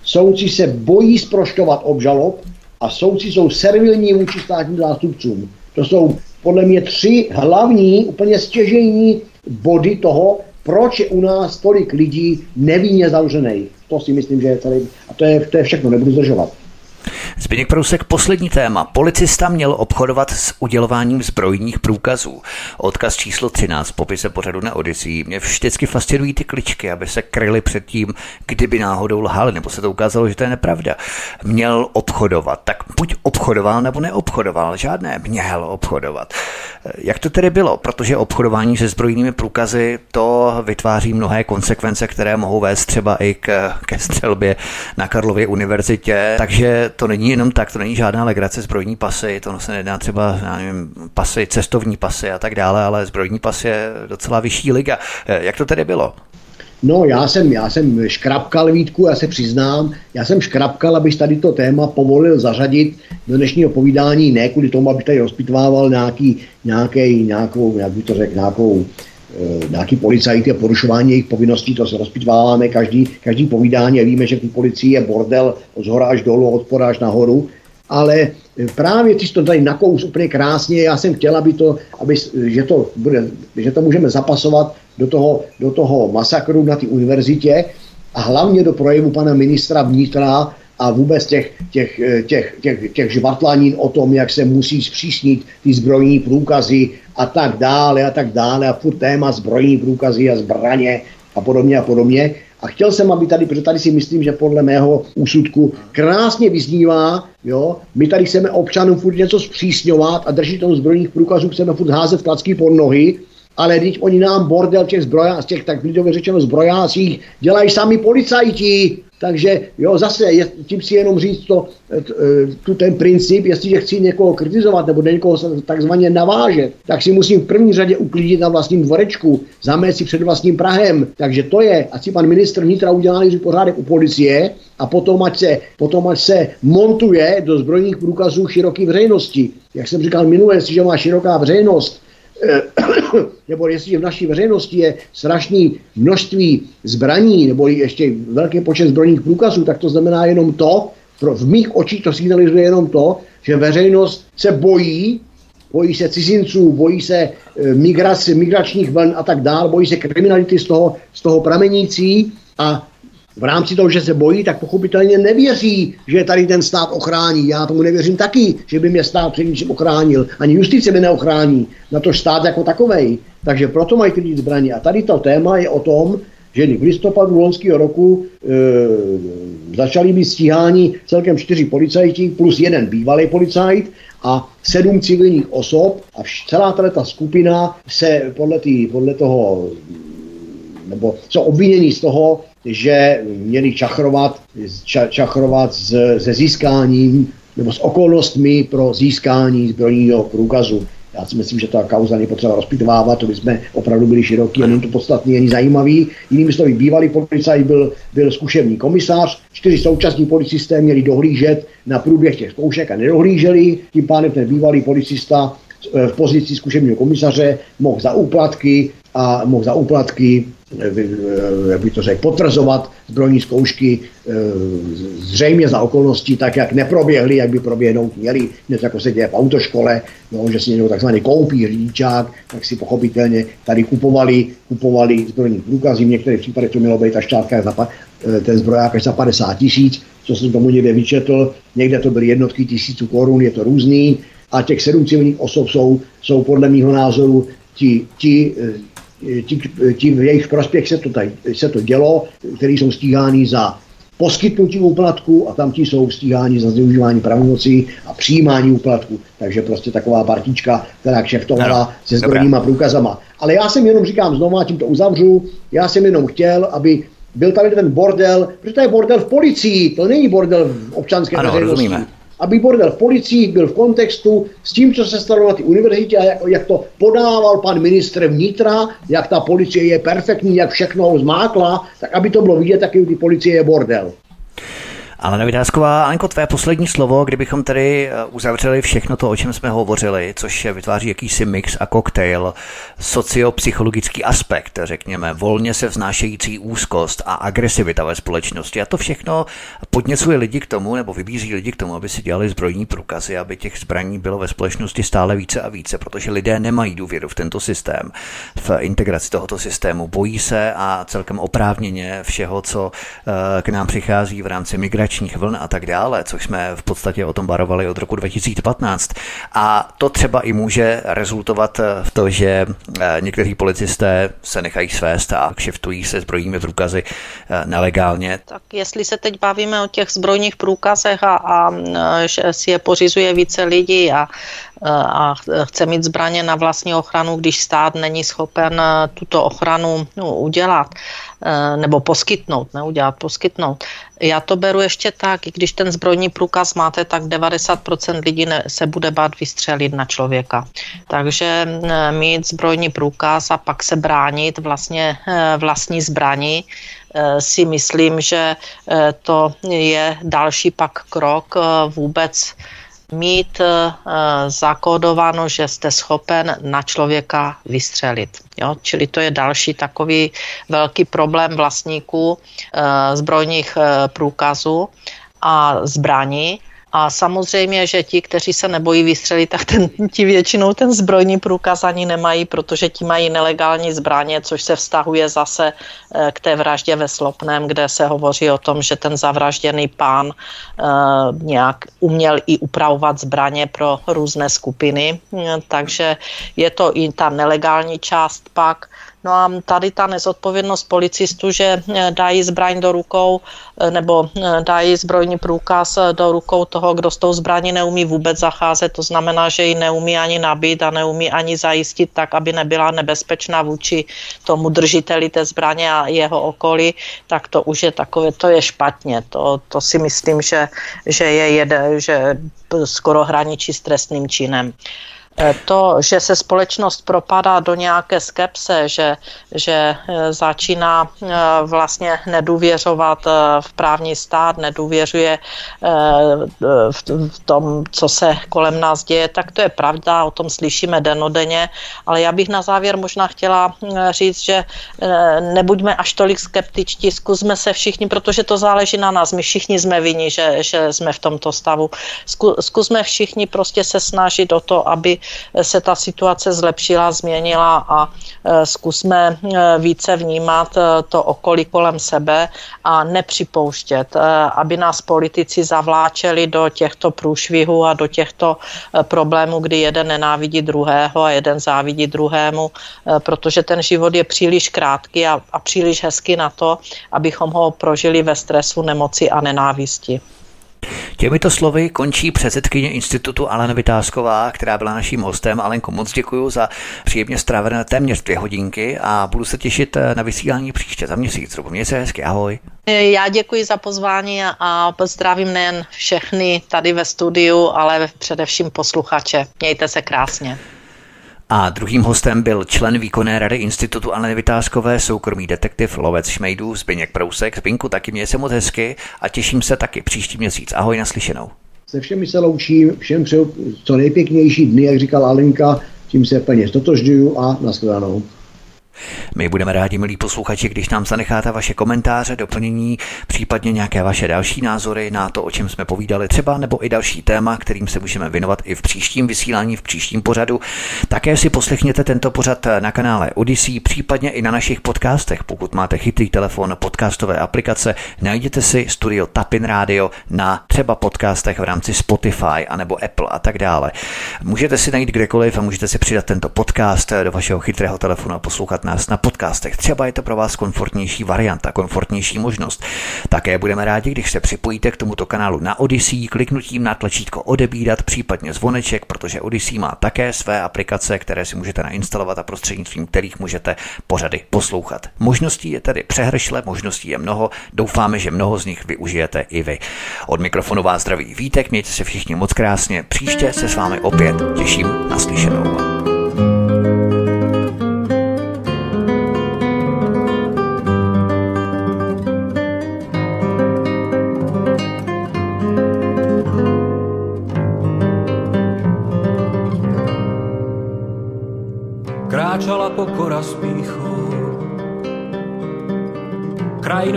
Soudci se bojí sproštovat obžalob a soudci jsou servilní vůči státním zástupcům. To jsou podle mě tři hlavní, úplně stěžejní body toho, proč je u nás tolik lidí nevinně zavřených. To si myslím, že je tady. A to je, to je všechno, nebudu zdržovat. Zbigněk Prousek, poslední téma. Policista měl obchodovat s udělováním zbrojních průkazů. Odkaz číslo 13 popise pořadu na Odyssey. Mě vždycky fascinují ty kličky, aby se kryly před tím, kdyby náhodou lhali, nebo se to ukázalo, že to je nepravda. Měl obchodovat. Tak buď obchodoval, nebo neobchodoval. Žádné měl obchodovat. Jak to tedy bylo? Protože obchodování se zbrojnými průkazy to vytváří mnohé konsekvence, které mohou vést třeba i k, ke střelbě na Karlově univerzitě. Takže to není jenom tak, to není žádná legrace zbrojní pasy, to se nedá třeba, já nevím, pasy, cestovní pasy a tak dále, ale zbrojní pas je docela vyšší liga. Jak to tedy bylo? No, já jsem, já jsem škrapkal, Vítku, já se přiznám, já jsem škrapkal, abych tady to téma povolil zařadit do dnešního povídání, ne kvůli tomu, abych tady rozpitvával nějaký, nějaký, nějakou, jak bych to řekl, nějakou, nějaký policajty a porušování jejich povinností, to se rozpitváváme každý, každý povídání a víme, že v policii je bordel od zhora až dolů, od spora až nahoru, ale právě ty jsi to tady nakous úplně krásně, já jsem chtěl, aby to, aby, že, to bude, že to můžeme zapasovat do toho, do toho masakru na té univerzitě a hlavně do projevu pana ministra vnitra a vůbec těch, těch, těch, těch, těch žvatlanin o tom, jak se musí zpřísnit ty zbrojní průkazy a tak dále a tak dále a furt téma zbrojní průkazy a zbraně a podobně a podobně. A chtěl jsem, aby tady, protože tady si myslím, že podle mého úsudku krásně vyznívá, jo, my tady chceme občanům furt něco zpřísňovat a držitelům zbrojních průkazů chceme furt házet klacky pod nohy, ale když oni nám bordel těch zbrojá, z těch tak lidově řečeno zbrojácích dělají sami policajti. Takže jo, zase, je, tím si jenom říct to, tu ten princip, jestliže chci někoho kritizovat nebo někoho takzvaně navážet, tak si musím v první řadě uklidit na vlastním dvorečku, zamést si před vlastním Prahem. Takže to je, ať si pan ministr vnitra udělá pořádek u policie a potom ať, se, potom ať se montuje do zbrojních průkazů široké veřejnosti. Jak jsem říkal minule, jestliže má široká veřejnost Eh, nebo jestli v naší veřejnosti je strašný množství zbraní, nebo ještě velký počet zbrojních průkazů, tak to znamená jenom to, v mých očích to signalizuje jenom to, že veřejnost se bojí, bojí se cizinců, bojí se eh, migrace, migračních vln a tak dále, bojí se kriminality z toho, z toho pramenící a v rámci toho, že se bojí, tak pochopitelně nevěří, že tady ten stát ochrání. Já tomu nevěřím taky, že by mě stát před ničím ochránil. Ani justice by neochrání. Na to stát jako takovej. Takže proto mají klidit zbraně. A tady to téma je o tom, že v listopadu loňského roku e, začali být stíháni celkem čtyři policajti plus jeden bývalý policajt a sedm civilních osob a celá ta skupina se podle, tý, podle toho nebo jsou obviněni z toho, že měli čachrovat, ča, čachrovat s, se získáním nebo s okolnostmi pro získání zbrojního průkazu. Já si myslím, že ta kauza není potřeba rozpitovávat, to by jsme opravdu byli široký a není to podstatný ani zajímavý. Jinými slovy, bývalý policajt byl, byl zkušební komisář, čtyři současní policisté měli dohlížet na průběh těch zkoušek a nedohlíželi, tím pádem ten bývalý policista eh, v pozici zkušebního komisaře mohl za úplatky a mohl za úplatky Eh, jak by to řekl, potvrzovat zbrojní zkoušky eh, zřejmě za okolností tak, jak neproběhly, jak by proběhnout měly, něco jako se děje v autoškole, no, že si někdo takzvaný koupí řidičák, tak si pochopitelně tady kupovali, kupovali zbrojní průkazy, v některých případech to mělo být až částka za, eh, ten zbroják až za 50 tisíc, co jsem tomu někde vyčetl, někde to byly jednotky tisíců korun, je to různý, a těch sedm civilních osob jsou, jsou podle mého názoru ti, ti ti, ti v jejich prospěch se to, tady, se to dělo, který jsou stíháni za poskytnutí úplatku a tam ti jsou stíháni za zneužívání pravomocí a přijímání úplatku. Takže prostě taková partička, která kšeftovala no, se zbrojníma průkazama. Ale já jsem jenom říkám znovu, a tím to uzavřu, já jsem jenom chtěl, aby byl tady ten bordel, protože to je bordel v policii, to není bordel v občanské ano, veřejnosti. Rozumíme aby bordel v policii byl v kontextu s tím, co se stalo na té univerzitě a jak, jak to podával pan ministr vnitra, jak ta policie je perfektní, jak všechno zmákla, tak aby to bylo vidět, jaký ty policie je bordel. Ale Nevydásková, Anko, tvé poslední slovo, kdybychom tady eh, uzavřeli všechno to, o čem jsme hovořili, což vytváří jakýsi mix a koktejl, sociopsychologický aspekt, řekněme, volně se vznášející úzkost a agresivita ve společnosti. A to všechno podněcuje lidi k tomu, nebo vybízí lidi k tomu, aby si dělali zbrojní průkazy, aby těch zbraní bylo ve společnosti stále více a více, protože lidé nemají důvěru v tento systém, v integraci tohoto systému, bojí se a celkem oprávněně všeho, co eh, k nám přichází v rámci migrace migračních vln a tak dále, což jsme v podstatě o tom barovali od roku 2015. A to třeba i může rezultovat v to, že eh, někteří policisté se nechají svést a kšeftují se zbrojními průkazy eh, nelegálně. Tak jestli se teď bavíme o těch zbrojních průkazech a, a eh, že si je pořizuje více lidí a a chce mít zbraně na vlastní ochranu, když stát není schopen tuto ochranu no, udělat nebo poskytnout, neudělat, poskytnout. Já to beru ještě tak, i když ten zbrojní průkaz máte, tak 90% lidí ne, se bude bát vystřelit na člověka. Takže mít zbrojní průkaz a pak se bránit vlastně vlastní zbraní, si myslím, že to je další pak krok vůbec mít uh, zakódováno, že jste schopen na člověka vystřelit. Jo? Čili to je další takový velký problém vlastníků uh, zbrojních průkazů a zbraní, a samozřejmě, že ti, kteří se nebojí vystřelit, tak ten, ti většinou ten zbrojní průkaz ani nemají, protože ti mají nelegální zbraně, což se vztahuje zase eh, k té vraždě ve Slopném, kde se hovoří o tom, že ten zavražděný pán uh, nějak uměl i upravovat zbraně pro různé skupiny. Takže je to i ta nelegální část pak. No a tady ta nezodpovědnost policistů, že dají zbraň do rukou nebo dají zbrojní průkaz do rukou toho, kdo s tou zbraní neumí vůbec zacházet, to znamená, že ji neumí ani nabít a neumí ani zajistit tak, aby nebyla nebezpečná vůči tomu držiteli té zbraně a jeho okolí, tak to už je takové, to je špatně. To, to si myslím, že, že je jede, že skoro hraničí s trestným činem. Eh, to, že se společnost propadá do nějaké skepse, že, že eh, začíná eh, vlastně nedůvěřovat v právní stát, nedůvěřuje v tom, co se kolem nás děje, tak to je pravda, o tom slyšíme denodenně, ale já bych na závěr možná chtěla říct, že nebuďme až tolik skeptičtí, zkusme se všichni, protože to záleží na nás, my všichni jsme vinni, že, že jsme v tomto stavu. Zkusme všichni prostě se snažit o to, aby se ta situace zlepšila, změnila a e, zkusme e, více vnímat e, to okolí kolem sebe a nepřipouštět, aby nás politici zavláčeli do těchto průšvihů a do těchto problémů, kdy jeden nenávidí druhého a jeden závidí druhému, protože ten život je příliš krátký a, a příliš hezký na to, abychom ho prožili ve stresu, nemoci a nenávisti. Těmito slovy končí předsedkyně institutu Alena Vytázková, která byla naším hostem. Alenko, moc děkuji za příjemně strávené téměř dvě hodinky a budu se těšit na vysílání příště za měsíc. Mějte se hezky, ahoj. Já děkuji za pozvání a pozdravím nejen všechny tady ve studiu, ale především posluchače. Mějte se krásně. A druhým hostem byl člen výkonné rady Institutu Aleny Vytázkové, soukromý detektiv Lovec Šmejdů, Zbyněk Prousek. Zbyňku, taky mě se moc hezky a těším se taky příští měsíc. Ahoj, naslyšenou. Se všemi se loučím, všem přeju co nejpěknější dny, jak říkal Alenka, tím se plně stotožňuju a nashledanou. My budeme rádi, milí posluchači, když nám zanecháte vaše komentáře, doplnění, případně nějaké vaše další názory na to, o čem jsme povídali třeba, nebo i další téma, kterým se můžeme věnovat i v příštím vysílání, v příštím pořadu. Také si poslechněte tento pořad na kanále Odyssey, případně i na našich podcastech. Pokud máte chytrý telefon, podcastové aplikace, najděte si studio Tapin Radio na třeba podcastech v rámci Spotify anebo Apple a tak dále. Můžete si najít kdekoliv a můžete si přidat tento podcast do vašeho chytrého telefonu a poslouchat nás na podcastech. Třeba je to pro vás komfortnější varianta, komfortnější možnost. Také budeme rádi, když se připojíte k tomuto kanálu na Odyssey kliknutím na tlačítko odebírat, případně zvoneček, protože Odyssey má také své aplikace, které si můžete nainstalovat a prostřednictvím kterých můžete pořady poslouchat. Možností je tedy přehršle, možností je mnoho, doufáme, že mnoho z nich využijete i vy. Od mikrofonu vás zdraví Vítek, mějte se všichni moc krásně, příště se s vámi opět těším na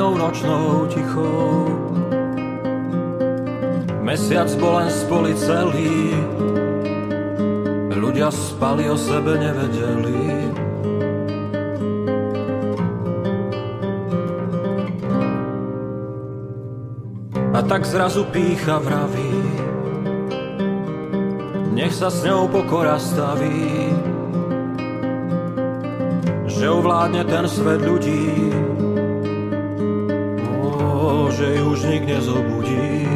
krajinou nočnou tichou. Mesiac bol len spoli celý, ľudia spali o sebe nevedeli. A tak zrazu pícha vraví, nech sa s ňou pokora staví že ovládne ten svet ľudí, že ju už nik nezobudí.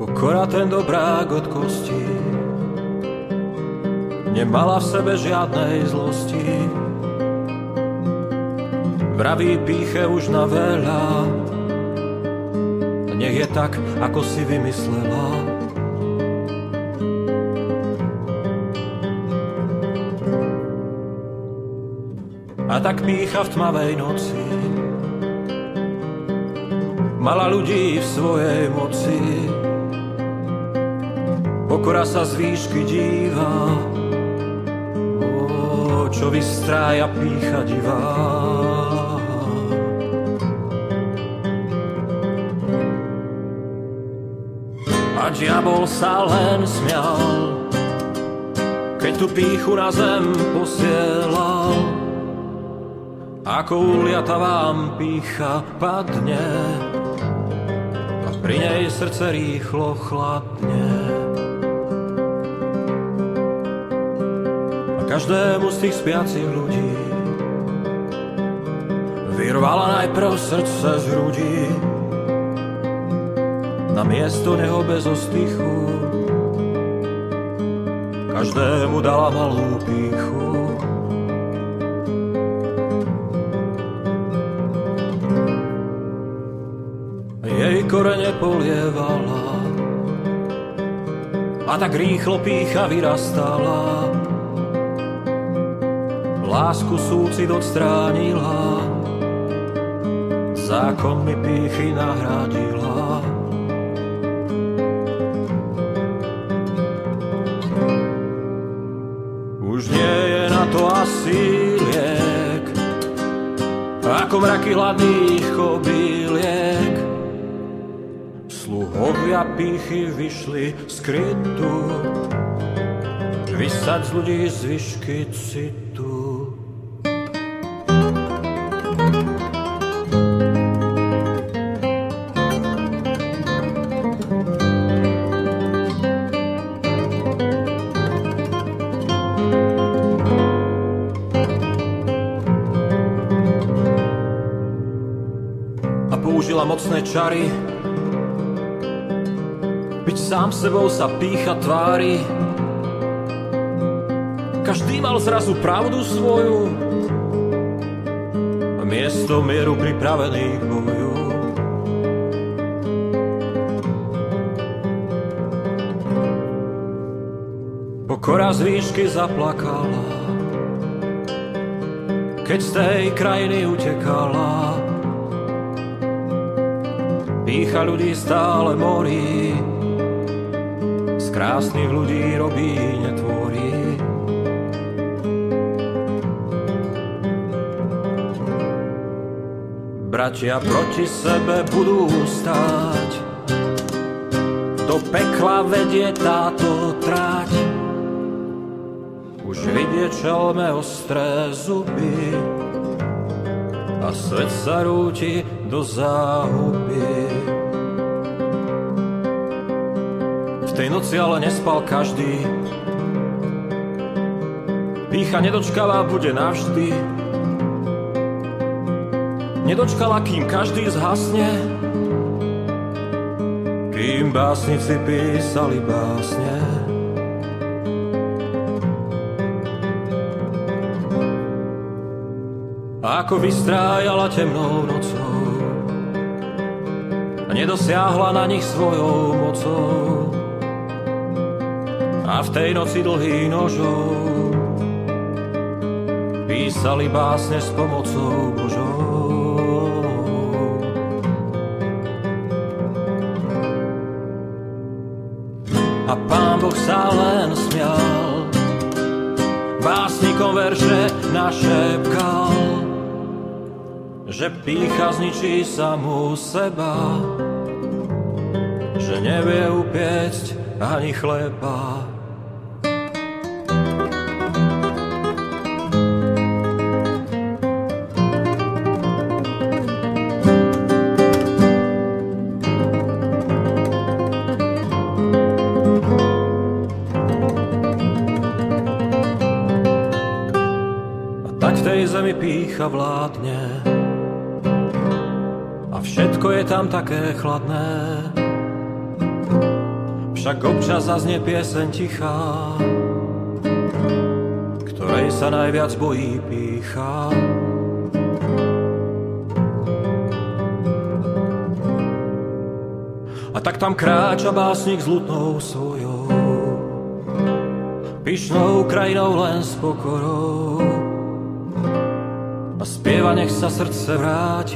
Pokora ten dobrák od kosti, nemala v sebe žiadnej zlosti. Vraví píche už na veľa, nech je tak, ako si vymyslela. A tak pícha v tmavej noci. Mala ľudí v svojej moci, pokora sa z výšky díva, o, čo vystrája pícha divá. A diabol sa len smial, keď tu píchu na zem posielal Ako uliata vám pícha padne a pri nej srdce rýchlo chladne. A každému z tých spiacich ľudí vyrvala najprv srdce z hrudí na miesto neho bez ostichu každému dala malú píchu. Korene polievala a tak rýchlo pícha vyrastala. Lásku súcit odstránila, zákon mi píchy nahradila. Už nie je na to asi liek, ako mraky hladných kobíliek. Píchy vyšli z krytu, vysať z ľudí zvyšky citu. mocné čary. Sám sebou sa pícha tvári. Každý mal zrazu pravdu svoju. A miesto mieru pripravených boju. Pokora z výšky zaplakala, keď z tej krajiny utekala. Pícha ľudí stále morí, krásnych ľudí robí netvorí. Bratia proti sebe budú stáť, do pekla vedie táto tráť. Už vidie čelme ostré zuby a svet sa rúti do záhuby. Tej noci ale nespal každý. Pícha nedočkavá bude navždy. Nedočkala, kým každý zhasne. Kým básnici písali básne. A ako vystrájala temnou nocou nedosiahla na nich svojou mocou. A v tej noci dlhý nožou písali básne s pomocou Božou. A pán Boh sa len smial, básnikom verše našepkal, že pícha zničí samú seba že nevie upiecť ani chleba. Také chladné však občas zaznie pieseň tichá, ktorej sa najviac bojí pícha. A tak tam kráča básnik s lutnou svojou, pyšnou krajinou len s pokorou. A spieva, nech sa srdce vráti,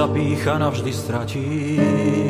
sa navždy stratí.